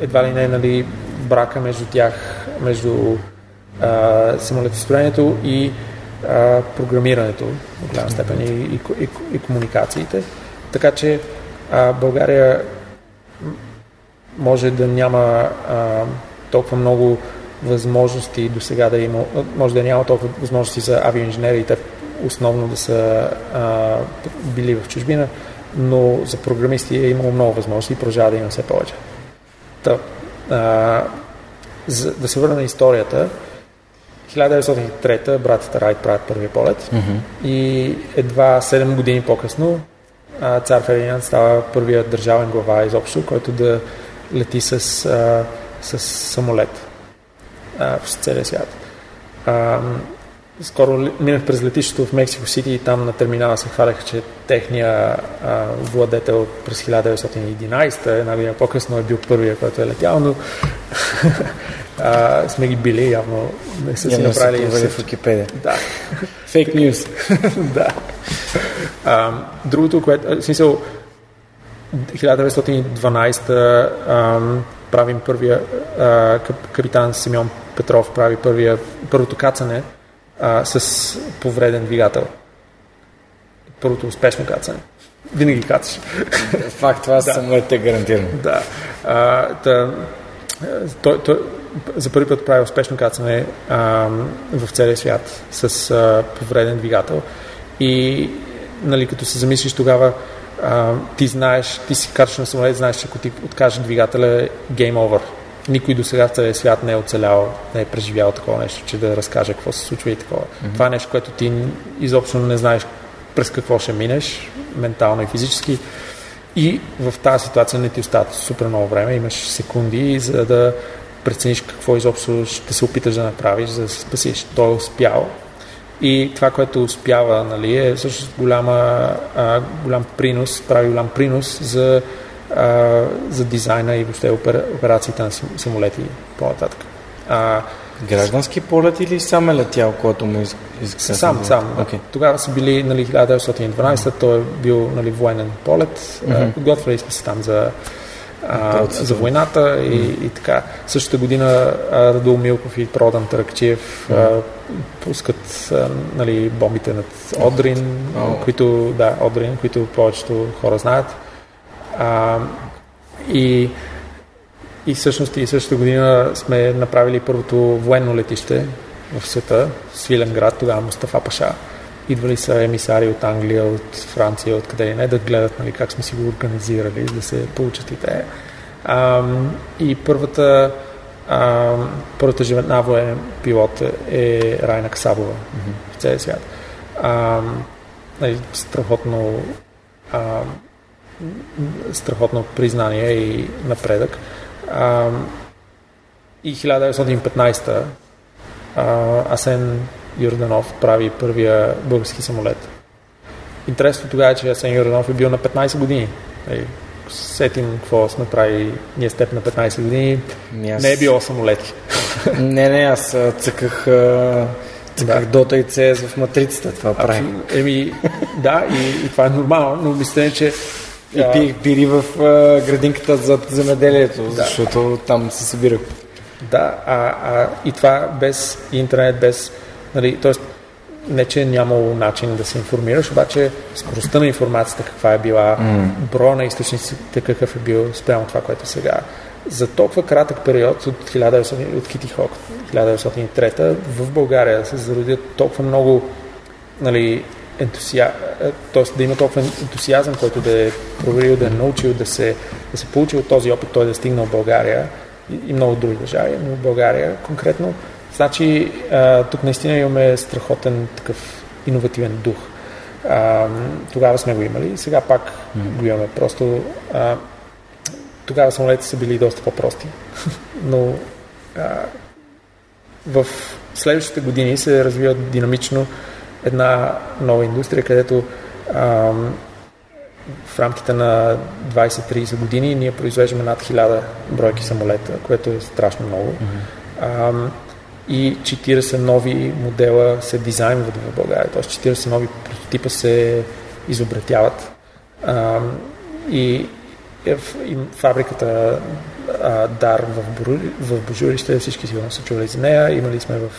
едва ли не нали, брака между тях, между а, самолетостроението и а, програмирането в голяма степен и, и, и, и комуникациите. Така че а, България може да няма а, толкова много възможности до сега да има, може да няма толкова възможности за авиоинженерите, основно да са а, били в чужбина, но за програмисти е имало много възможности и продължава да има все повече. Та, а, за, да се върна на историята, 1903 братята Райт правят първия полет mm-hmm. и едва 7 години по-късно цар Фердинанд става първият държавен глава изобщо, който да лети с, а, с самолет а, в целия свят. А, скоро минах през летището в Мексико Сити и там на терминала се хваляха, че техния а, владетел през 1911, една година по-късно е бил първия, който е летял, но а, сме ги били, явно не са си направили... Явно в Википедия. Да. Фейк нюз. да. А, другото, което... В смисъл, 1912 а, правим първия... А, капитан Симеон Петров прави първия, първото кацане а, с повреден двигател. Първото успешно кацане. Винаги кацаш. Факт, това да. самолет е гарантирано. Да. А, та, той, той, за първи път прави успешно кацане а, в целия свят с а, повреден двигател. И нали, като се замислиш тогава, а, ти знаеш, ти си качаш на самолет, знаеш, че ако ти откажеш двигателя, е game over никой до сега в целия свят не е оцелял, не е преживял такова нещо, че да разкаже какво се случва и такова. Mm-hmm. Това е нещо, което ти изобщо не знаеш през какво ще минеш, ментално и физически. И в тази ситуация не ти остават супер много време, имаш секунди, за да прецениш какво изобщо ще се опиташ да направиш, за да се спасиш. Той е успял. И това, което успява, нали, е също голяма, а, голям принос, прави голям принос за а, за дизайна и въобще опера, операциите на самолети по-нататък. А, Граждански полет или сам е летял, когато му иска? Сам, сам. Okay. Тогава са били нали, 1912, той е бил нали, военен полет. Mm-hmm. Подготвили сме се там за, а, за войната и, mm-hmm. и така. Същата година Радул Милков и Продан Таракчиев mm-hmm. пускат а, нали, бомбите над Одрин, oh. които, да, Одрин, които повечето хора знаят. А, и, и всъщност и същата година сме направили първото военно летище в света, Свиленград, тогава Мустафа Паша. Идвали са емисари от Англия, от Франция, от къде и не, да гледат нали, как сме си го организирали, да се получат и те. А, и първата, а, първата жена военен пилот е Райна Касабова mm-hmm. в целия свят. А, нали, страхотно а, страхотно признание и напредък. А, и 1915 а, Асен Юрданов прави първия български самолет. Интересно тогава е, че Асен Юрданов е бил на 15 години. Ей, сетим какво сме правили ние с теб на 15 години. Аз... Не е било самолети. не, не, аз цъках, цъках да. Дота и CS в матрицата. Това прави. Еми, да, и, и това е нормално, но мисля, че и пиех бири в градинката за земеделието, да. защото там се събирах. Да, а, а и това без интернет, без... Нали, т.е. не, че е нямало начин да се информираш, обаче скоростта на информацията каква е била, mm. броя на източниците какъв е бил спрямо това, което е сега. За толкова кратък период от, 1900, от Кити Хок, 1903 в България се зародят толкова много нали, ентусия... т.е. да има толкова ентусиазъм, който да е проверил, да е научил, да се, да се получи от този опит, той да е стигнал България и, и много други държави, но в България конкретно. Значи а, тук наистина имаме страхотен такъв иновативен дух. А, тогава сме го имали, сега пак го имаме. Просто а, тогава самолетите са били доста по-прости. но а, в следващите години се развиват динамично една нова индустрия, където а, в рамките на 20-30 години ние произвеждаме над 1000 бройки самолета, което е страшно много. Mm-hmm. А, и 40 нови модела се дизайнват в България, т.е. 40 нови прототипа се изобретяват. А, и, и фабриката а, Дар в, Буру, в Божурище, всички сигурно са чували за нея, имали сме в,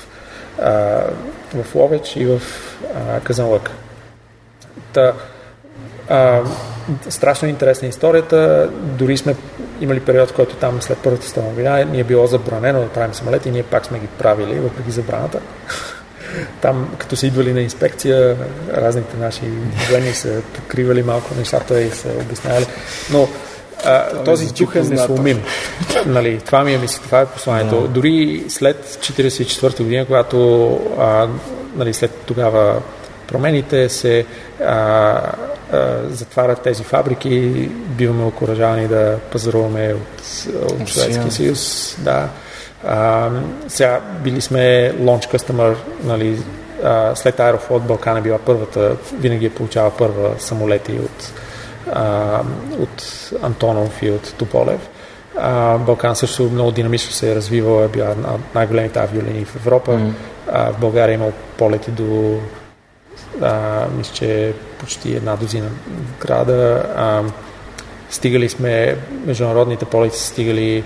а, в Ловеч и в а, Казанлък. Та, а, страшно интересна историята. Дори сме имали период, в който там след Първата световна война ни е било забранено да правим самолети и ние пак сме ги правили, въпреки забраната. Там, като са идвали на инспекция, разните наши военни са покривали малко нещата и са обяснявали. Но а, този дух е несломим. нали, това ми е мисля, това е посланието. Yeah. Дори след 44-та година, когато а, нали, след тогава промените се а, затварят тези фабрики, биваме окоръжавани да пазаруваме от, от Съветския съюз. Да. А, сега били сме launch customer, нали, а, след Аерофлот Балкан е била първата, винаги е получава първа самолети от, а, от Антонов и от Тополев. А, Балкан също много динамично се е развивал, е била най-големите авиолинии в Европа. Mm. А, в България е имал полети до а, мисля, че почти една дозина града. А, стигали сме, международните полети са стигали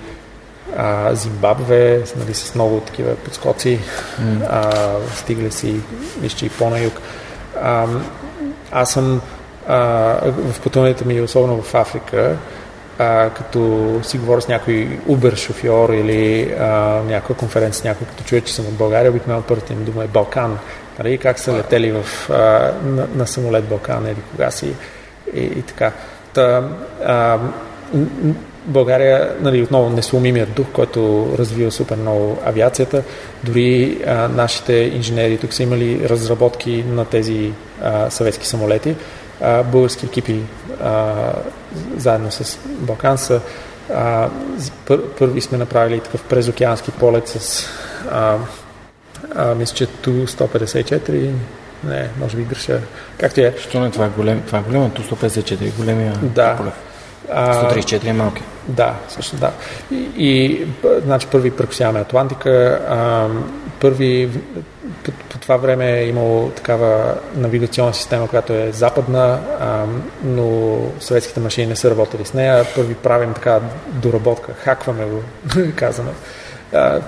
а, Зимбабве, нали, с много такива подскоци. Mm. А, стигали си, мисля, и по-на юг. А, аз съм а, в пътуването ми, особено в Африка, а, като си говоря с някой Uber шофьор или а, някаква конференция с някой, като чуя, че съм от България, обикновено първата им дума е Балкан. Нали, как са летели в, а, на, на самолет Балкан или кога си и, и така. Та, а, България, нали, отново несломимият дух, който развива супер много авиацията. Дори а, нашите инженери тук са имали разработки на тези а, съветски самолети. Български екипи заедно с Балкан са а, пър, първи сме направили такъв презокеански полет с а, а, мисля, че Ту-154, не, може би греша. Както е. Що не, това е голем, това е голема, Ту-154, големия да. полет. 134 е малки. Да, също да. И, и значи първи прекусяваме Атлантика, а, първи по, по това време е имало такава навигационна система, която е западна, а, но съветските машини не са работили с нея. Първи правим така доработка, хакваме го, казано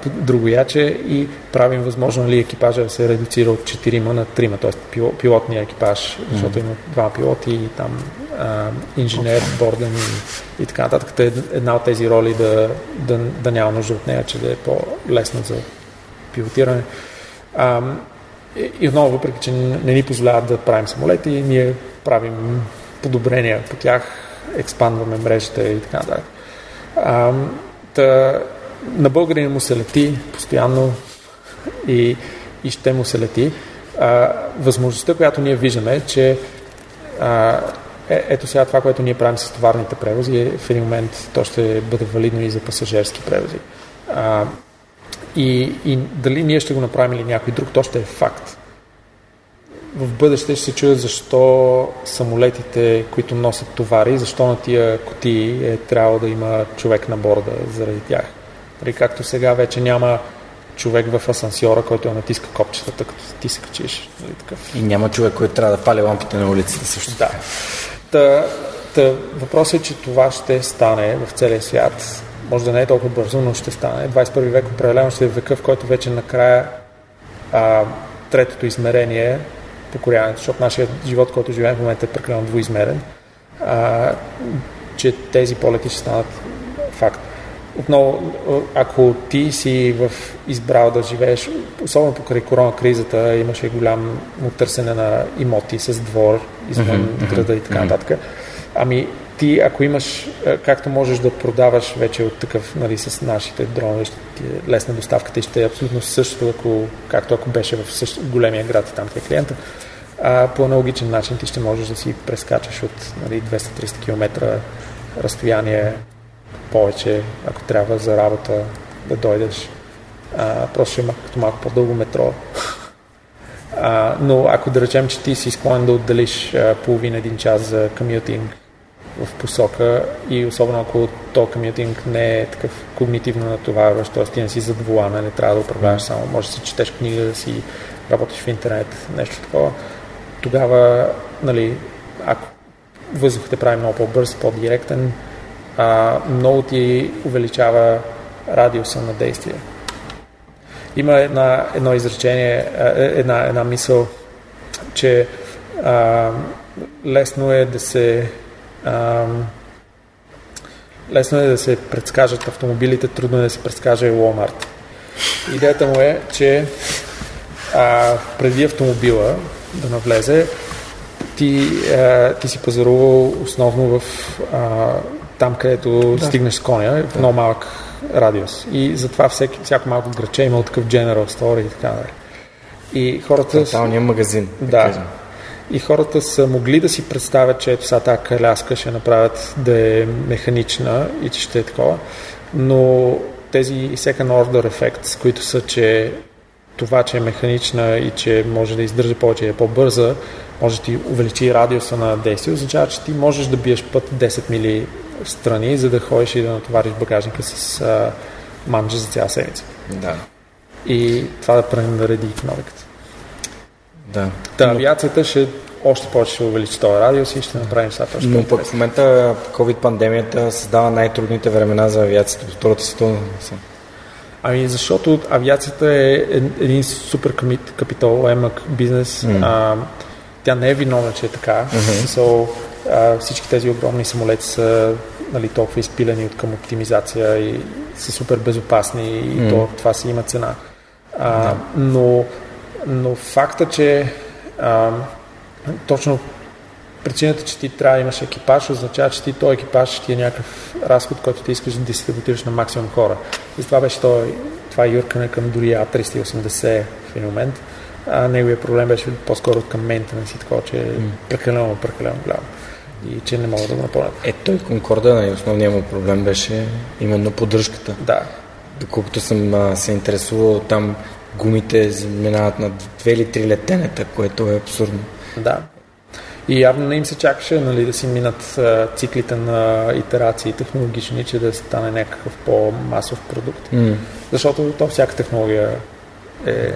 другояче и правим възможно ли екипажа да се редуцира от 4 на 3, т.е. пилотния екипаж, защото има два пилоти и там а, инженер, борден и, и така нататък. Една от тези роли да, да, да няма нужда от нея, че да е по-лесна за пилотиране. А, и, отново, въпреки че не ни позволяват да правим самолети, ние правим подобрения по тях, експандваме мрежата и така нататък. Та, на българин му се лети постоянно и, и ще му се лети. А, възможността, която ние виждаме е, че а, е, ето сега това, което ние правим с товарните превози, е, в един момент то ще бъде валидно и за пасажирски превози. А, и, и дали ние ще го направим или някой друг, то ще е факт. В бъдеще ще се чуят защо самолетите, които носят товари, защо на тия коти е трябвало да има човек на борда заради тях. Нали, както сега вече няма човек в асансьора, който я натиска копчетата, като ти се качиш. Нали, такъв. И няма човек, който трябва да пали лампите на улицата също. Да. Та, та, въпросът е, че това ще стане в целия свят. Може да не е толкова бързо, но ще стане. 21 век определено ще е века, в който вече накрая а, третото измерение покоряването, защото нашия живот, който живеем в момента е прекалено двуизмерен, а, че тези полети ще станат факт. Отново, ако ти си в избрал да живееш, особено покрай корона кризата, имаше голямо търсене на имоти с двор извън mm-hmm. града и така нататък. Ами ти, ако имаш, както можеш да продаваш вече от такъв, нали, с нашите дронове, ще ти е лесна доставката и ще е абсолютно същото, ако, както ако беше в същ, големия град и там ти е клиента. А, по аналогичен начин ти ще можеш да си прескачаш от нали, 200-300 км разстояние повече, ако трябва за работа да дойдеш. А, просто ще има като малко по-дълго метро. А, но ако да речем, че ти си склонен да отделиш половин-един час за комютинг в посока и особено ако то комютинг не е такъв когнитивно натоварващ, т.е. ти не си зад волана, не трябва да управляваш само, може да си четеш книга, да си работиш в интернет, нещо такова, тогава, нали, ако въздухът те прави много по-бърз, по-директен, а, много ти увеличава радиуса на действие. Има една, едно изречение, една, една мисъл, че а, лесно е да се а, лесно е да се предскажат автомобилите, трудно е да се предскаже и Walmart. Идеята му е, че а, преди автомобила да навлезе, ти, а, ти си пазарувал основно в а, там, където да. стигнеш с коня, в много малък радиус. И затова всеки, всяко малко граче е имал такъв General Store и така далее. И хората... Тоталният магазин. Да. И хората са могли да си представят, че ето сега тази каляска ще направят да е механична и че ще е такова. Но тези second order effects, които са, че това, че е механична и че може да издържа повече и е по-бърза, може да ти увеличи радиуса на действие, означава, че ти можеш да биеш път 10 мили страни, за да ходиш и да натовариш багажника с а, манджа за цяла седмица. Да. И това да пренареди економиката. Да. Та, Но... авиацията ще още повече ще увеличи този радиус и ще направим сега точно. Но пък в момента COVID-пандемията създава най-трудните времена за авиацията от Втората световна. Ами защото авиацията е един супер капиталоемък бизнес. Mm. А, тя не е виновна, че е така. Mm-hmm. So, а, всички тези огромни самолети са нали, толкова изпилени от към оптимизация и са супер безопасни и mm. то, това си има цена. А, да. но, но факта, че а, точно причината, че ти трябва да имаш екипаж, означава, че ти този екипаж ти е някакъв разход, който ти искаш да дистрибутираш на максимум хора. И това беше той, това юркане към дори А380 в един момент. А неговия проблем беше по-скоро към ментенанс и такова, че е прекалено, прекалено голямо и че не могат да го напълнят. Е, той Конкорда, нали, основният му проблем беше именно поддръжката. Да. Доколкото съм а, се интересувал, там гумите минават на две или три летенета, което е абсурдно. Да. И явно не им се чакаше нали, да си минат циклите на итерации технологични, че да стане някакъв по-масов продукт. Mm. Защото то всяка технология е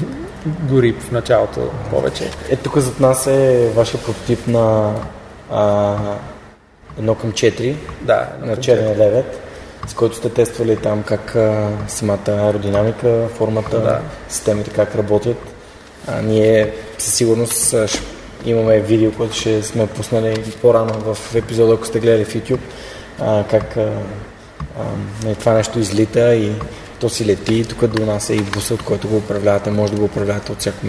гори в началото повече. Е, тук зад нас е вашия прототип на а, едно към 4 да, на черния левет, с който сте тествали там как а, самата аеродинамика, формата, да. системите как работят. А, ние със сигурност ще имаме видео, което ще сме пуснали по-рано в епизода, ако сте гледали в YouTube, а, как а, а, това нещо излита и то си лети, тук до нас е и буса, от който го управлявате, може да го управлявате от, всяко,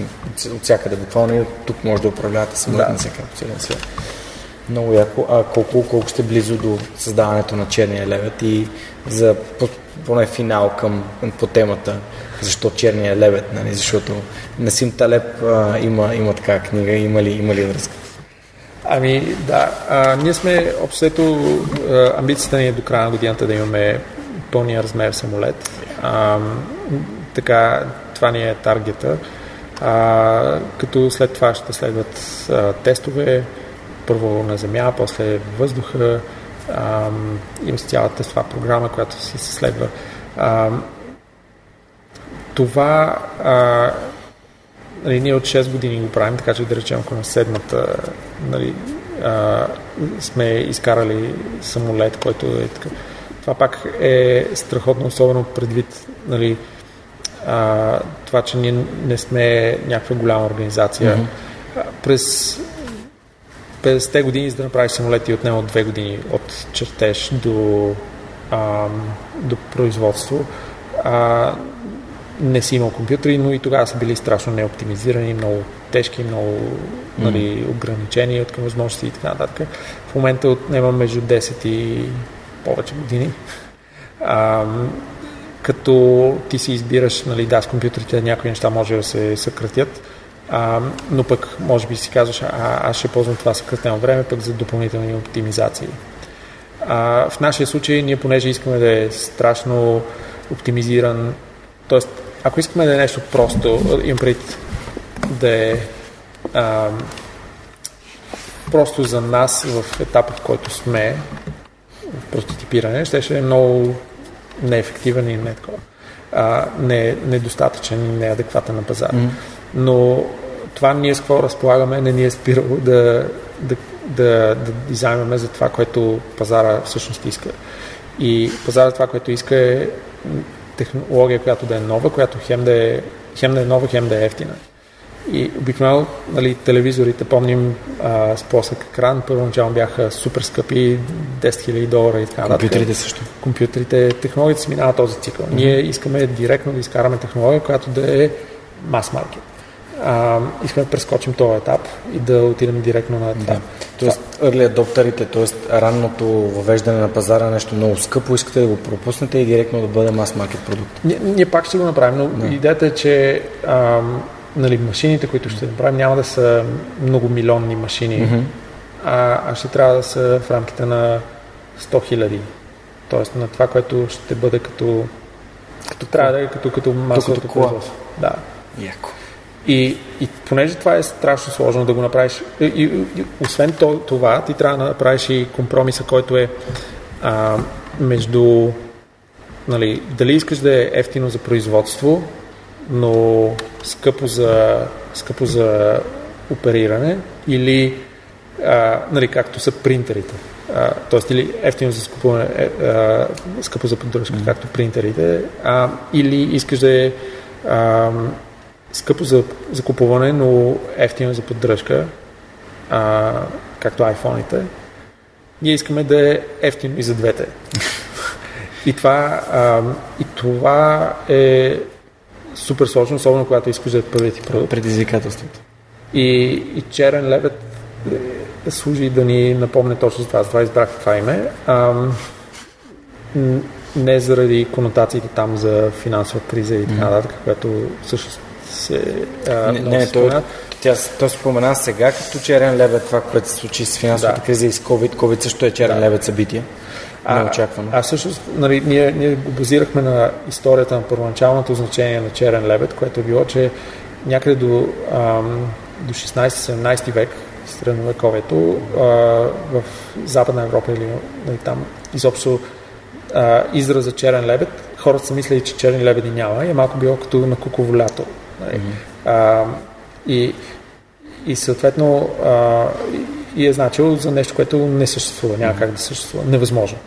от всякъде буквално и тук може да управлявате самолет да. на всяка целия свят. Много яко. А колко, колко сте близо до създаването на черния лебед и за поне финал към, по темата защо черния лебед, нали? защото Насим Талеп а, има, има така книга, има ли, има ли връзка? Ами да, а, ние сме общо амбицията ни е до края на годината да имаме пълния размер самолет. А, така, това ни е таргета. А, като след това ще следват а, тестове, първо на земя, после въздуха. А, има цялата тестова програма, която си се следва. А, това а, нали, ние от 6 години го правим, така че да речем, ако на седмата нали, а, сме изкарали самолет, който е така. Това пак е страхотно, особено предвид нали, а, това, че ние не сме някаква голяма организация. Mm-hmm. През 50-те години, за да направиш самолети, отнема от 2 години от чертеж до, а, до производство. А, не си имал компютри, но и тогава са били страшно неоптимизирани, много тежки, много нали, ограничени от към възможности и така нататък. В момента отнема между 10 и повече години. А, като ти си избираш, нали, да, с компютрите някои неща може да се съкратят, а, но пък може би си казваш, а, аз ще ползвам това съкратено време пък за допълнителни оптимизации. А, в нашия случай ние понеже искаме да е страшно оптимизиран, т.е. ако искаме да е нещо просто, имам пред да е а, просто за нас в етапа, в който сме в прототипиране, ще, ще е много неефективен и не такова. А, не, недостатъчен и неадекватен на пазара. Mm. Но това ние с какво разполагаме не ни е спирало да, да, да, да дизайнваме за това, което пазара всъщност иска. И пазара това, което иска е технология, която да е нова, която хем да е, хем да е нова, хем да е ефтина. И обикновено нали, телевизорите, помним а, с плосък екран, първоначално бяха супер скъпи, 10 000 долара и така Компютрите също. Компютрите, технологията си минава този цикъл. Mm-hmm. Ние искаме директно да изкараме технология, която да е мас маркет. А, искаме да прескочим този етап и да отидем директно на това. Да. Тоест, early adopterите, т.е. ранното въвеждане на пазара нещо много скъпо, искате да го пропуснете и директно да бъде мас маркет продукт. Ние, ние пак ще го направим, но да. идеята е, че ам, нали, машините, които ще направим, няма да са многомилионни машини, mm-hmm. а, а ще трябва да са в рамките на 100 хиляди. Тоест на това, което ще бъде като, като трябва да е като, като масовото производство. Да. Яко. И, и понеже това е страшно сложно да го направиш, и, и, и освен това, ти трябва да направиш и компромиса, който е а, между нали, дали искаш да е ефтино за производство, но скъпо за, скъпо за опериране или а, нали, както са принтерите. Тоест или ефтино за скупуване, е, а, скъпо за поддръжка, mm. както принтерите, а, или искаш да е а, скъпо за, за купуване, но ефтино за поддръжка, а, както iPhone-ите. Ние искаме да е ефтино и за двете. и, това, а, и това е супер сложно, особено когато искаш да е първият ти продукт. Предизвикателството. И, и черен лебед е, служи да ни напомне точно за това. това избрах това име. А, не заради конотациите там за финансова криза и така нататък, mm-hmm. което всъщност се а, не, не то, тя, то спомена сега като черен лебед това, което се случи с финансовата да. криза и с COVID. COVID също е черен да. лебед събитие. А, неочаквано. А, а всъщност, нали, ние, ние го базирахме на историята на първоначалното значение на черен лебед, което е било, че някъде до, ам, до 16-17 век, средновековието, а, в Западна Европа или нали, там изобщо а, израза черен лебед, хората са мислили, че черни лебеди няма и е малко било като на куково лято. Нали. Mm-hmm. А, и, и съответно а, и е значило за нещо, което не съществува, няма как да съществува, невъзможно.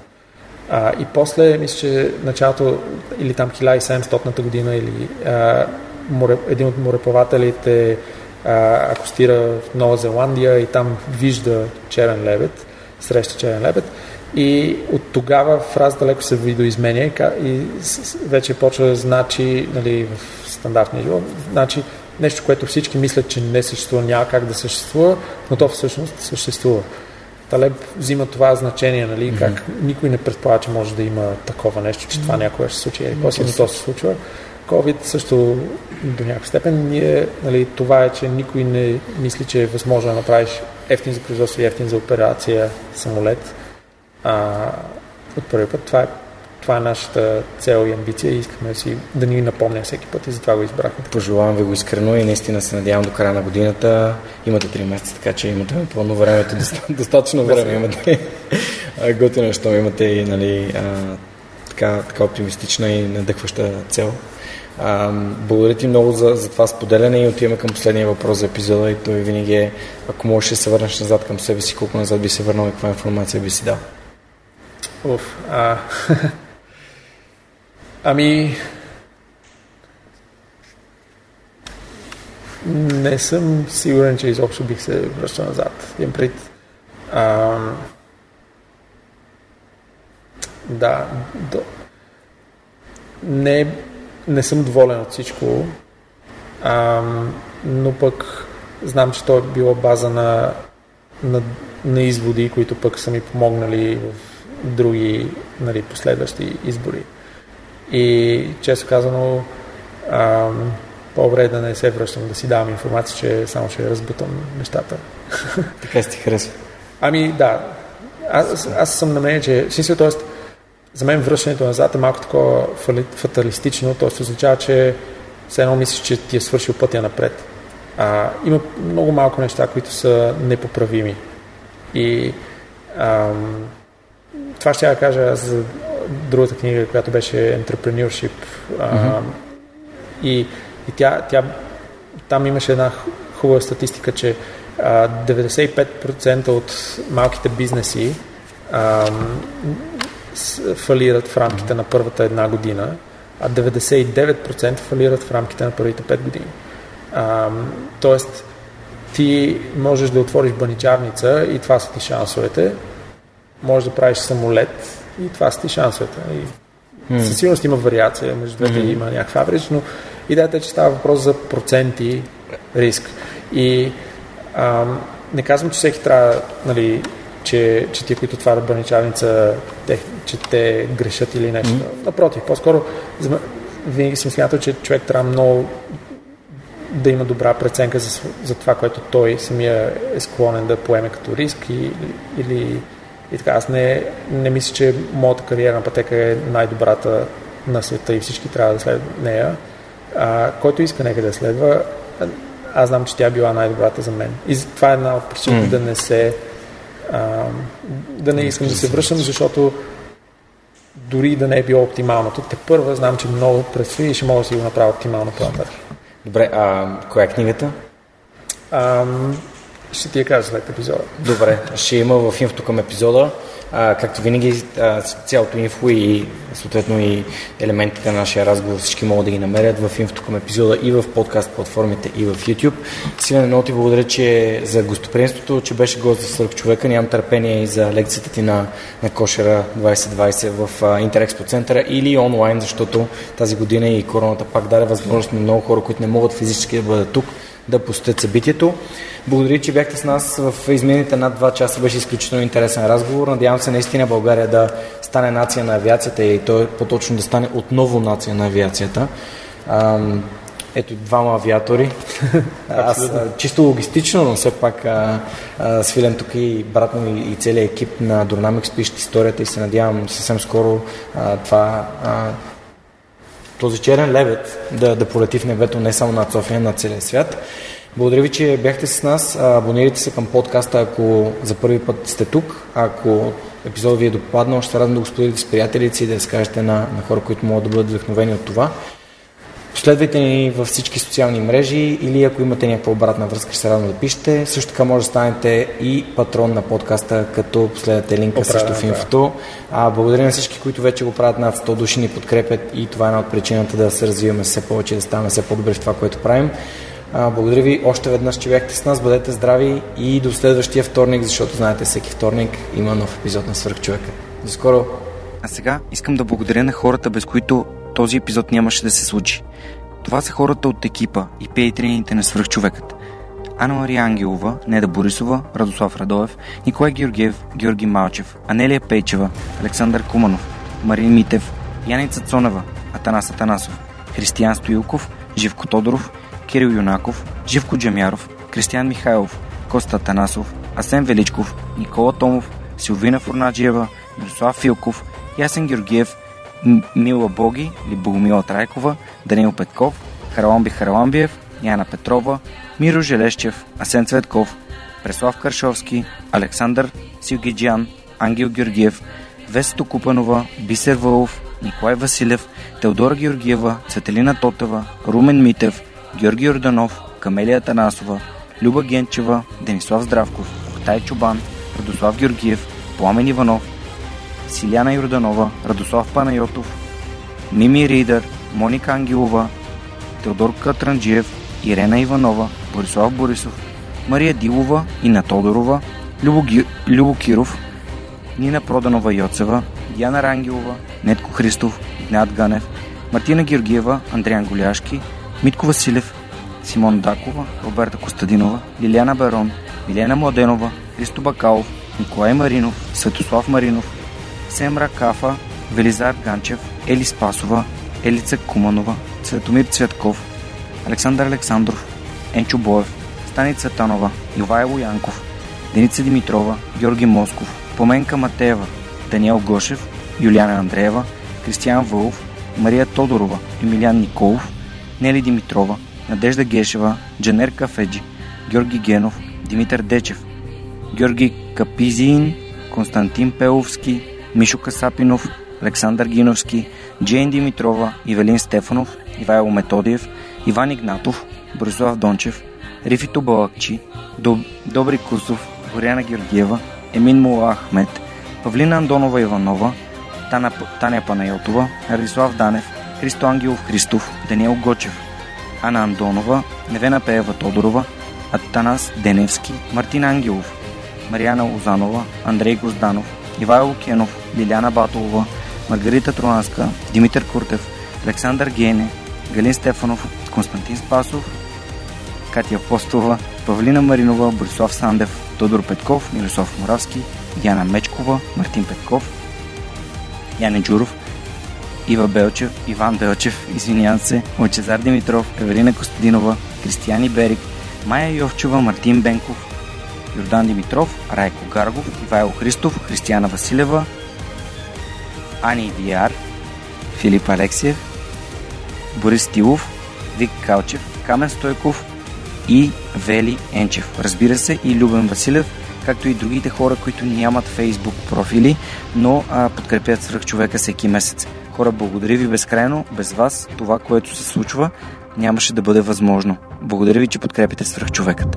А, и после, мисля, че началото или там 1700-та година или а, море, един от мореплавателите а, акостира в Нова Зеландия и там вижда черен лебед, среща черен лебед и от тогава фразата леко се видоизменя и, и вече почва да значи нали, в стандартния живот, значи нещо, което всички мислят, че не съществува, няма как да съществува, но то всъщност съществува. Талеб взима това значение, нали, mm-hmm. как никой не предполага, че може да има такова нещо, че mm-hmm. това някога ще се случи. Или после mm-hmm. то се случва. COVID също до някаква степен ние, нали, това е, че никой не мисли, че е възможно да направиш ефтин за производство и ефтин за операция самолет. А, от първи път това е това е нашата цел и амбиция и искаме си да ни напомня всеки път и затова го избрахме. Пожелавам ви го искрено и наистина се надявам до края на годината. Имате 3 месеца, така че имате пълно време, достатъчно време имате. Готино, що имате и нали, а, така, така оптимистична и надъхваща цел. А, благодаря ти много за, за това споделяне и отиваме към последния въпрос за епизода и той винаги е, ако можеш да се върнеш назад към себе си, колко назад би се върнал и каква информация би си дал? Уф, а... ами... Не съм сигурен, че изобщо бих се връщал назад. Имам пред... А... Да, до... не не съм доволен от всичко, а, но пък знам, че то е било база на, на, на изводи, които пък са ми помогнали в други нали, последващи избори. И често казано, а, по-добре е да не се връщам, да си давам информация, че само ще разбутам нещата. Така си ти харесва. Ами да, аз, аз съм на мнение, че, смисъл, т.е за мен връщането назад е малко такова фаталистично, т.е. означава, че все едно мислиш, че ти е свършил пътя напред. А, има много малко неща, които са непоправими. И ам, това ще я кажа за другата книга, която беше Entrepreneurship. А, mm-hmm. И, и тя, тя, там имаше една хубава статистика, че а, 95% от малките бизнеси а, фалират в рамките на първата една година, а 99% фалират в рамките на първите 5 години. А, тоест, ти можеш да отвориш баничарница и това са ти шансовете. Можеш да правиш самолет и това са ти шансовете. И. Със сигурност има вариация, между двете mm-hmm. има някакъв аврич, но идеята е, че става въпрос за проценти риск. И а, не казвам, че всеки трябва нали, че, че ти, които отварят баничарница, те, че те грешат или нещо. Mm-hmm. Напротив, по-скоро винаги съм смятал, че човек трябва много да има добра преценка за, за това, което той самия е склонен да поеме като риск и, или и така. Аз не, не мисля, че моята кариерна пътека е най-добрата на света и всички трябва да следват нея. А, който иска нека да следва, аз знам, че тя е била най-добрата за мен. И това е една от причините mm. да не се а, да не искам да се връщам, защото дори да не е било оптималното, те първа знам, че много предстои и ще мога да си го направя оптимално по-нататък. Добре, а коя е книгата? А, ще ти я кажа след епизода. Добре, ще има в инфото към епизода. А, както винаги, а, цялото инфо и съответно и елементите на нашия разговор всички могат да ги намерят в инфото към епизода и в подкаст платформите и в YouTube. Силен, много ти благодаря, че за гостоприемството, че беше гост за свърх човека. Нямам търпение и за лекцията ти на, на Кошера 2020 в Интерекспо центъра или онлайн, защото тази година и короната пак даде възможност на много хора, които не могат физически да бъдат тук, да посетят събитието. Благодаря, че бяхте с нас в изминалите над 2 часа. Беше изключително интересен разговор. Надявам се наистина България да стане нация на авиацията и то по-точно да стане отново нация на авиацията. Ам, ето двама авиатори. Аз чисто логистично, но все пак а, а, свилям тук и брат му и, целият екип на Dynamics пишат историята и се надявам съвсем скоро а, това а, този черен лебед да, да полети в небето не само над София, над целия свят. Благодаря ви, че бяхте с нас. Абонирайте се към подкаста, ако за първи път сте тук. Ако епизодът ви е допаднал, ще се радвам да го споделите с приятелите и да скажете на, на хора, които могат да бъдат вдъхновени от това. Последвайте ни във всички социални мрежи или ако имате някаква обратна връзка, ще се радвам да пишете. Също така може да станете и патрон на подкаста, като последвате линка Оправя, също в инфото. А, благодаря на всички, които вече го правят над 100 души, ни подкрепят и това е една от причината да се развиваме все повече, да ставаме все по-добре в това, което правим. А, благодаря ви още веднъж, че бяхте с нас. Бъдете здрави и до следващия вторник, защото знаете, всеки вторник има нов епизод на Свърхчовека. До скоро! А сега искам да благодаря на хората, без които този епизод нямаше да се случи. Това са хората от екипа и пейтрините на Свърхчовекът. Анна Мария Ангелова, Неда Борисова, Радослав Радоев, Николай Георгиев, Георги Малчев, Анелия Пейчева, Александър Куманов, Марин Митев, Яница Цонева, Атанас Атанасов, Християн Стоилков, Живко Тодоров, Кирил Юнаков, Живко Джамяров, Кристиян Михайлов, Коста Танасов, Асен Величков, Никола Томов, Силвина Фурнаджиева, Мирослав Филков, Ясен Георгиев, Мила Боги или Богомила Трайкова, Данил Петков, Хараламби Хараламбиев, Яна Петрова, Миро Желещев, Асен Цветков, Преслав Каршовски, Александър Силгиджан, Ангел Георгиев, Весто Купанова, Бисер Вълов, Николай Василев, Теодора Георгиева, Цветелина Тотева, Румен Митев, Георги Йорданов, Камелия Танасова, Люба Генчева, Денислав Здравков, Октай Чубан, Радослав Георгиев, Пламен Иванов, Силяна Йорданова, Радослав Панайотов, Мими Ридър, Моника Ангелова, Теодор Катранджиев, Ирена Иванова, Борислав Борисов, Мария Дилова, Ина Тодорова, Любо, Ги... Любо Киров, Нина Проданова Йоцева, Диана Рангелова, Нетко Христов, Игнат Ганев, Мартина Георгиева, Андриан Голяшки, Митко Василев, Симон Дакова, Роберта Костадинова, Лиляна Барон, Милена Младенова, Христо Бакалов, Николай Маринов, Светослав Маринов, Семра Кафа, Велизар Ганчев, Ели Спасова, Елица Куманова, Цветомир Цветков, Александър Александров, Енчо Боев, Стани Цветанова, Ивайло Янков, Деница Димитрова, Георги Москов, Поменка Матеева, Даниел Гошев, Юлиана Андреева, Кристиян Вълов, Мария Тодорова, Емилян Николов, Нели Димитрова, Надежда Гешева, Джанер Кафеджи, Георги Генов, Димитър Дечев, Георги Капизиин, Константин Пеловски, Мишо Касапинов, Александър Гиновски, Джейн Димитрова, Ивелин Стефанов, Ивайло Методиев, Иван Игнатов, Борислав Дончев, Рифито Балакчи, Доб... Добри Кусов, Боряна Георгиева, Емин Мула Ахмет, Павлина Андонова Иванова, Тана... Таня Панайотова, Радислав Данев, Христо Ангелов Христов, Даниел Гочев, Ана Андонова, Невена Пеева Тодорова, Атанас Деневски, Мартин Ангелов, Марияна Лозанова, Андрей Гозданов, Ивайло Кенов, Лиляна Батолова, Маргарита Троанска, Димитър Куртев, Александър Гене, Галин Стефанов, Константин Спасов, Катя Апостолова, Павлина Маринова, Борислав Сандев, Тодор Петков, Мирослав Моравски, Яна Мечкова, Мартин Петков, Яне Джуров, Ива Белчев, Иван Белчев, извинявам се, Лъчезар Димитров, Евелина Костадинова, Кристияни Берик, Майя Йовчева, Мартин Бенков, Йордан Димитров, Райко Гаргов, Ивайло Христов, Християна Василева, Ани Виар, Филип Алексиев, Борис Тилов, Вик Калчев, Камен Стойков и Вели Енчев. Разбира се и Любен Василев, както и другите хора, които нямат фейсбук профили, но а, подкрепят свръх човека всеки месец. Хора, благодаря ви безкрайно. Без вас това, което се случва, нямаше да бъде възможно. Благодаря ви, че подкрепите свръх човекът.